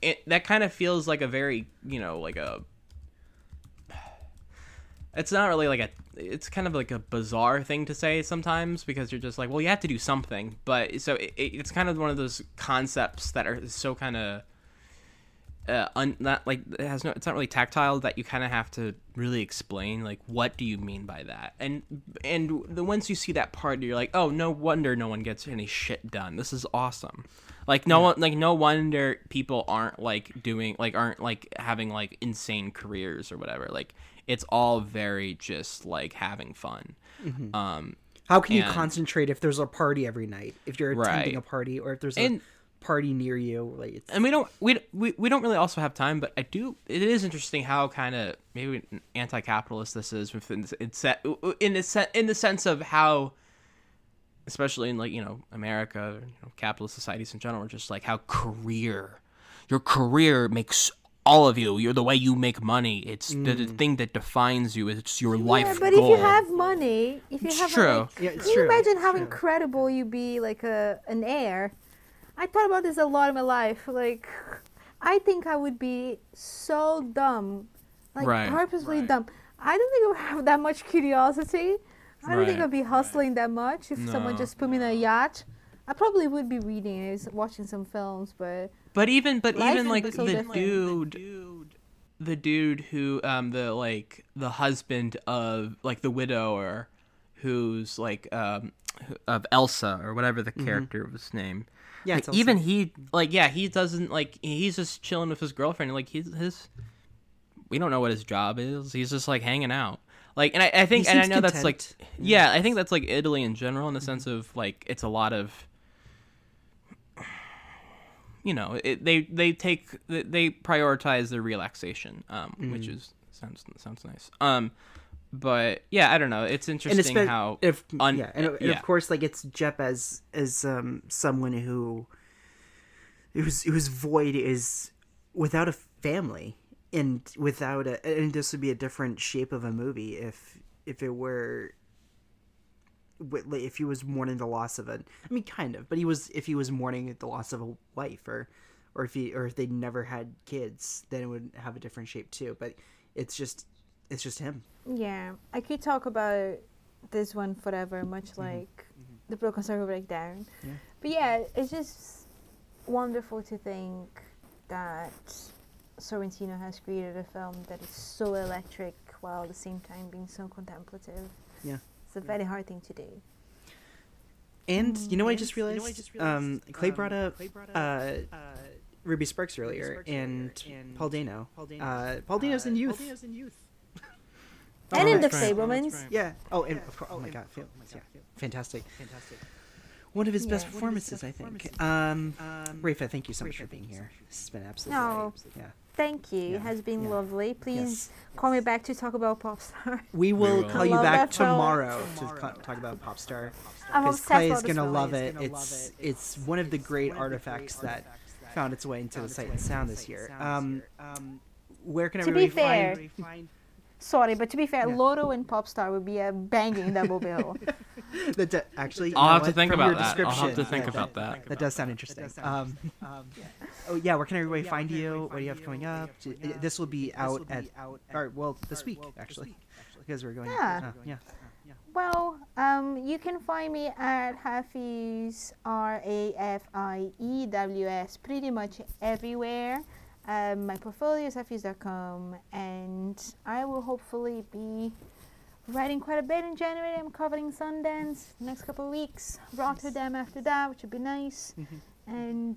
Speaker 2: it that kind of feels like a very you know like a it's not really like a it's kind of like a bizarre thing to say sometimes because you're just like well you have to do something. But so it, it- it's kind of one of those concepts that are so kind of uh, un, not like it has no it's not really tactile that you kind of have to really explain like what do you mean by that? And and the once you see that part you're like oh no wonder no one gets any shit done. This is awesome. Like no one like no wonder people aren't like doing like aren't like having like insane careers or whatever. Like it's all very just like having fun
Speaker 1: Mhm.
Speaker 2: um
Speaker 1: How can you concentrate if there's a party every night? If you're attending
Speaker 2: Right.
Speaker 1: a party, or if there's a party near you, like it's,
Speaker 2: and we don't we, we we don't really also have time but i do it is interesting how kind of maybe anti-capitalist this is within it's in the in the sense of how especially in like you know america you know, capitalist societies in general are just like how career your career makes all of you you're the way you make money it's the, the
Speaker 1: Mm.
Speaker 2: thing that defines you it's your life
Speaker 3: but
Speaker 2: goal
Speaker 3: if you have money, if you
Speaker 2: It's
Speaker 3: have,
Speaker 2: true.
Speaker 3: Like,
Speaker 1: Yeah, it's
Speaker 3: can
Speaker 1: true,
Speaker 3: you imagine
Speaker 1: it's
Speaker 3: how
Speaker 1: true.
Speaker 3: incredible you'd be, like a an heir? I thought about this a lot in my life. Like, I think I would be so dumb, like
Speaker 2: Right,
Speaker 3: purposely dumb. I don't think I would have that much curiosity. I don't think I'd be hustling that much if someone just put me in a yacht. I probably would be reading it, watching some films, but
Speaker 2: But even but
Speaker 3: Life
Speaker 2: even like
Speaker 3: so
Speaker 2: the
Speaker 3: different.
Speaker 2: dude, the dude who um the like the husband of like the widower, who's like um of Elsa or whatever the character was name.
Speaker 1: Mm-hmm. Yeah,
Speaker 2: Like,
Speaker 1: it's
Speaker 2: even he like yeah he doesn't like he's just chilling with his girlfriend like he's his. We don't know what his job is. He's just like hanging out. Like, and I, I think, and I
Speaker 1: seems
Speaker 2: know that's like, yeah, I think that's like Italy in general in the sense of like it's a lot of you know it, they they take they prioritize their relaxation um which
Speaker 1: Mm.
Speaker 2: is sounds sounds nice um but yeah i don't know it's interesting
Speaker 1: espe-
Speaker 2: how
Speaker 1: if
Speaker 2: un-
Speaker 1: yeah, and, and
Speaker 2: yeah.
Speaker 1: of course, like it's Jep as as um someone who whose whose void is without a family and without a and this would be a different shape of a movie if if it were if he was mourning the loss of a I mean kind of but he was if he was mourning the loss of a wife or or if he or if they never had kids then it would have a different shape too but it's just it's just him
Speaker 3: Yeah, I could talk about this one forever, much
Speaker 1: Mm-hmm.
Speaker 3: like the Broken Circle Breakdown.
Speaker 1: Yeah.
Speaker 3: But yeah, it's just wonderful to think that Sorrentino has created a film that is so electric while at the same time being so contemplative.
Speaker 1: Yeah.
Speaker 3: It's a very hard thing to do.
Speaker 1: And you know, what I
Speaker 3: Mm.
Speaker 1: just realized, um, Clay brought up uh, Ruby Sparks earlier, and, Paul Dano. Uh, Paul Dano's in Youth.
Speaker 3: and in The
Speaker 2: that's.
Speaker 3: Fabelmans.
Speaker 1: Yeah. Oh, and of course, oh my God, Fa- yeah, fantastic. Fantastic. One of his best performances, I think. Um, Rafa, thank you so much for being here. This has been absolutely
Speaker 3: No.
Speaker 1: yeah.
Speaker 3: Thank you. It has been lovely. Please call me back to talk about Popstar.
Speaker 1: We will
Speaker 2: will.
Speaker 1: call you back
Speaker 3: that film.
Speaker 1: tomorrow to talk about Popstar.
Speaker 3: I'm
Speaker 1: Because
Speaker 3: obsessed
Speaker 1: Clay is gonna love it. It's it's one of the great artifacts that found its way into the Sight and Sound this year. Um, where can
Speaker 3: To be
Speaker 1: everybody
Speaker 3: fair,
Speaker 1: find?
Speaker 3: Sorry, but to be fair,
Speaker 1: Yeah.
Speaker 3: Loro and Popstar would be a banging double bill.
Speaker 1: That d- actually, you
Speaker 2: I'll have to think
Speaker 1: From
Speaker 2: about
Speaker 1: your
Speaker 2: that. I'll have to think about that.
Speaker 1: That does sound interesting. Um, oh yeah, where can everybody find you? What do you have coming up? D- uh, This will be out at, or well, this week actually, because we're going.
Speaker 3: Yeah.
Speaker 1: uh, yeah.
Speaker 3: Well, um, you can find me at Rafiews R A F I E W S pretty much everywhere. Um, my portfolio is rafiews.com, and I will hopefully be writing quite a bit in January. I'm covering Sundance next couple of weeks, Rotterdam after that, which would be nice, and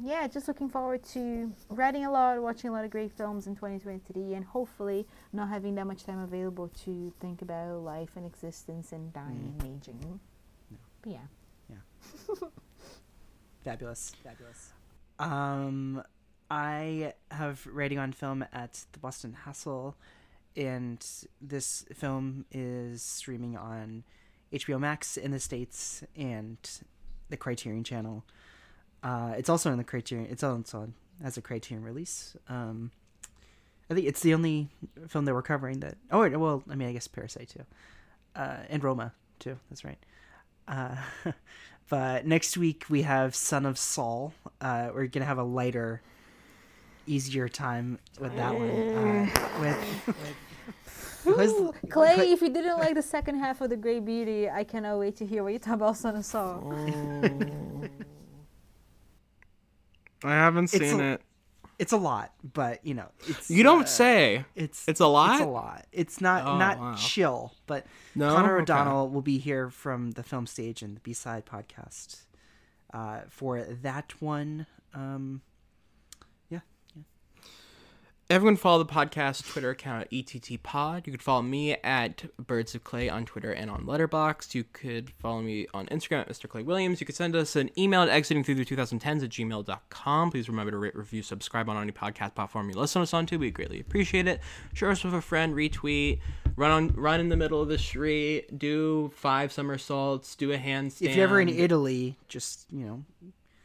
Speaker 3: yeah, just looking forward to writing a lot, watching a lot of great films in 2023, and hopefully not having that much time available to think about life and existence and dying and aging. But yeah.
Speaker 1: Fabulous. Fabulous. Um, I have rating on film at the Boston Hassle, and this film is streaming on HBO Max in the States and the Criterion Channel. Uh, it's also in the Criterion. It's on, it's on as a Criterion release. Um, I think it's the only film that we're covering that. Oh, well, I mean, I guess Parasite too, uh, and Roma too. That's right. Uh, but next week we have Son of Saul. Uh, we're gonna have a lighter, easier time with that one. Uh, with, with
Speaker 3: Ooh, Clay, if you didn't like the second half of The Great Beauty, I cannot wait to hear what you talk about Son of Saul.
Speaker 2: I haven't
Speaker 1: It's
Speaker 2: seen
Speaker 1: a-
Speaker 2: it.
Speaker 1: it's a lot, but you know, it's
Speaker 2: You don't
Speaker 1: uh,
Speaker 2: say.
Speaker 1: It's
Speaker 2: It's a lot?
Speaker 1: It's a lot. It's not
Speaker 2: Oh,
Speaker 1: not
Speaker 2: wow.
Speaker 1: chill, but
Speaker 2: No?
Speaker 1: Connor
Speaker 2: Okay.
Speaker 1: O'Donnell will be here from the film stage and the B side podcast uh, for that one. Um, yeah, yeah.
Speaker 2: Everyone follow the podcast Twitter account at ETT Pod. You could follow me at Birds of Clay on Twitter and on Letterboxd. You could follow me on Instagram at Mr. Clay Williams. You could send us an email at exiting through the 2010s at gmail.com. Please remember to rate, review, subscribe on any podcast platform you listen to us on to. We greatly appreciate it. Share us with a friend, retweet, run on run in the middle of the street, do five somersaults, do a handstand.
Speaker 1: If you're ever in Italy, just you know,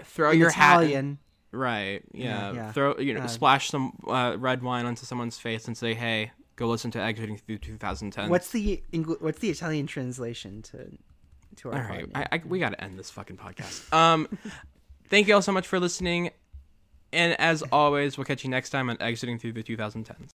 Speaker 2: throw your hat in-
Speaker 1: Italian.
Speaker 2: Right. Yeah.
Speaker 1: Yeah.
Speaker 2: Throw you know
Speaker 1: Uh,
Speaker 2: splash some uh, red wine onto someone's face and say, "Hey, go listen to Exiting Through 2010."
Speaker 1: What's the Engl- what's the Italian translation to to our
Speaker 2: all right? I, I, we got to end this fucking podcast. Um, thank you all so much for listening, and as always, we'll catch you next time on Exiting Through the 2010s.